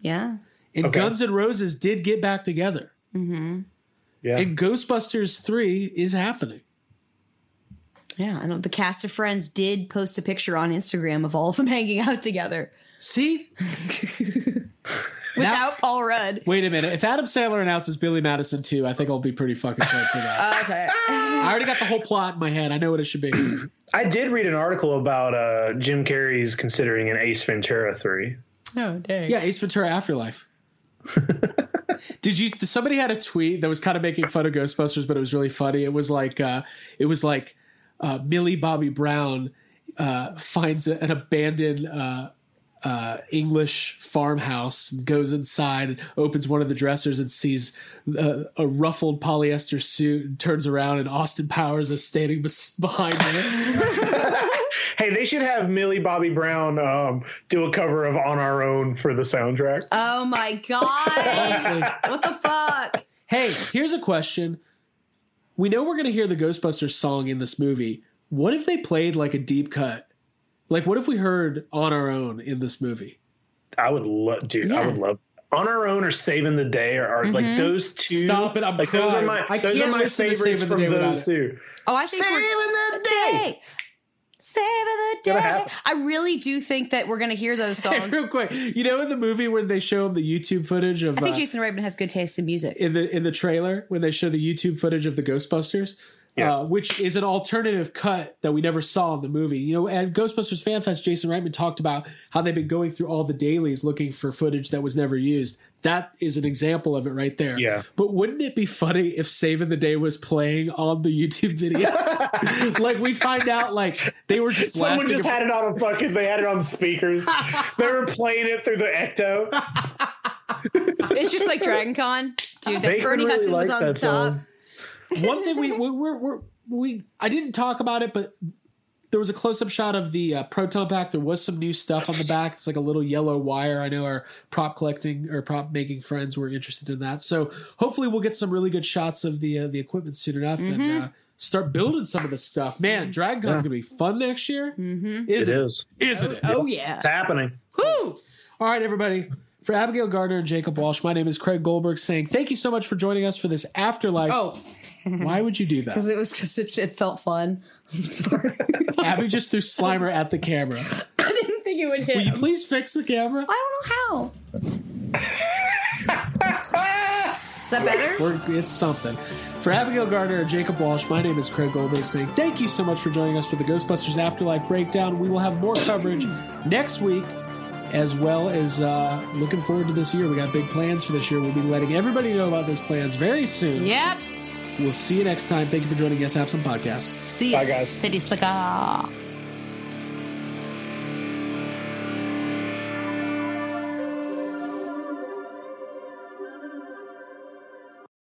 Yeah. and Okay. Guns N' Roses did get back together, mm-hmm. Yeah. and Ghostbusters three is happening. Yeah. I know the cast of Friends did post a picture on Instagram of all of them hanging out together See, without Paul Rudd. wait a minute. If Adam Sandler announces Billy Madison too, I think I'll be pretty fucking pumped for that. Okay. I already got the whole plot in my head. I know what it should be. I did read an article about uh, Jim Carrey's considering an Ace Ventura 3. oh, dang. Yeah, Ace Ventura Afterlife. Did you? Somebody had a tweet that was kind of making fun of Ghostbusters, but it was really funny. It was like, uh, it was like uh, Millie Bobby Brown uh, finds an abandoned uh, uh, English farmhouse, and goes inside and opens one of the dressers and sees uh, a ruffled polyester suit, and turns around and Austin Powers is standing bes- behind her. Hey, they should have Millie Bobby Brown um, do a cover of On Our Own for the soundtrack. Oh my god. What the fuck? Hey, here's a question. We know we're going to hear the Ghostbusters song in this movie. What if they played like a deep cut? Like, what if we heard On Our Own in this movie? I would love, dude. I would love. On Our Own or Saving the Day are, are like mm-hmm. those two. Stop it, I'm like those are my I those are my favorites from those two. Oh, I think Saving we're the Day. Saving the day. I really do think that we're gonna hear those Hey, songs. real quick, you know in the movie when they show the YouTube footage of I think uh, Jason Reitman has good taste in music. in the in the trailer when they show the YouTube footage of the Ghostbusters, Yeah. uh, which is an alternative cut that we never saw in the movie. You know, at Ghostbusters Fan Fest, Jason Reitman talked about how they've been going through all the dailies looking for footage that was never used. That is an example of it right there. Yeah. But wouldn't it be funny if Saving the Day was playing on the YouTube video? like we find out like they were just Someone just a- had it on a fucking. They had it on speakers. they were playing it through the Ecto. It's just like Dragon Con. Dude, that's Bacon Bernie really Hudson was on top. song. One thing we we we're, we're, we I didn't talk about it, but there was a close up shot of the uh, proton pack. There was some new stuff on the back. It's like a little yellow wire. I know our prop collecting or prop making friends were interested in that. So hopefully we'll get some really good shots of the uh, the equipment soon enough and uh, start building some of this stuff. Man, Dragon Con's gonna be fun next year. Mm-hmm. It Isn't it? is. Isn't it? Oh yeah. It's happening. Woo! All right, everybody. For Abigail Gardner and Jacob Walsh, my name is Craig Goldberg saying thank you so much for joining us for this afterlife. Oh, Why would you do that? because it was because it, it felt fun. I'm sorry. Abby just threw Slimer at the camera. I didn't think it would hit. Will you please fix the camera? I don't know how. Is that better? We're, it's something. For Abigail Gardner and Jacob Walsh, my name is Craig Goldberg saying thank you so much for joining us for the Ghostbusters Afterlife Breakdown. We will have more coverage next week, as well as uh, looking forward to this year. We got big plans for this year. We'll be letting everybody know about those plans very soon. Yep. We'll see you next time. Thank you for joining us. Have some podcast. See you, Bye, guys. City Slicker.